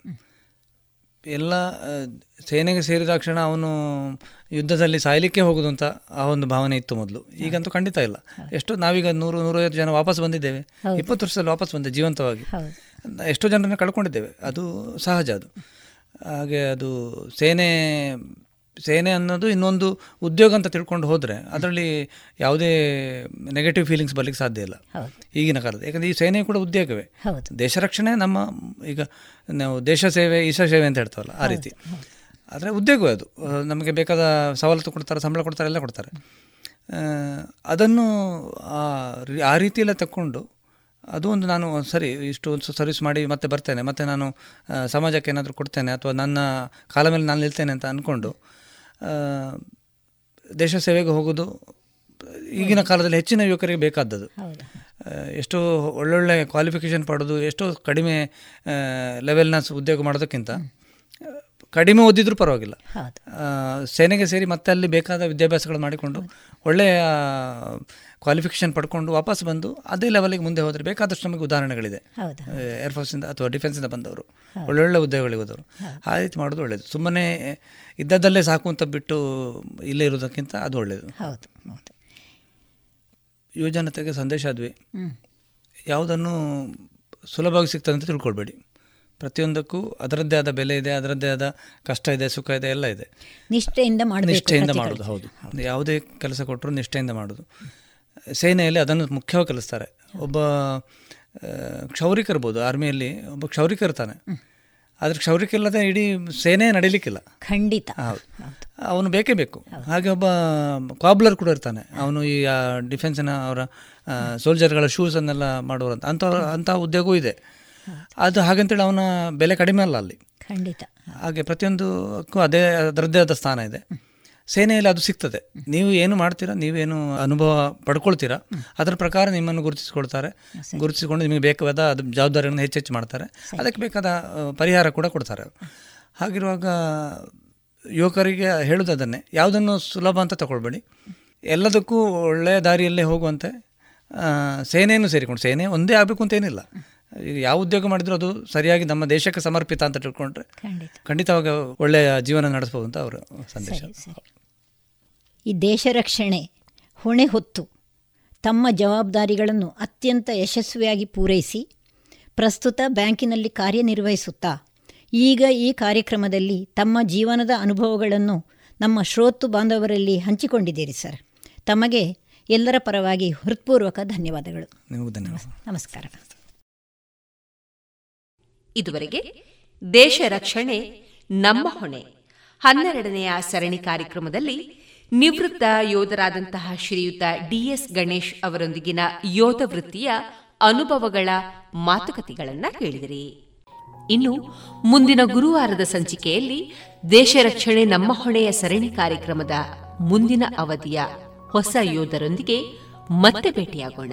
ಎಲ್ಲ ಸೇನೆಗೆ ಸೇರಿದ ಕ್ಷಣ ಅವನು ಯುದ್ಧದಲ್ಲಿ ಸಾಯಲಿಕ್ಕೆ ಹೋಗುದು ಅಂತ ಆ ಒಂದು ಭಾವನೆ ಇತ್ತು ಮೊದಲು. ಈಗಂತೂ ಖಂಡಿತ ಇಲ್ಲ. ಎಷ್ಟು ನಾವೀಗ ನೂರು ನೂರೈವತ್ತು ಜನ ವಾಪಸ್ ಬಂದಿದ್ದೇವೆ. ಇಪ್ಪತ್ತು ವರ್ಷದಲ್ಲಿ ವಾಪಸ್ ಬಂದೆ ಜೀವಂತವಾಗಿ. ಎಷ್ಟೋ ಜನರನ್ನು ಕಳ್ಕೊಂಡಿದ್ದೇವೆ. ಅದು ಸಹಜ ಅದು. ಹಾಗೆ ಅದು ಸೇನೆ ಸೇನೆ ಅನ್ನೋದು ಇನ್ನೊಂದು ಉದ್ಯೋಗ ಅಂತ ತಿಳ್ಕೊಂಡು ಹೋದರೆ ಅದರಲ್ಲಿ ಯಾವುದೇ ನೆಗೆಟಿವ್ ಫೀಲಿಂಗ್ಸ್ ಬರಲಿಕ್ಕೆ ಸಾಧ್ಯ ಇಲ್ಲ. ಈಗಿನ ಕಾಲದ ಯಾಕಂದರೆ ಈ ಸೇನೆ ಕೂಡ ಉದ್ಯೋಗವೇ. ದೇಶ ರಕ್ಷಣೆ ನಮ್ಮ ಈಗ ನಾವು ದೇಶ ಸೇವೆ ಈಶ ಸೇವೆ ಅಂತ ಹೇಳ್ತಾವಲ್ಲ ಆ ರೀತಿ. ಆದರೆ ಉದ್ಯೋಗವೇ ಅದು. ನಮಗೆ ಬೇಕಾದ ಸವಲತ್ತು ಕೊಡ್ತಾರೆ ಸಂಬಳ ಕೊಡ್ತಾರೆ ಎಲ್ಲ ಕೊಡ್ತಾರೆ. ಅದನ್ನು ಆ ರೀತಿಯೆಲ್ಲ ತಕ್ಕೊಂಡು ಅದು ಒಂದು ನಾನು ಸರಿ ಇಷ್ಟು ಒಂದು ಸರ್ವಿಸ್ ಮಾಡಿ ಮತ್ತೆ ಬರ್ತೇನೆ ಮತ್ತೆ ನಾನು ಸಮಾಜಕ್ಕೆ ಏನಾದರೂ ಕೊಡ್ತೇನೆ ಅಥವಾ ನನ್ನ ಕಾಲ ಮೇಲೆ ನಾನು ನಿಲ್ತೇನೆ ಅಂತ ಅಂದ್ಕೊಂಡು ದೇಶ ಸೇವೆಗೆ ಹೋಗೋದು ಈಗಿನ ಕಾಲದಲ್ಲಿ ಹೆಚ್ಚಿನ ಯುವಕರಿಗೆ ಬೇಕಾದದ್ದು. ಎಷ್ಟೋ ಒಳ್ಳೊಳ್ಳೆ ಕ್ವಾಲಿಫಿಕೇಷನ್ ಪಡೆದು ಎಷ್ಟೋ ಕಡಿಮೆ ಲೆವೆಲ್ನ ಉದ್ಯೋಗ ಮಾಡೋದಕ್ಕಿಂತ ಕಡಿಮೆ ಓದಿದ್ರೂ ಪರವಾಗಿಲ್ಲ. ಸೇನೆಗೆ ಸೇರಿ ಮತ್ತೆ ಅಲ್ಲಿ ಬೇಕಾದ ವಿದ್ಯಾಭ್ಯಾಸಗಳು ಮಾಡಿಕೊಂಡು ಒಳ್ಳೆಯ ಕ್ವಾಲಿಫಿಕೇಷನ್ ಪಡ್ಕೊಂಡು ವಾಪಸ್ ಬಂದು ಅದೇ ಲೆವೆಲ್ಗೆ ಮುಂದೆ ಹೋದ್ರೆ ಬೇಕಾದಷ್ಟು ನಮಗೆ ಉದಾಹರಣೆಗಳಿದೆ. ಏರ್ಫೋರ್ಸಿಂದ ಅಥವಾ ಡಿಫೆನ್ಸ್ ಇಂದ ಬಂದವರು. ಒಳ್ಳೊಳ್ಳೆ ಉದ್ಯೋಗಗಳಿಗೆ ಹೋದವರು. ಆ ರೀತಿ ಮಾಡೋದು ಒಳ್ಳೆಯದು ಸುಮ್ಮನೆ ಇದ್ದದ್ದಲ್ಲೇ ಸಾಕು ಅಂತ ಬಿಟ್ಟು ಇಲ್ಲೇ ಇರೋದಕ್ಕಿಂತ ಅದು ಒಳ್ಳೆಯದು ಹೌದು. ಯುವಜನತೆಗೆ ಸಂದೇಶ ಅದ್ವಿ. ಯಾವುದನ್ನು ಸುಲಭವಾಗಿ ಸಿಗ್ತದೆ ಅಂತ ತಿಳ್ಕೊಳ್ಬೇಡಿ. ಪ್ರತಿಯೊಂದಕ್ಕೂ ಅದರದ್ದೇ ಆದ ಬೆಲೆ ಇದೆ ಅದರದ್ದೇ ಆದ ಕಷ್ಟ ಇದೆ ಸುಖ ಇದೆ ಎಲ್ಲ ಇದೆ. ನಿಷ್ಠೆಯಿಂದ ನಿಷ್ಠೆಯಿಂದ ಮಾಡೋದು ಹೌದು. ಯಾವುದೇ ಕೆಲಸ ಕೊಟ್ಟರು ನಿಷ್ಠೆಯಿಂದ ಮಾಡೋದು ಸೇನೆಯಲ್ಲಿ ಅದನ್ನು ಮುಖ್ಯವಾಗಿ ಕಲಿಸ್ತಾರೆ. ಒಬ್ಬ ಕ್ಷೌರಿಕ ಇರ್ಬೋದು ಆರ್ಮಿಯಲ್ಲಿ ಒಬ್ಬ ಕ್ಷೌರಿಕ ಇರ್ತಾನೆ. ಆದರೆ ಕ್ಷೌರಿಕ ಇಲ್ಲದೆ ಇಡೀ ಸೇನೆ ನಡೀಲಿಕ್ಕಿಲ್ಲ. ಖಂಡಿತ. ಹೌದು. ಅವನು ಬೇಕೇ ಬೇಕು. ಹಾಗೆ ಒಬ್ಬ ಕಾಬ್ಲರ್ ಕೂಡ ಇರ್ತಾನೆ. ಅವನು ಈ ಡಿಫೆನ್ಸಿನ ಅವರ ಸೋಲ್ಜರ್ಗಳ ಶೂಸನ್ನೆಲ್ಲ ಮಾಡೋರು ಅಂತ ಅಂಥ ಅಂಥ ಉದ್ಯೋಗವೂ ಇದೆ. ಅದು ಹಾಗಂತೇಳಿ ಅವನ ಬೆಲೆ ಕಡಿಮೆ ಅಲ್ಲ ಅಲ್ಲಿ. ಖಂಡಿತ. ಹಾಗೆ ಪ್ರತಿಯೊಂದಕ್ಕೂ ಅದೇ ಅದರದ್ದೇ ಆದ ಸ್ಥಾನ ಇದೆ. ಸೇನೆಯಲ್ಲಿ ಅದು ಸಿಗ್ತದೆ. ನೀವು ಏನು ಮಾಡ್ತೀರಾ ನೀವೇನು ಅನುಭವ ಪಡ್ಕೊಳ್ತೀರಾ ಅದರ ಪ್ರಕಾರ ನಿಮ್ಮನ್ನು ಗುರುತಿಸ್ಕೊಳ್ತಾರೆ. ಗುರುತಿಸಿಕೊಂಡು ನಿಮಗೆ ಬೇಕಾದ ಅದು ಜವಾಬ್ದಾರಿಯನ್ನು ಹೆಚ್ಚೆಚ್ಚು ಮಾಡ್ತಾರೆ. ಅದಕ್ಕೆ ಬೇಕಾದ ಪರಿಹಾರ ಕೂಡ ಕೊಡ್ತಾರೆ ಹಾಗಿರುವಾಗ ಯುವಕರಿಗೆ ಹೇಳೋದು ಅದನ್ನೇ ಯಾವುದನ್ನು ಸುಲಭ ಅಂತ ತಗೊಳ್ಬೇಡಿ. ಎಲ್ಲದಕ್ಕೂ ಒಳ್ಳೆಯ ದಾರಿಯಲ್ಲೇ ಹೋಗುವಂತೆ ಸೇನೆಯನ್ನು ಸೇರಿಕೊಂಡು ಸೇನೆ ಒಂದೇ ಆಗಬೇಕು ಅಂತೇನಿಲ್ಲ ಈಗ ಯಾವ ಉದ್ಯೋಗ ಮಾಡಿದ್ರು ಅದು ಸರಿಯಾಗಿ ನಮ್ಮ ದೇಶಕ್ಕೆ ಸಮರ್ಪಿತ ಅಂತ ತಿಳ್ಕೊಂಡ್ರೆ ಖಂಡಿತ. ಖಂಡಿತವಾಗ ಒಳ್ಳೆಯ ಜೀವನ ನಡೆಸಬಹುದು ಅಂತ ಅವರ ಸಂದೇಶ. ಈ ದೇಶ ರಕ್ಷಣೆ ಹೊಣೆ ಹೊತ್ತು ತಮ್ಮ ಜವಾಬ್ದಾರಿಗಳನ್ನು ಅತ್ಯಂತ ಯಶಸ್ವಿಯಾಗಿ ಪೂರೈಸಿ ಪ್ರಸ್ತುತ ಬ್ಯಾಂಕಿನಲ್ಲಿ ಕಾರ್ಯನಿರ್ವಹಿಸುತ್ತಾ ಈಗ ಈ ಕಾರ್ಯಕ್ರಮದಲ್ಲಿ ತಮ್ಮ ಜೀವನದ ಅನುಭವಗಳನ್ನು ನಮ್ಮ ಶ್ರೋತು ಬಾಂಧವರಲ್ಲಿ ಹಂಚಿಕೊಂಡಿದ್ದೀರಿ ಸರ್. ತಮಗೆ ಎಲ್ಲರ ಪರವಾಗಿ ಹೃತ್ಪೂರ್ವಕ ಧನ್ಯವಾದಗಳು. ನಮಸ್ಕಾರ. ಇದುವರೆಗೆ ದೇಶ ರಕ್ಷಣೆ ನಮ್ಮ ಹೊಣೆ. ಹನ್ನೆರಡನೆಯ ಸರಣಿ ಕಾರ್ಯಕ್ರಮದಲ್ಲಿ ನಿವೃತ್ತ ಯೋಧರಾದಂತಹ ಶ್ರೀಯುತ ಡಿಎಸ್ ಗಣೇಶ್ ಅವರೊಂದಿಗಿನ ಯೋಧ ವೃತ್ತಿಯ ಅನುಭವಗಳ ಮಾತುಕತೆಗಳನ್ನು ಕೇಳಿದಿರಿ. ಇನ್ನು ಮುಂದಿನ ಗುರುವಾರದ ಸಂಚಿಕೆಯಲ್ಲಿ ದೇಶ ರಕ್ಷಣೆ ನಮ್ಮ ಹೊಣೆಯ ಸರಣಿ ಕಾರ್ಯಕ್ರಮದ ಮುಂದಿನ ಅವಧಿಯ ಹೊಸ ಯೋಧರೊಂದಿಗೆ ಮತ್ತೆ ಭೇಟಿಯಾಗೋಣ.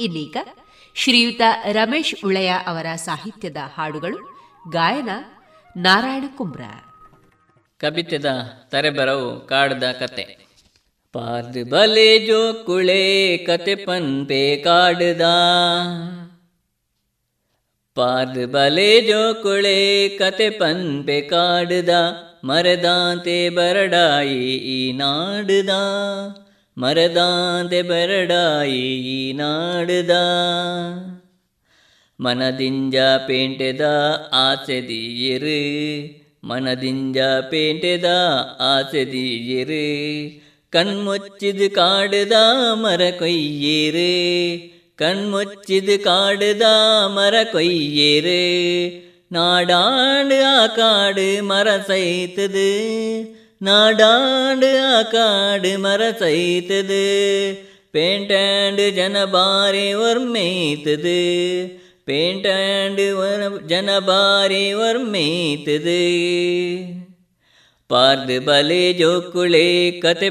ಇನ್ನೀಗ ಶ್ರೀಯುತ ರಮೇಶ್ ಉಳೆಯ ಅವರ ಸಾಹಿತ್ಯದ ಹಾಡುಗಳು ಗಾಯನ ನಾರಾಯಣ ಕುಂಬ್ರ. ಕವಿತೆದ ತರೆಬರವು ಕಾಡದ ಕತೆ. ಪಾರ್ದು ಬಲೆ ಜೋ ಕುಳೆ ಕತೆ ಪನ್ಪೆ ಕಾಡದ. ಪಾರ್ದು ಬಲೆ ಜೋ ಕುಳೆ ಕತೆ ಪನ್ಪೆ ಕಾಡ್ದ. ಮರದಾಂತೆ ಬರಡಾಯಿ ಈ ನಾಡ್ದ ಮರದಾಂತೆ ಬರಡಾಯಿ ಈ ನಾಡ್ದ ಮನದಿಂಜ ಪೇಂಟೆದ ಆಸೆದಿಯರು ಮನದಿಂಜ ಪೇಂಟೆದ ಆಸೆದಿಯರು ಕಣ್ಮುಚ್ಚಿದ ಕಾಡ್ದ ಮರ ಕೊಯ್ಯೇರೆ ಕಣ್ಮುಚ್ಚಿದ ಕಾಡ್ದ ಮರ ಕೊಯ್ಯೇರೆ ನಾಡಾಂಡ್ ಆ ಕಾಡು ಮರ ಸೈತದು ನಾಡಾಂಡ್ ಆ ಕಾಡು ಮರ ಸೈತದು ಪೇಂಟಾಂಡ್ ಜನ ಬಾರಿ ಒರ್ಮೇತದು ಪೇಂಟಾಂಡ್ ಜನ ಬಾರಿ ಒರ್ಮೇತದು ಪಾರ್ದ ಬಲೆ ಜೋಕುಳೆ ಕತೆ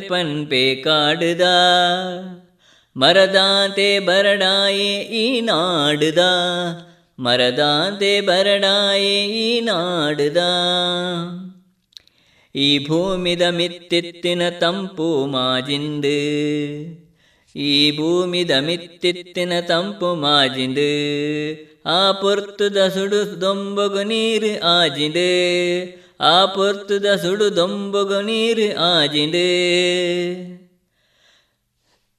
ಪನ್ಪೆ ಕಾಡ್ದ ಮರದಾಂತೆ ಬರಡಾಯೆ ಈ ನಾಡ್ದ ಮರದಾಂತೆ ಬರಡಾಯೆ ಈ ನಾಡ್ದ ಈ ಭೂಮಿದ ಮಿತ್ತಿತ್ತಿನ ತಂಪು ಮಾಜಿಂದು ಈ ಭೂಮಿದ ಮಿತ್ತಿತ್ತಿನ ತಂಪು ಮಾಜಿಂದು ಆ ಪೊರ್ತುದ ಸುಡು ದೊಂಬಗು ನೀರು ಆಜಿಂದು ಆ ಪೊರ್ತುದ ಸುಡು ದೊಂಬಗು ನೀರು ಆಜಿಂದು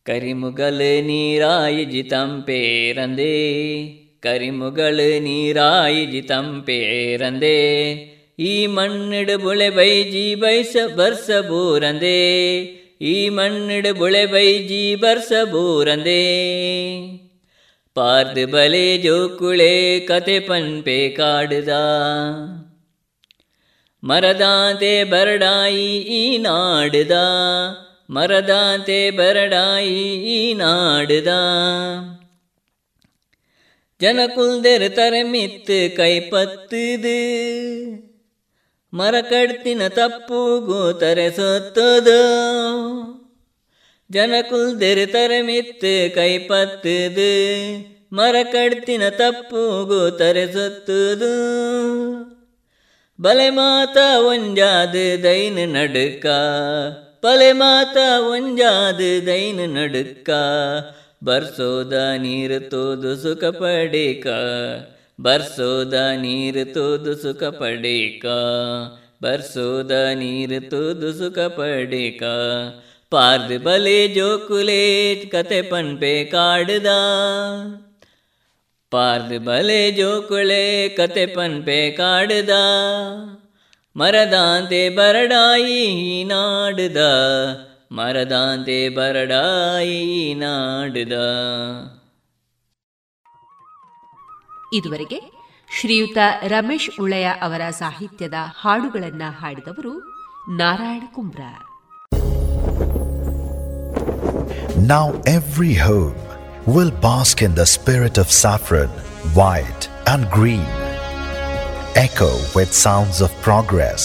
ಕರಿಮುಗಲ್ ನೀರಾಯಿ ಜಿತಂಪೇರಂದೆ ಕರಿಮುಗಲ್ ನೀರಾಯಿ ಜಿತಂಪೇರಂದೆ ಈ ಮಣ್ಣಿಡು ಬುಳೆ ಬೈಜಿ ಬೈಸ ಬರ್ಸ ಬೂರಂದೆ ಈ ಮಣ್ಣಿಡು ಬುಳೆ ಬೈಜಿ ಬರ್ಸ ಬೂರಂದೆ ಪಾರ್ದು ಬಲೆ ಜೋಕುಳೆ ಕತೆ ಪನ್ಪೆ ಕಾಡ್ದ ಮರದಾಂತೆ ಬರಡಾಯಿ ಈ ನಾಡ್ದ ಮರದಾಂತೆ ಬರಡಾಯಿ ಈ ನಾಡ್ದ ಜನಕುಲ್ದೆರ್ ತರಮಿತ್ತು ಕೈಪತ್ತದು. ಮರ ಕಡ್ತಿನ ತಪ್ಪು ಗೋತರೆ ಸೊತ್ತದ ಜನಕುಲ್ದೆರ್ ತರಮಿತ್ತು ಕೈಪತ್ತದು. ಮರ ಕಡ್ತಿನ ತಪ್ಪು ಗೋತರೆ ಸೊತ್ತದು ಬಲೆ ಮಾತ ಒಂಜಾದು ದೈನ ನಡುಕ. ಬಲೆ ಮಾತ ಒಂಜಾದ ದೈನ ನಡುಕ. ಬರ್ಸೋದ ನೀರು ತೋದು ಸುಖ ಪಡೇಕ, ಬರ್ಸೋದ ನೀರು ತೋದು ಸುಖ ಪಡೇಕ, ಬರ್ಸೋದ ನೀರು ತೋದು ಸುಖ ಪಡೇಕ. ಪಾರ್ದ ಬಲೆ ಜೋಕುಲೆ ಕತೆ ಪನ್ಪೆ ಕಾಡ್ದ, ಪಾರ್ದ ಬಲೆ ಜೋಕುಳೆ ಕತೆ ಪನ್ಪೆ ಕಾಡ್ದ, ಮರದಾಂತೆ ಬರಡಾಯಿ ನಾಡ್ದ ಮರದಾಂತೆ ಬರಡಾಯಿ ನಾಡ್ದ ಇದುವರೆಗೆ ಶ್ರೀಯುತ ರಮೇಶ್ ಉಳೆಯ ಅವರ ಸಾಹಿತ್ಯದ ಹಾಡುಗಳನ್ನ ಹಾಡಿದವರು Narayana ಕುಂಬ್ರ Now every home will bask in the spirit of saffron, white and green, echo with sounds of progress,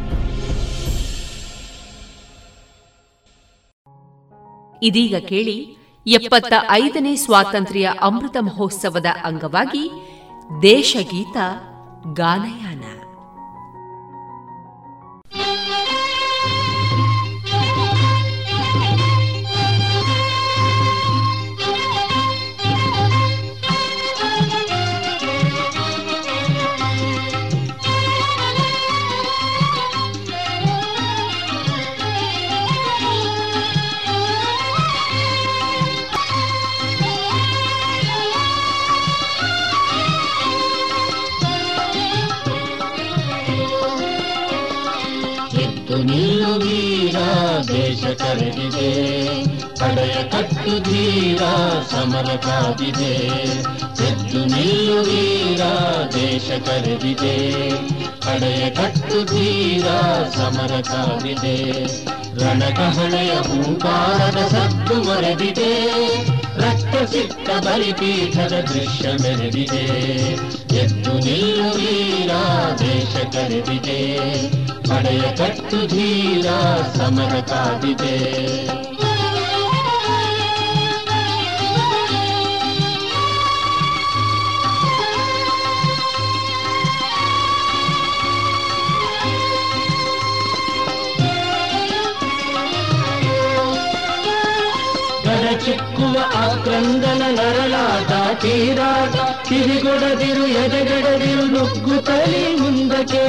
ಇದೀಗ ಕೇಳಿ ಎಪ್ಪತ್ತ ಐದನೇ ಸ್ವಾತಂತ್ರ್ಯ ಅಮೃತ ಮಹೋತ್ಸವದ ಅಂಗವಾಗಿ ದೇಶಗೀತ ಗಾನಯಾನ. ದೇಶ ಕರೆದಿದೆ ಪಡೆಯ ಕಟ್ಟು ಧೀರ ಸಮರ ಕಾದಿದೆ ಎದ್ದು ನಿಲ್ಲು ವೀರ ದೇಶ ಕರೆದಿದೆ ಪಡೆಯ ಕಟ್ಟು ಧೀರ ಸಮರ ಕಾದಿದೆ ರಣಕಹಳೆಯ ಹೂಕಾರದ ಸದ್ದು ಮರೆದಿದೆ ರಕ್ತ ಸಿಕ್ಕ ಬಲಿಪೀಠದ ದೃಶ್ಯ ಮೆರೆದಿದೆ ಎದ್ದು ನಿಲ್ಲು ವೀರ ದೇಶ ಕರೆದಿದೆ ಪಡೆಯ ಕಟ್ಟು ಧೀರ ಸಮರ ಕಾದಿದೆ ಚಿಕ್ಕುವ ಆಕ್ರಂದನ ನರಳಾಟ ತೀರಾಟ ಕಿವಿಗೊಡದಿರು ಎದೆಗಡದಿರು ನುಗ್ಗುತ್ತಲಿ ಮುಂದಕ್ಕೆ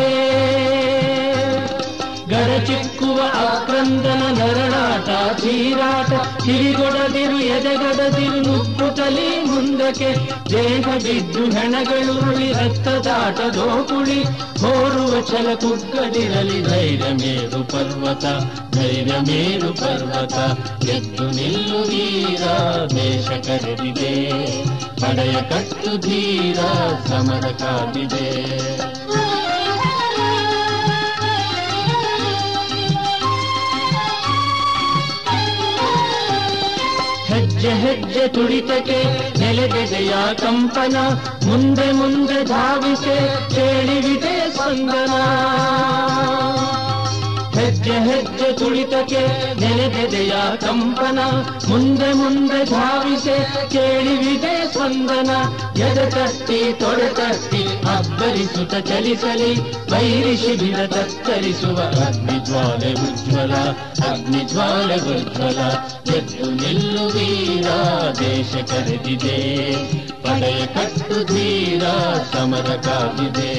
ಗರಚಿಕ್ಕುವ ಆಕ್ರಂದನ ನರಳಾಟ ಚೀರಾಟ ಕಿರಿಗೊಡದಿರು ಎದೆಗಡದಿರು ನುಕ್ಕುತಲಿ ಮುಂದಕ್ಕೆ. ದೇಹ ಬಿದ್ದು ಹೆಣಗಳು ರಕ್ತದಾಟ ದೋಕುಳಿ ಹೋರುವ ಛಲ ಕುಗ್ಗದಿರಲಿ ಧೈರ್ಯ ಮೇರು ಪರ್ವತ, ಧೈರ್ಯ ಮೇರು ಪರ್ವತ. ಎದ್ದು ನಿಲ್ಲು ವೀರ, ದೇಶ ಕರೆದಿದೆ. ಪಡೆಯ ಕಟ್ಟು ಧೀರ, ಸಮರ ಕಾದಿದೆ. ಹೆಜ್ಜೆ ಹೆಜ್ಜೆ ತುಳಿತಕ್ಕೆ ನೆಲೆದೆದೆಯ ಕಂಪನ ಮುಂದೆ ಮುಂದೆ ಧಾವಿಸೆ ಕೇಳಿವಿದೆ ಸ್ಪಂದನ ಹೆಜ್ಜೆ ಹೆಜ್ಜೆ ತುಳಿತಕ್ಕೆ ನೆಲೆದೆದೆಯ ಕಂಪನ. ಮುಂದೆ ಮುಂದೆ ಧಾವಿಸೆ ಕೇಳಿವಿದೆ ಸ್ಪಂದನ. ಎದ ತಟ್ಟಿ, ತೊಡೆ ತಟ್ಟಿ ಅಬ್ಬರಿಸುತ್ತ ಚಲಿಸಲಿ. ಬೈರಿ ಶಿಬಿರ ತತ್ತರಿಸುವ ಅಗ್ನಿಜ್ವಾಲೆ ಉಜ್ವಲ ಅಗ್ನಿ ಜ್ವಾಲೆ ಉಜ್ವಲ. ಎದ್ದು ನಿಲ್ಲು ವೀರ, ದೇಶ ಕರೆದಿದೆ. ಪಡೆಯ ಕಟ್ಟು ಧೀರ ಸಮರ ಕಾದಿದೆ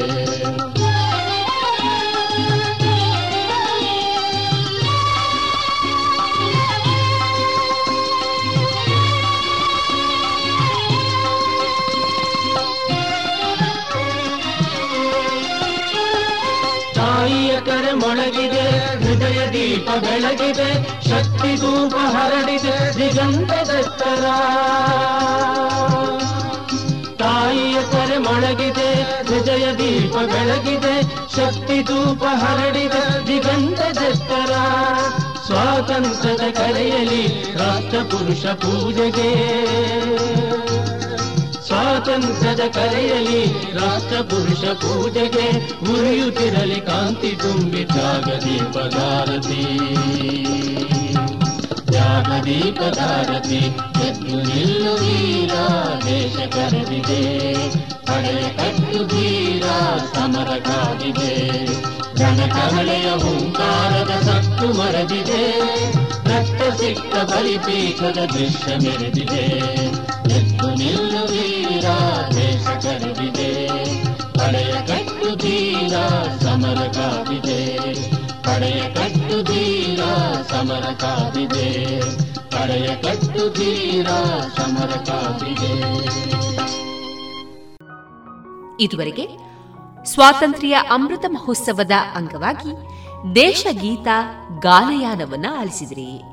ಬೆಳಗಿದೆ, ಶಕ್ತಿ ಧೂಪ ಹರಡಿದೆ ದಿಗಂತದತ್ತರ ತಾಯಿಯ ಕರೆ ಮೊಳಗಿದೆ ವಿಜಯ ದೀಪ ಬೆಳಗಿದೆ, ಶಕ್ತಿ ಧೂಪ ಹರಡಿದೆ ದಿಗಂತದತ್ತರ ಸ್ವಾತಂತ್ರ್ಯದ ಕರೆಯಲಿ ರಾಷ್ಟ್ರಪುರುಷ ಪೂಜೆಗೆ. ಸ್ವಾತಂತ್ರ್ಯದ ಕರೆಯಲಿ ರಾಷ್ಟ್ರ ಪುರುಷ ಪೂಜೆಗೆ ಉರಿಯುತ್ತಿರಲಿ ಕಾಂತಿ ತುಂಬಿ ತ್ಯಾಗದೀಪದಾರತಿ ತ್ಯಾಗದೀಪದಾರತಿ ಎದ್ದು ನಿಲ್ಲು ವೀರ, ದೇಶ ಕರೆದಿದೆ. ಪಡೆಯ ಕಟ್ಟು ಧೀರ ಸಮರ ಕಾದಿದೆ ಜನಕವಳೆಯ ಹುಂಕಾರದ ಸತ್ತು ಮರೆದಿದೆ. ರಕ್ತ ಸಿಕ್ತ ಬಲಿಪೀಠದ ದೃಶ್ಯ ಮೆರೆದಿದೆ. ಎದ್ದು ನಿಲ್ಲು ವೀರ ದೇಶ ಪಡೆಯ ಕಟ್ಟು ತೀರ ಸಮರ ಪಡೆಯ ಕಟ್ಟು ತೀರ ಸಮರ ಪಡೆಯ ಕಟ್ಟು ತೀರ ಸಮರ ಇದುವರೆಗೆ ಸ್ವಾತಂತ್ರ್ಯ ಅಮೃತ ಮಹೋತ್ಸವದ ಅಂಗವಾಗಿ ದೇಶಗೀತ ಗಾನಯಾನವನ್ನ ಆಲಿಸಿದ್ರಿ.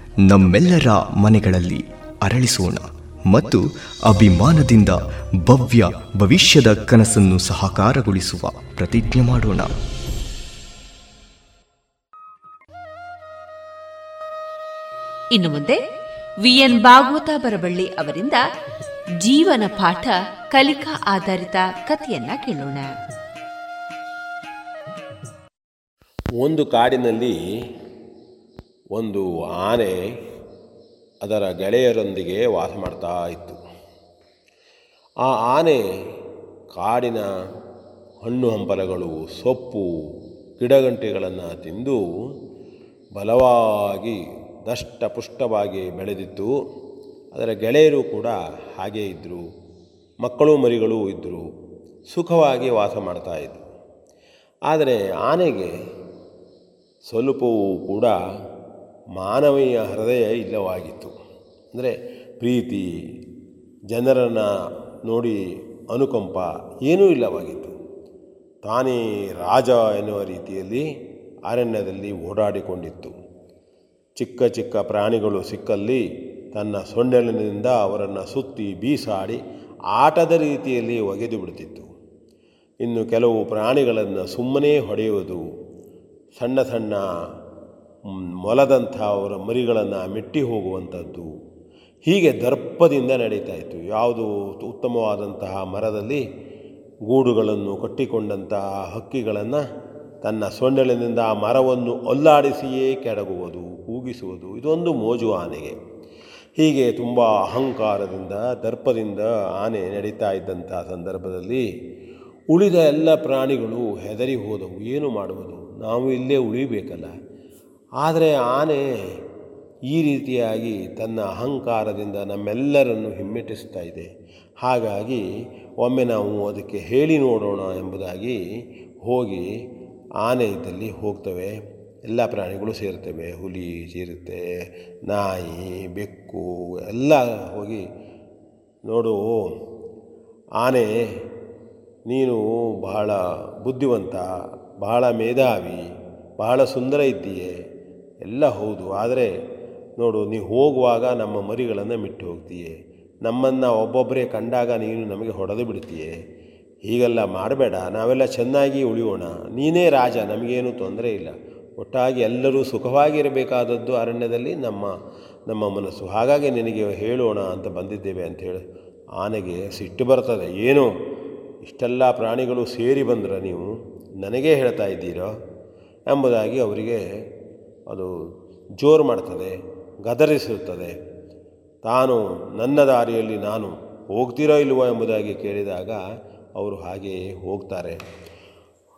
ನಮ್ಮೆಲ್ಲರ ಮನೆಗಳಲ್ಲಿ ಅರಳಿಸೋಣ ಮತ್ತು ಅಭಿಮಾನದಿಂದ ಭವ್ಯ ಭವಿಷ್ಯದ ಕನಸನ್ನು ಸಹಕಾರಗೊಳಿಸುವ ಪ್ರತಿಜ್ಞೆ ಮಾಡೋಣ. ಇನ್ನು ಮುಂದೆ ವಿಎನ್ ಭಾಗವತ ಬರಬಳ್ಳಿ ಅವರಿಂದ ಜೀವನ ಪಾಠ ಕಲಿಕಾ ಆಧಾರಿತ ಕಥೆಯನ್ನ ಕೇಳೋಣ. ಒಂದು ಕಾಡಿನಲ್ಲಿ ಒಂದು ಆನೆ ಅದರ ಗೆಳೆಯರೊಂದಿಗೆ ವಾಸ ಮಾಡ್ತಾ ಇತ್ತು. ಆ ಆನೆ ಕಾಡಿನ ಹಣ್ಣು ಹಂಪಲಗಳು, ಸೊಪ್ಪು, ಗಿಡಗಂಟೆಗಳನ್ನು ತಿಂದು ಬಲವಾಗಿ ದಷ್ಟಪುಷ್ಟವಾಗಿ ಬೆಳೆದಿತ್ತು. ಅದರ ಗೆಳೆಯರು ಕೂಡ ಹಾಗೇ ಇದ್ದರು ಮಕ್ಕಳು, ಮರಿಗಳು ಇದ್ದರು ಸುಖವಾಗಿ ವಾಸ ಮಾಡ್ತಾ ಇದ್ದರು ಆದರೆ ಆನೆಗೆ ಸ್ವಲ್ಪವೂ ಕೂಡ ಮಾನವೀಯ ಹೃದಯ ಇಲ್ಲವಾಗಿತ್ತು. ಅಂದರೆ ಪ್ರೀತಿ, ಜನರನ್ನು ನೋಡಿ ಅನುಕಂಪ ಏನೂ ಇಲ್ಲವಾಗಿತ್ತು. ತಾನೇ ರಾಜ ಎನ್ನುವ ರೀತಿಯಲ್ಲಿ ಅರಣ್ಯದಲ್ಲಿ ಓಡಾಡಿಕೊಂಡಿತ್ತು. ಚಿಕ್ಕ ಚಿಕ್ಕ ಪ್ರಾಣಿಗಳು ಸಿಕ್ಕಲ್ಲಿ ತನ್ನ ಸೊಂಡೆಲಿನಿಂದ ಅವರನ್ನು ಸುತ್ತಿ ಬೀಸಾಡಿ ಆಟದ ರೀತಿಯಲ್ಲಿ ಒಗೆದು ಬಿಡುತ್ತಿತ್ತು ಇನ್ನು ಕೆಲವು ಪ್ರಾಣಿಗಳನ್ನು ಸುಮ್ಮನೆ ಹೊಡೆಯುವುದು ಸಣ್ಣ ಸಣ್ಣ ಮೊಲದಂಥ ಅವರ ಮರಿಗಳನ್ನು ಮೆಟ್ಟಿ ಹೋಗುವಂಥದ್ದು ಹೀಗೆ ದರ್ಪದಿಂದ ನಡೀತಾ ಇತ್ತು. ಯಾವುದು ಉತ್ತಮವಾದಂತಹ ಮರದಲ್ಲಿ ಗೂಡುಗಳನ್ನು ಕಟ್ಟಿಕೊಂಡಂತಹ ಹಕ್ಕಿಗಳನ್ನು ತನ್ನ ಸೊಂಡಲಿನಿಂದ ಆ ಮರವನ್ನು ಅಲ್ಲಾಡಿಸಿಯೇ ಕೆಡಗುವುದು, ಕೂಗಿಸುವುದು, ಇದೊಂದು ಮೋಜು ಆನೆಗೆ. ಹೀಗೆ ತುಂಬ ಅಹಂಕಾರದಿಂದ, ದರ್ಪದಿಂದ ಆನೆ ನಡೀತಾ ಇದ್ದಂಥ ಸಂದರ್ಭದಲ್ಲಿ ಉಳಿದ ಎಲ್ಲ ಪ್ರಾಣಿಗಳು ಹೆದರಿ ಹೋದವು. ಏನು ಮಾಡುವುದು? ನಾವು ಇಲ್ಲೇ ಉಳಿಬೇಕಲ್ಲ. ಆದರೆ ಆನೆ ಈ ರೀತಿಯಾಗಿ ತನ್ನ ಅಹಂಕಾರದಿಂದ ನಮ್ಮೆಲ್ಲರನ್ನು ಹಿಮ್ಮೆಟ್ಟಿಸ್ತಾ ಇದೆ. ಹಾಗಾಗಿ ಒಮ್ಮೆ ನಾವು ಅದಕ್ಕೆ ಹೇಳಿ ನೋಡೋಣ ಎಂಬುದಾಗಿ ಹೋಗಿ ಆನೆ ಇದ್ದಲ್ಲಿ ಹೋಗ್ತವೆ. ಎಲ್ಲ ಪ್ರಾಣಿಗಳು ಸೇರ್ತವೆ. ಹುಲಿ ಸೇರುತ್ತೆ ನಾಯಿ, ಬೆಕ್ಕು ಎಲ್ಲ ಹೋಗಿ ನೋಡು, ಆನೆ ನೀನು ಬಹಳ ಬುದ್ಧಿವಂತ, ಬಹಳ ಮೇಧಾವಿ, ಬಹಳ ಸುಂದರ ಇದ್ದೀಯೆ. ಎಲ್ಲ ಹೌದು. ಆದರೆ ನೋಡು ನೀವು ಹೋಗುವಾಗ ನಮ್ಮ ಮರಿಗಳನ್ನು ಮಿಟ್ಟು ಹೋಗ್ತೀಯೆ. ನಮ್ಮನ್ನು ಒಬ್ಬೊಬ್ಬರೇ ಕಂಡಾಗ ನೀನು ನಮಗೆ ಹೊಡೆದು ಬಿಡ್ತೀಯೆ. ಹೀಗೆಲ್ಲ ಮಾಡಬೇಡ. ನಾವೆಲ್ಲ ಚೆನ್ನಾಗಿ ಉಳಿಯೋಣ. ನೀನೇ ರಾಜ, ನಮಗೇನು ತೊಂದರೆ ಇಲ್ಲ. ಒಟ್ಟಾಗಿ ಎಲ್ಲರೂ ಸುಖವಾಗಿರಬೇಕಾದದ್ದು ಅರಣ್ಯದಲ್ಲಿ ನಮ್ಮ ನಮ್ಮ ಮನಸ್ಸು. ಹಾಗಾಗಿ ನಿನಗೆ ಹೇಳೋಣ ಅಂತ ಬಂದಿದ್ದೇವೆ ಅಂಥೇಳಿ ಆನೆಗೆ ಸಿಟ್ಟು ಬರ್ತದೆ. ಏನು? ಇಷ್ಟೆಲ್ಲ ಪ್ರಾಣಿಗಳು ಸೇರಿ ಬಂದ್ರೆ ನೀವು ನನಗೇ ಹೇಳ್ತಾ ಇದ್ದೀರೋ ಎಂಬುದಾಗಿ ಅವರಿಗೆ ಅದು ಜೋರು ಮಾಡ್ತದೆ ಗದರಿಸುತ್ತದೆ ತಾನು ನನ್ನ ದಾರಿಯಲ್ಲಿ ನಾನು ಹೋಗ್ತೀರೋ ಇಲ್ವೋ ಎಂಬುದಾಗಿ ಕೇಳಿದಾಗ ಅವರು ಹಾಗೆಯೇ ಹೋಗ್ತಾರೆ.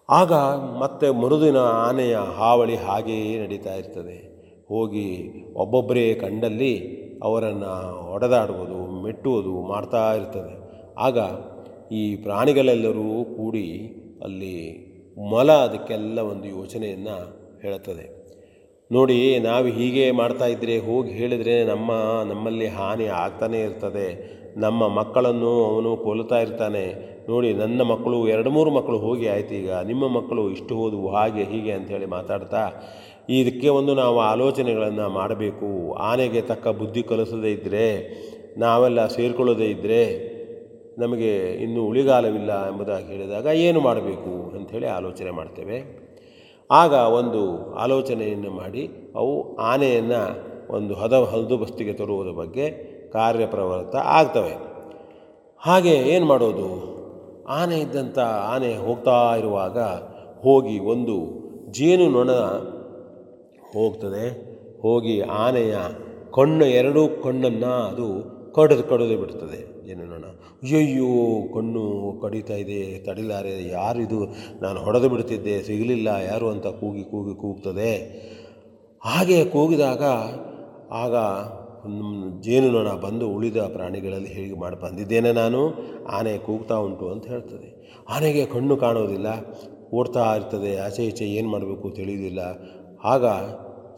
ಆಗ ಮತ್ತೆ ಮರುದಿನ ಆನೆಯ ಹಾವಳಿ ಹಾಗೆಯೇ ನಡೀತಾ ಇರ್ತದೆ. ಹೋಗಿ ಒಬ್ಬೊಬ್ಬರೇ ಕಂಡಲ್ಲಿ ಅವರನ್ನು ಹೊಡೆದಾಡುವುದು ಮೆಟ್ಟುವುದು ಮಾಡ್ತಾ ಇರ್ತದೆ. ಆಗ ಈ ಪ್ರಾಣಿಗಳೆಲ್ಲರೂ ಕೂಡಿ ಅಲ್ಲಿ ಮೊಲ ಅದಕ್ಕೆಲ್ಲ ಒಂದು ಯೋಚನೆಯನ್ನು ಹೇಳುತ್ತದೆ. ನೋಡಿ, ನಾವು ಹೀಗೆ ಮಾಡ್ತಾ ಇದ್ದರೆ ಹೋಗಿ ಹೇಳಿದರೆ ನಮ್ಮ, ನಮ್ಮಲ್ಲಿ ಹಾನಿ ಆಗ್ತಾನೇ ಇರ್ತದೆ. ನಮ್ಮ ಮಕ್ಕಳನ್ನು ಅವನು ಕೊಲ್ತಾ ಇರ್ತಾನೆ. ನೋಡಿ, ನನ್ನ ಮಕ್ಕಳು, ಎರಡು ಮೂರು ಮಕ್ಕಳು ಹೋಗಿ ಆಯ್ತು ಈಗ. ನಿಮ್ಮ ಮಕ್ಕಳು ಇಷ್ಟು ಹೋದವು ಹಾಗೆ, ಹೀಗೆ ಅಂಥೇಳಿ ಮಾತಾಡ್ತಾ, ಇದಕ್ಕೆ ಒಂದು ನಾವು ಆಲೋಚನೆಗಳನ್ನು ಮಾಡಬೇಕು. ಆನೆಗೆ ತಕ್ಕ ಬುದ್ಧಿ ಕಲಿಸದೇ ಇದ್ದರೆ ನಾವೆಲ್ಲ ಸೇರಿಕೊಳ್ಳೋದೇ ಇದ್ದರೆ ನಮಗೆ ಇನ್ನೂ ಉಳಿಗಾಲವಿಲ್ಲ ಎಂಬುದಾಗಿ ಹೇಳಿದಾಗ, ಏನು ಮಾಡಬೇಕು ಅಂಥೇಳಿ ಆಲೋಚನೆ ಮಾಡ್ತೇವೆ. ಆಗ ಒಂದು ಆಲೋಚನೆಯನ್ನು ಮಾಡಿ ಅವು ಆನೆಯನ್ನು ಒಂದು ಹದ ಹಲ್ದುಬಸ್ತಿಗೆ ತರುವುದರ ಬಗ್ಗೆ ಕಾರ್ಯಪ್ರವೃತ್ತ ಆಗ್ತವೆ. ಹಾಗೆ ಏನು ಮಾಡೋದು? ಆನೆ ಇದ್ದಂಥ ಆನೆ ಹೋಗ್ತಾ ಇರುವಾಗ ಹೋಗಿ ಒಂದು ಜೇನು ನೊಣ ಹೋಗ್ತದೆ. ಹೋಗಿ ಆನೆಯ ಕಣ್ಣು ಎರಡೂ ಕಣ್ಣನ್ನು ಅದು ಕಡಿದು ಕಡಿದು ಬಿಡ್ತದೆ ಜೇನು ನೊಣ. ಅಯ್ಯಯ್ಯೋ, ಕಣ್ಣು ಕಡಿತಾ ಇದೆ, ತಡಿಲಾರೆ, ಯಾರಿದು? ನಾನು ಹೊಡೆದು ಬಿಡ್ತಿದ್ದೆ, ಸಿಗಲಿಲ್ಲ, ಯಾರು ಅಂತ ಕೂಗಿ ಕೂಗಿ ಕೂಗ್ತದೆ. ಹಾಗೆ ಕೂಗಿದಾಗ, ಆಗ ಜೇನುನೊಣ ಬಂದು ಉಳಿದ ಪ್ರಾಣಿಗಳಲ್ಲಿ ಹೇಗೆ ಮಾಡಿ ಬಂದಿದ್ದೇನೆ ನಾನು? ಆನೆ ಕೂಗ್ತಾ ಉಂಟು ಅಂತ ಹೇಳ್ತದೆ. ಆನೆಗೆ ಕಣ್ಣು ಕಾಣೋದಿಲ್ಲ, ಓಡ್ತಾ ಇರ್ತದೆ, ಆಚೆ ಈಚೆ ಏನು ಮಾಡಬೇಕು ತಿಳಿಯೋದಿಲ್ಲ ಆಗ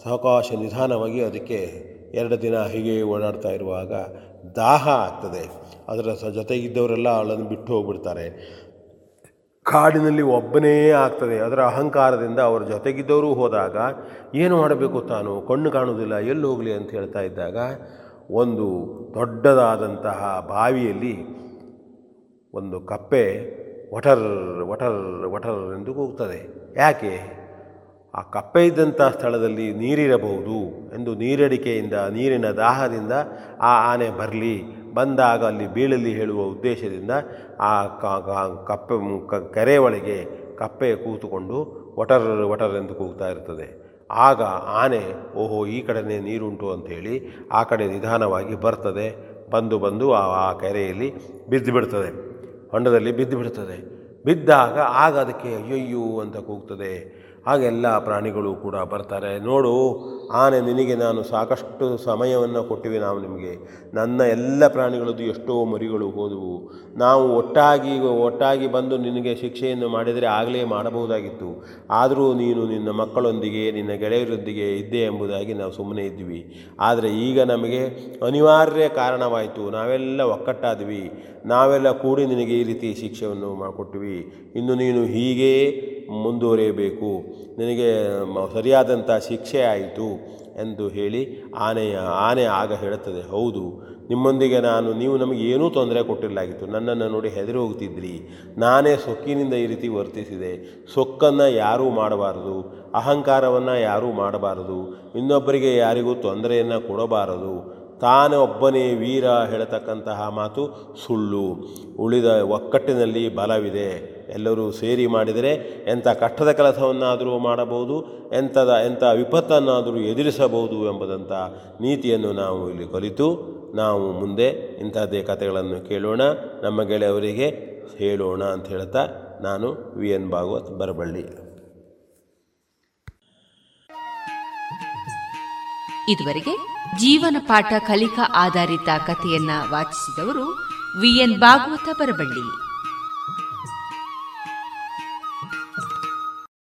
ಸಾವಕಾಶ ನಿಧಾನವಾಗಿ ಅದಕ್ಕೆ ಎರಡು ದಿನ ಹೀಗೆ ಓಡಾಡ್ತಾ ಇರುವಾಗ ದಾಹ ಆಗ್ತದೆ. ಅದರ ಸ ಜೊತೆಗಿದ್ದವರೆಲ್ಲ ಅವಳನ್ನು ಬಿಟ್ಟು ಹೋಗ್ಬಿಡ್ತಾರೆ. ಕಾಡಿನಲ್ಲಿ ಒಬ್ಬನೇ ಆಗ್ತದೆ, ಅದರ ಅಹಂಕಾರದಿಂದ ಅವರ ಜೊತೆಗಿದ್ದವರು ಹೋದಾಗ ಏನು ಮಾಡಬೇಕು ತಾನು? ಕಣ್ಣು ಕಾಣುವುದಿಲ್ಲ, ಎಲ್ಲಿ ಹೋಗಲಿ ಅಂತ ಹೇಳ್ತಾ ಇದ್ದಾಗ ಒಂದು ದೊಡ್ಡದಾದಂತಹ ಬಾವಿಯಲ್ಲಿ ಒಂದು ಕಪ್ಪೆ ವಟರ್ ವಟರ್ ವಟರ್ ಎಂದು ಕೂಗ್ತದೆ. ಯಾಕೆ? ಆ ಕಪ್ಪೆ ಇದ್ದಂಥ ಸ್ಥಳದಲ್ಲಿ ನೀರಿರಬಹುದು ಎಂದು ನೀರಡಿಕೆಯಿಂದ, ನೀರಿನ ದಾಹದಿಂದ ಆ ಆನೆ ಬರಲಿ ಬಂದಾಗ ಅಲ್ಲಿ ಬೀಳಲಿ ಹೇಳುವ ಉದ್ದೇಶದಿಂದ ಆ ಕಪ್ಪೆ ಕೆರೆ ಒಳಗೆ ಕಪ್ಪೆ ಕೂತುಕೊಂಡು ಒಟರ್ ಎಂದು ಕೂಗ್ತಾ ಇರ್ತದೆ. ಆಗ ಆನೆ, ಓಹೋ, ಈ ಕಡೆನೇ ನೀರುಂಟು ಅಂಥೇಳಿ ಆ ಕಡೆ ನಿಧಾನವಾಗಿ ಬರ್ತದೆ. ಬಂದು ಬಂದು ಆ ಆ ಕೆರೆಯಲ್ಲಿ ಬಿದ್ದು ಬಿಡ್ತದೆ. ಹೊಂಡದಲ್ಲಿ ಬಿದ್ದು ಬಿಡ್ತದೆ. ಬಿದ್ದಾಗ ಆಗ ಅದಕ್ಕೆ ಅಯ್ಯಯ್ಯೋ ಅಂತ ಕೂಗ್ತದೆ. ಆಗ ಎಲ್ಲ ಪ್ರಾಣಿಗಳು ಕೂಡ ಬರ್ತಾರೆ. ನೋಡು ಆನೆ ನಿನಗೆ ನಾನು ಸಾಕಷ್ಟು ಸಮಯವನ್ನು ಕೊಟ್ಟಿವೆ. ನಾವು ನಿಮಗೆ ನನ್ನ ಎಲ್ಲ ಪ್ರಾಣಿಗಳದ್ದು ಎಷ್ಟೋ ಮರಿಗಳು ಹೋದವು. ನಾವು ಒಟ್ಟಾಗಿ ಒಟ್ಟಾಗಿ ಬಂದು ನಿನಗೆ ಶಿಕ್ಷೆಯನ್ನು ಮಾಡಿದರೆ ಆಗಲೇ ಮಾಡಬಹುದಾಗಿತ್ತು. ಆದರೂ ನೀನು ನಿನ್ನ ಮಕ್ಕಳೊಂದಿಗೆ, ನಿನ್ನ ಗೆಳೆಯರೊಂದಿಗೆ ಇದ್ದೆ ಎಂಬುದಾಗಿ ನಾವು ಸುಮ್ಮನೆ ಇದ್ವಿ. ಆದರೆ ಈಗ ನಮಗೆ ಅನಿವಾರ್ಯ ಕಾರಣವಾಯಿತು. ನಾವೆಲ್ಲ ಒಕ್ಕಟ್ಟಾದ್ವಿ. ನಾವೆಲ್ಲ ಕೂಡಿ ನಿನಗೆ ಈ ರೀತಿ ಶಿಕ್ಷೆಯನ್ನು ಮಾಡಿಕೊಟ್ವಿ ಇನ್ನು ನೀನು ಹೀಗೇ ಮುಂದುವರಿಯಬೇಕು. ನಿನಗೆ ಸರಿಯಾದಂಥ ಶಿಕ್ಷೆ ಆಯಿತು. ಎಂದು ಹೇಳಿ ಆನೆಯ, ಆನೆ ಆಗ ಹೇಳುತ್ತದೆ, ಹೌದು, ನಿಮ್ಮೊಂದಿಗೆ ನಾನು, ನೀವು ನಮಗೆ ಏನೂ ತೊಂದರೆ ಕೊಟ್ಟಿರಲಾಗಿತ್ತು. ನನ್ನನ್ನು ನೋಡಿ ಹೆದರಿ ಹೋಗ್ತಿದ್ರಿ ನಾನೇ ಸೊಕ್ಕಿನಿಂದ ಈ ರೀತಿ ವರ್ತಿಸಿದೆ. ಸೊಕ್ಕನ್ನು ಯಾರೂ ಮಾಡಬಾರದು. ಅಹಂಕಾರವನ್ನು ಯಾರೂ ಮಾಡಬಾರದು. ಇನ್ನೊಬ್ಬರಿಗೆ ಯಾರಿಗೂ ತೊಂದರೆಯನ್ನು ಕೊಡಬಾರದು. ತಾನೇ ಒಬ್ಬನೇ ವೀರ, ಹೇಳತಕ್ಕಂತಹ ಮಾತು ಸುಳ್ಳು. ಉಳಿದ ಒಕ್ಕಟ್ಟಿನಲ್ಲಿ ಬಲವಿದೆ. ಎಲ್ಲರೂ ಸೇರಿ ಮಾಡಿದರೆ ಎಂಥ ಕಷ್ಟದ ಕೆಲಸವನ್ನಾದರೂ ಮಾಡಬಹುದು, ಎಂಥದ, ಎಂಥ ವಿಪತ್ತನ್ನಾದರೂ ಎದುರಿಸಬಹುದು ಎಂಬುದಂಥ ನೀತಿಯನ್ನು ನಾವು ಇಲ್ಲಿ ಕಲಿತು ನಾವು ಮುಂದೆ ಇಂಥದ್ದೇ ಕಥೆಗಳನ್ನು ಕೇಳೋಣ. ನಮ್ಮ ಗೆಳೆಯವರಿಗೆ ಹೇಳೋಣ ಅಂತ ಹೇಳ್ತಾ ನಾನು ವಿ ಎನ್ ಭಾಗವತ್ ಬರಬಳ್ಳಿ. ಇದುವರೆಗೆ ಜೀವನ ಪಾಠ ಕಲಿಕಾ ಆಧಾರಿತ ಕಥೆಯನ್ನ ವಾಚಿಸಿದವರು ವಿ ಎನ್ ಭಾಗವತ ಬರಬಳ್ಳಿ.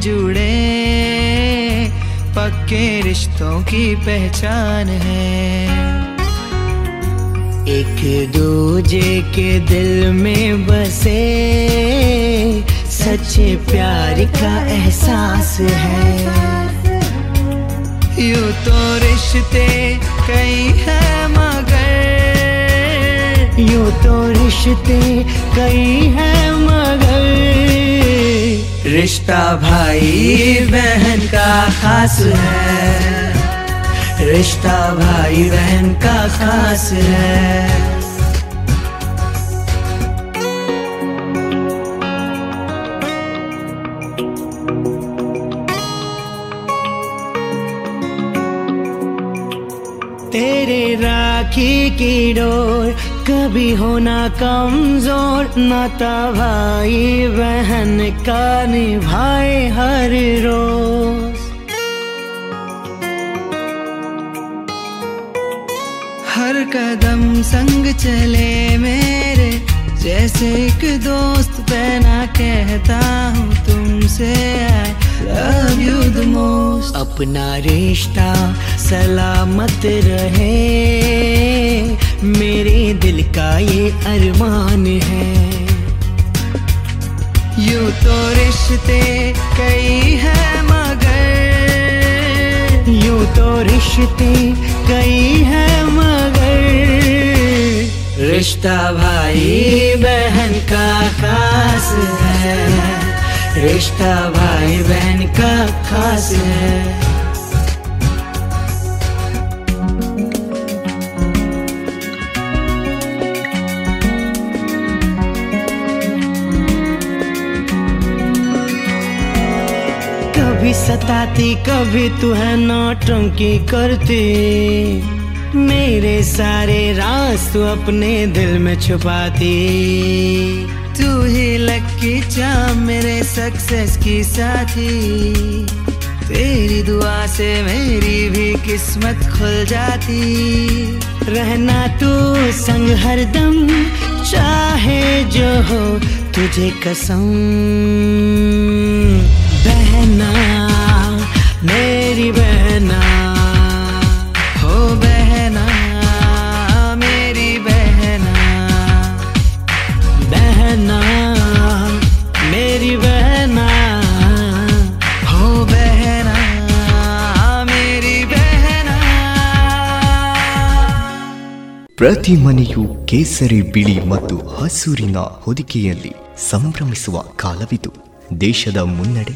जुड़े। पक्के रिश्तों की पहचान है। एक दूजे के दिल में बसे। सच्चे प्यार का एहसास है। यू तो रिश्ते कई है मगर। यू तो रिश्ते कई है रिश्ता भाई बहन का खास है। रिश्ता भाई बहन का खास है। तेरे राखी की डोर कभी होना कमज़ोर नाता भाई बहन का निभाए हर रोज। हर कदम संग चले मेरे, जैसे एक दोस्त पहना कहता हूँ, तुमसे अपना रिश्ता सलामत रहे। मेरे दिल का ये अरमान है। यू तो रिश्ते कई है मगर, यू तो रिश्ते कई है मगर। रिश्ता भाई बहन का खास है, रिश्ता भाई बहन का खास है। कभी सताती, कभी तू है नौटंकी करती। मेरे सारे राज तू अपने दिल में छुपाती। तू ही लकी चा मेरे सक्सेस की साथी। तेरी दुआ से मेरी भी किस्मत खुल जाती। रहना तू संग हरदम चाहे जो हो तुझे कसम। बहना मेरी बहना हो बहना मेरी बहना बहना मेरी बहना हो बहना मेरी बहना ಪ್ರತಿ ಮನೆಯು ಕೇಸರಿ ಬಿಳಿ ಮತ್ತು ಹಸೂರಿನ ಹೊದಿಕೆಯಲ್ಲಿ ಸಂಭ್ರಮಿಸುವ ಕಾಲವಿದು ದೇಶದ ಮುನ್ನಡೆ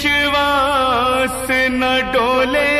विश्वास न डोले डोले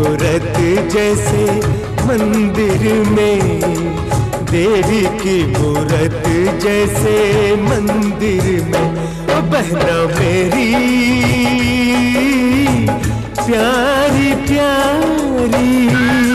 की मूरत जैसे मंदिर में, देवी की मूरत जैसे मंदिर में। बहना मेरी प्यारी प्यारी।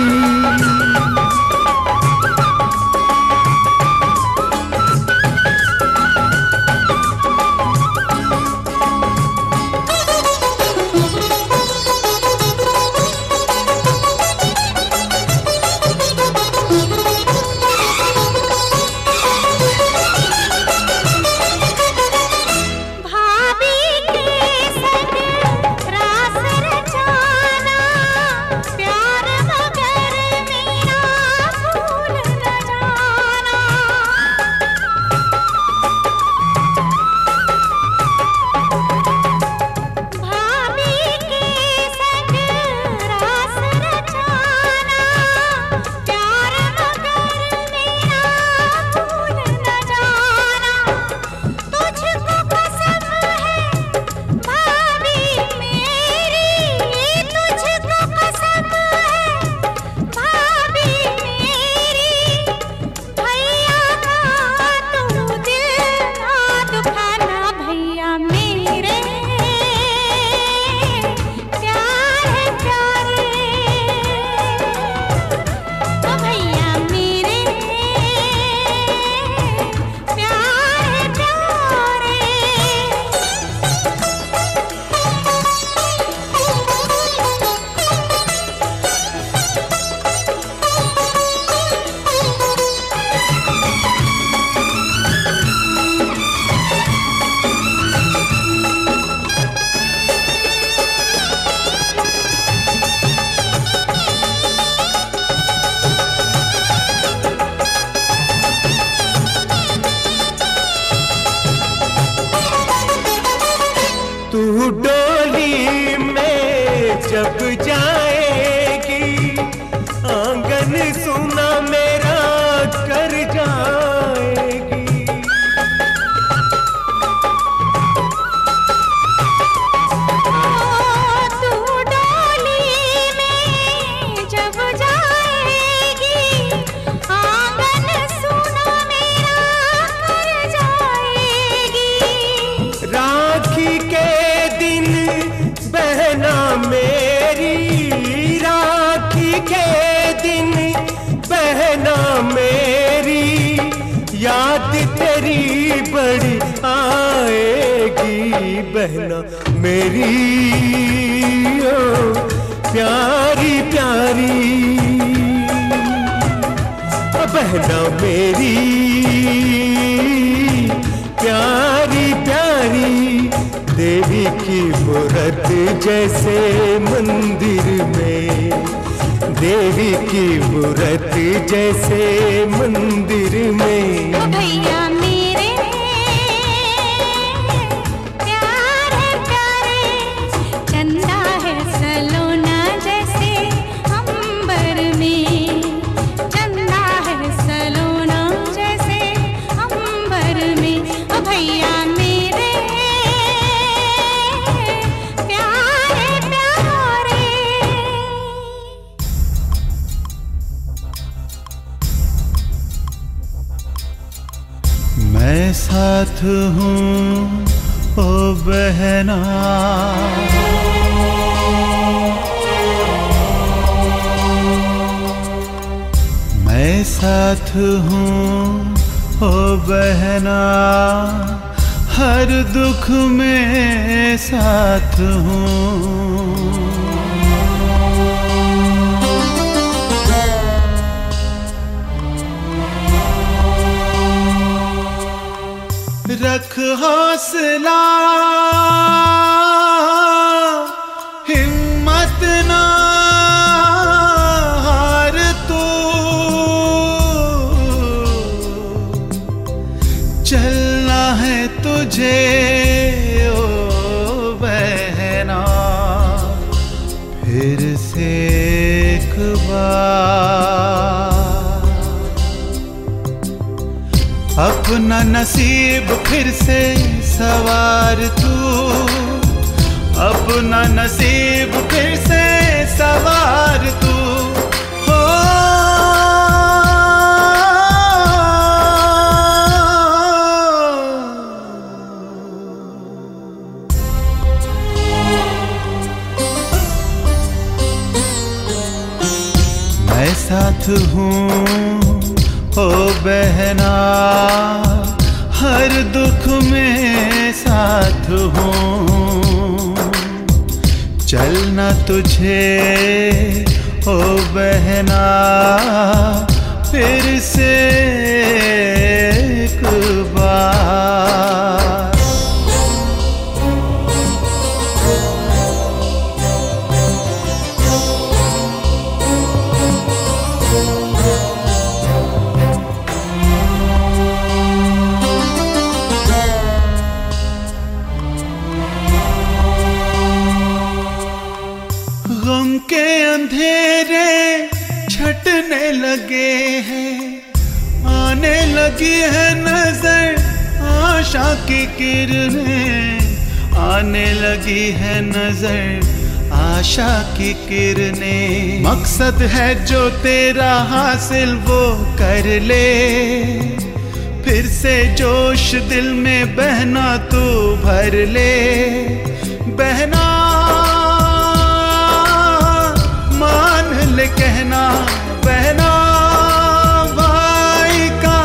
तुझे, ओ बहना। फिर से एक बार। अपना नसीब फिर से सवार तू। अपना नसीब फिर से सवार तू। साथ हूँ, ओ बहना, हर दुख में साथ हूँ। चलना तुझे, ओ बहना, फिर से एक बार। की किरणें आने लगी है नज़र, आशा की किरणें। मकसद है जो तेरा हासिल वो कर ले। फिर से जोश दिल में बहना तू भर ले। बहना, मान ले कहना, बहना, भाई का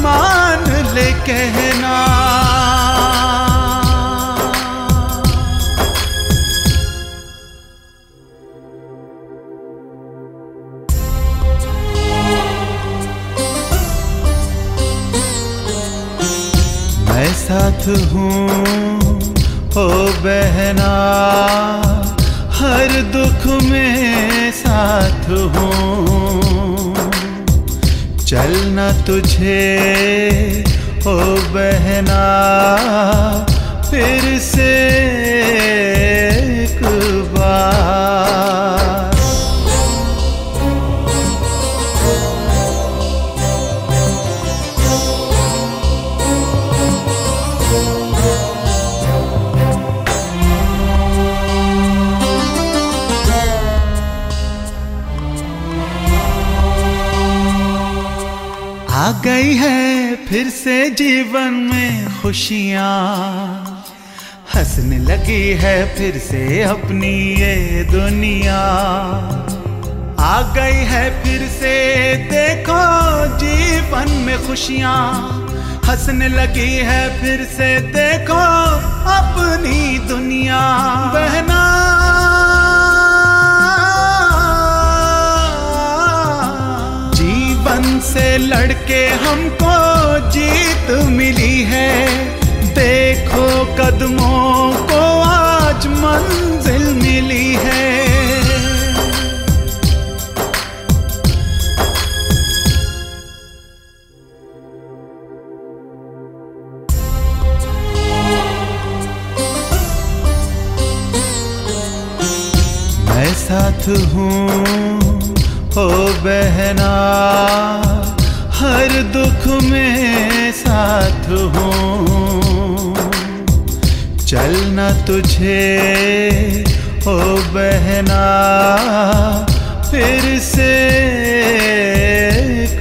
मान ले कहना। साथ हूँ ओ बहना, हर दुख में साथ हूँ। चलना तुझे ओ बहना, फिर से एक बार। गई है फिर से जीवन में खुशियाँ। हंसने लगी है फिर से अपनी ये दुनिया। आ गई है फिर से, देखो जीवन में खुशियाँ। हंसने लगी है फिर से, देखो अपनी दुनिया। बहना जीवन से लड़के हमको जीत मिली है। देखो कदमों को आज मंजिल मिली है। मैं साथ हो दुख में साथ हूँ चलना तुझे ओ बहना फिर से एक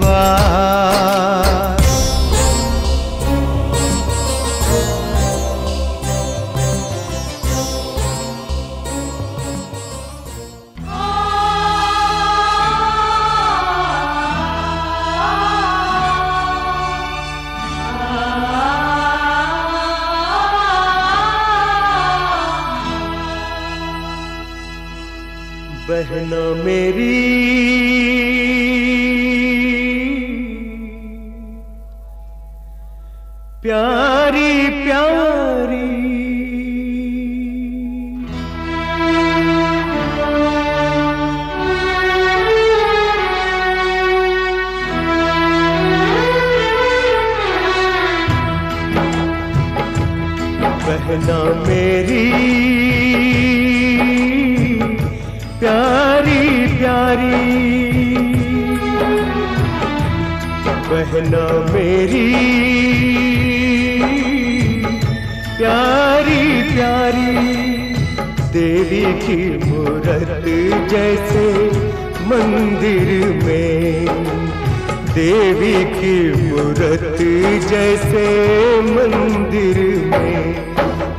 बार। मेरी। प्यारी जैसे मंदिर में देवी की मूर्त जैसे मंदिर में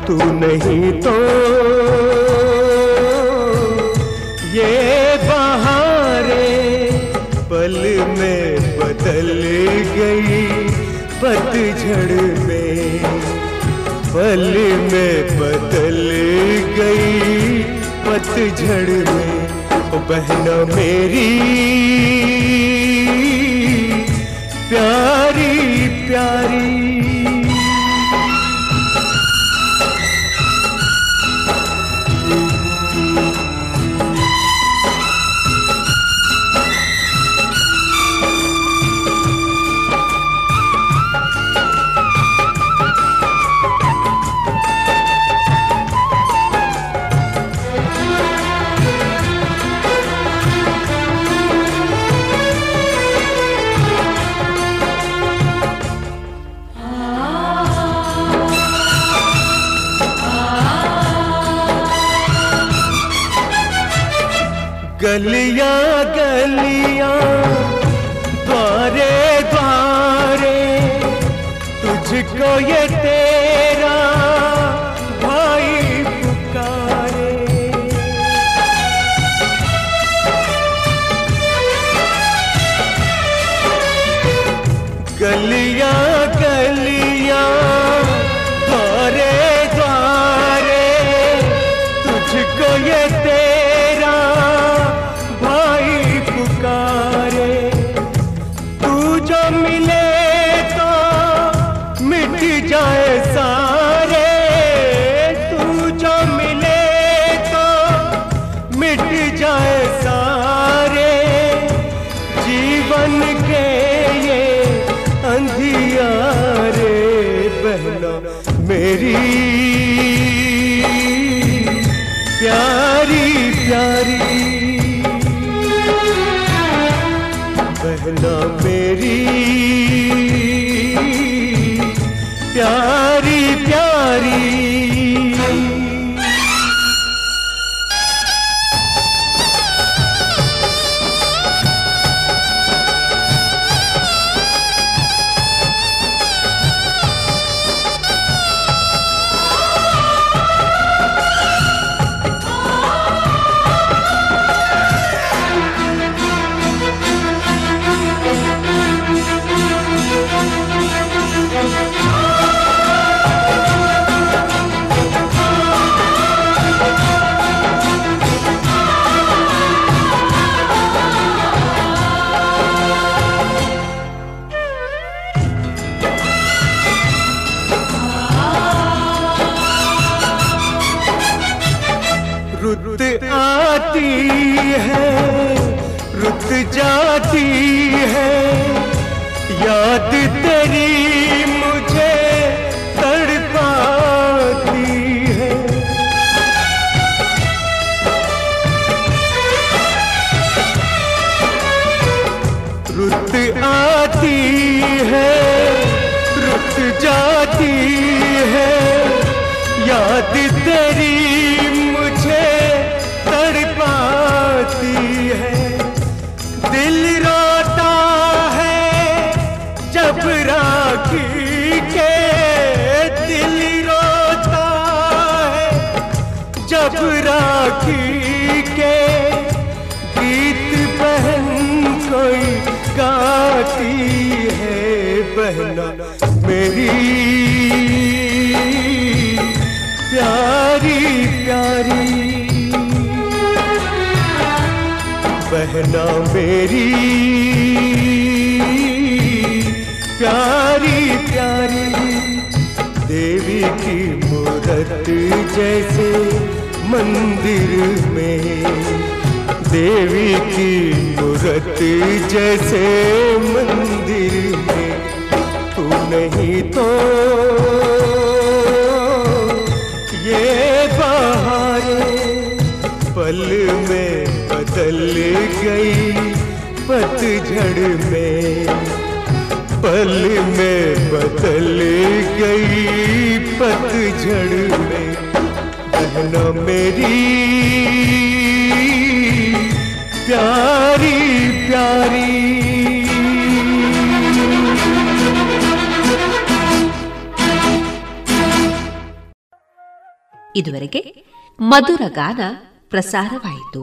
तू नहीं तो ये बहारे पल में बदल गई पतझड़ में। पल में बदल गई पतझड़ में। बहना मेरी। प्यारी प्यारी। गलियाँ गलिया द्वारे द्वारे तुझको ये तेरा बहना मेरी। प्यारी प्यारी देवी की मूरत जैसे मंदिर में। देवी की मूरत जैसे मंदिर में तू नहीं तो ये बहारें पल में बदल गई पतझड़ में पल में बदल गई पतझड़ में बहना मेरी प्यारी प्यारी ಇದುವರೆಗೆ ಮಧುರ ಗಾನ ಪ್ರಸಾರವಾಯಿತು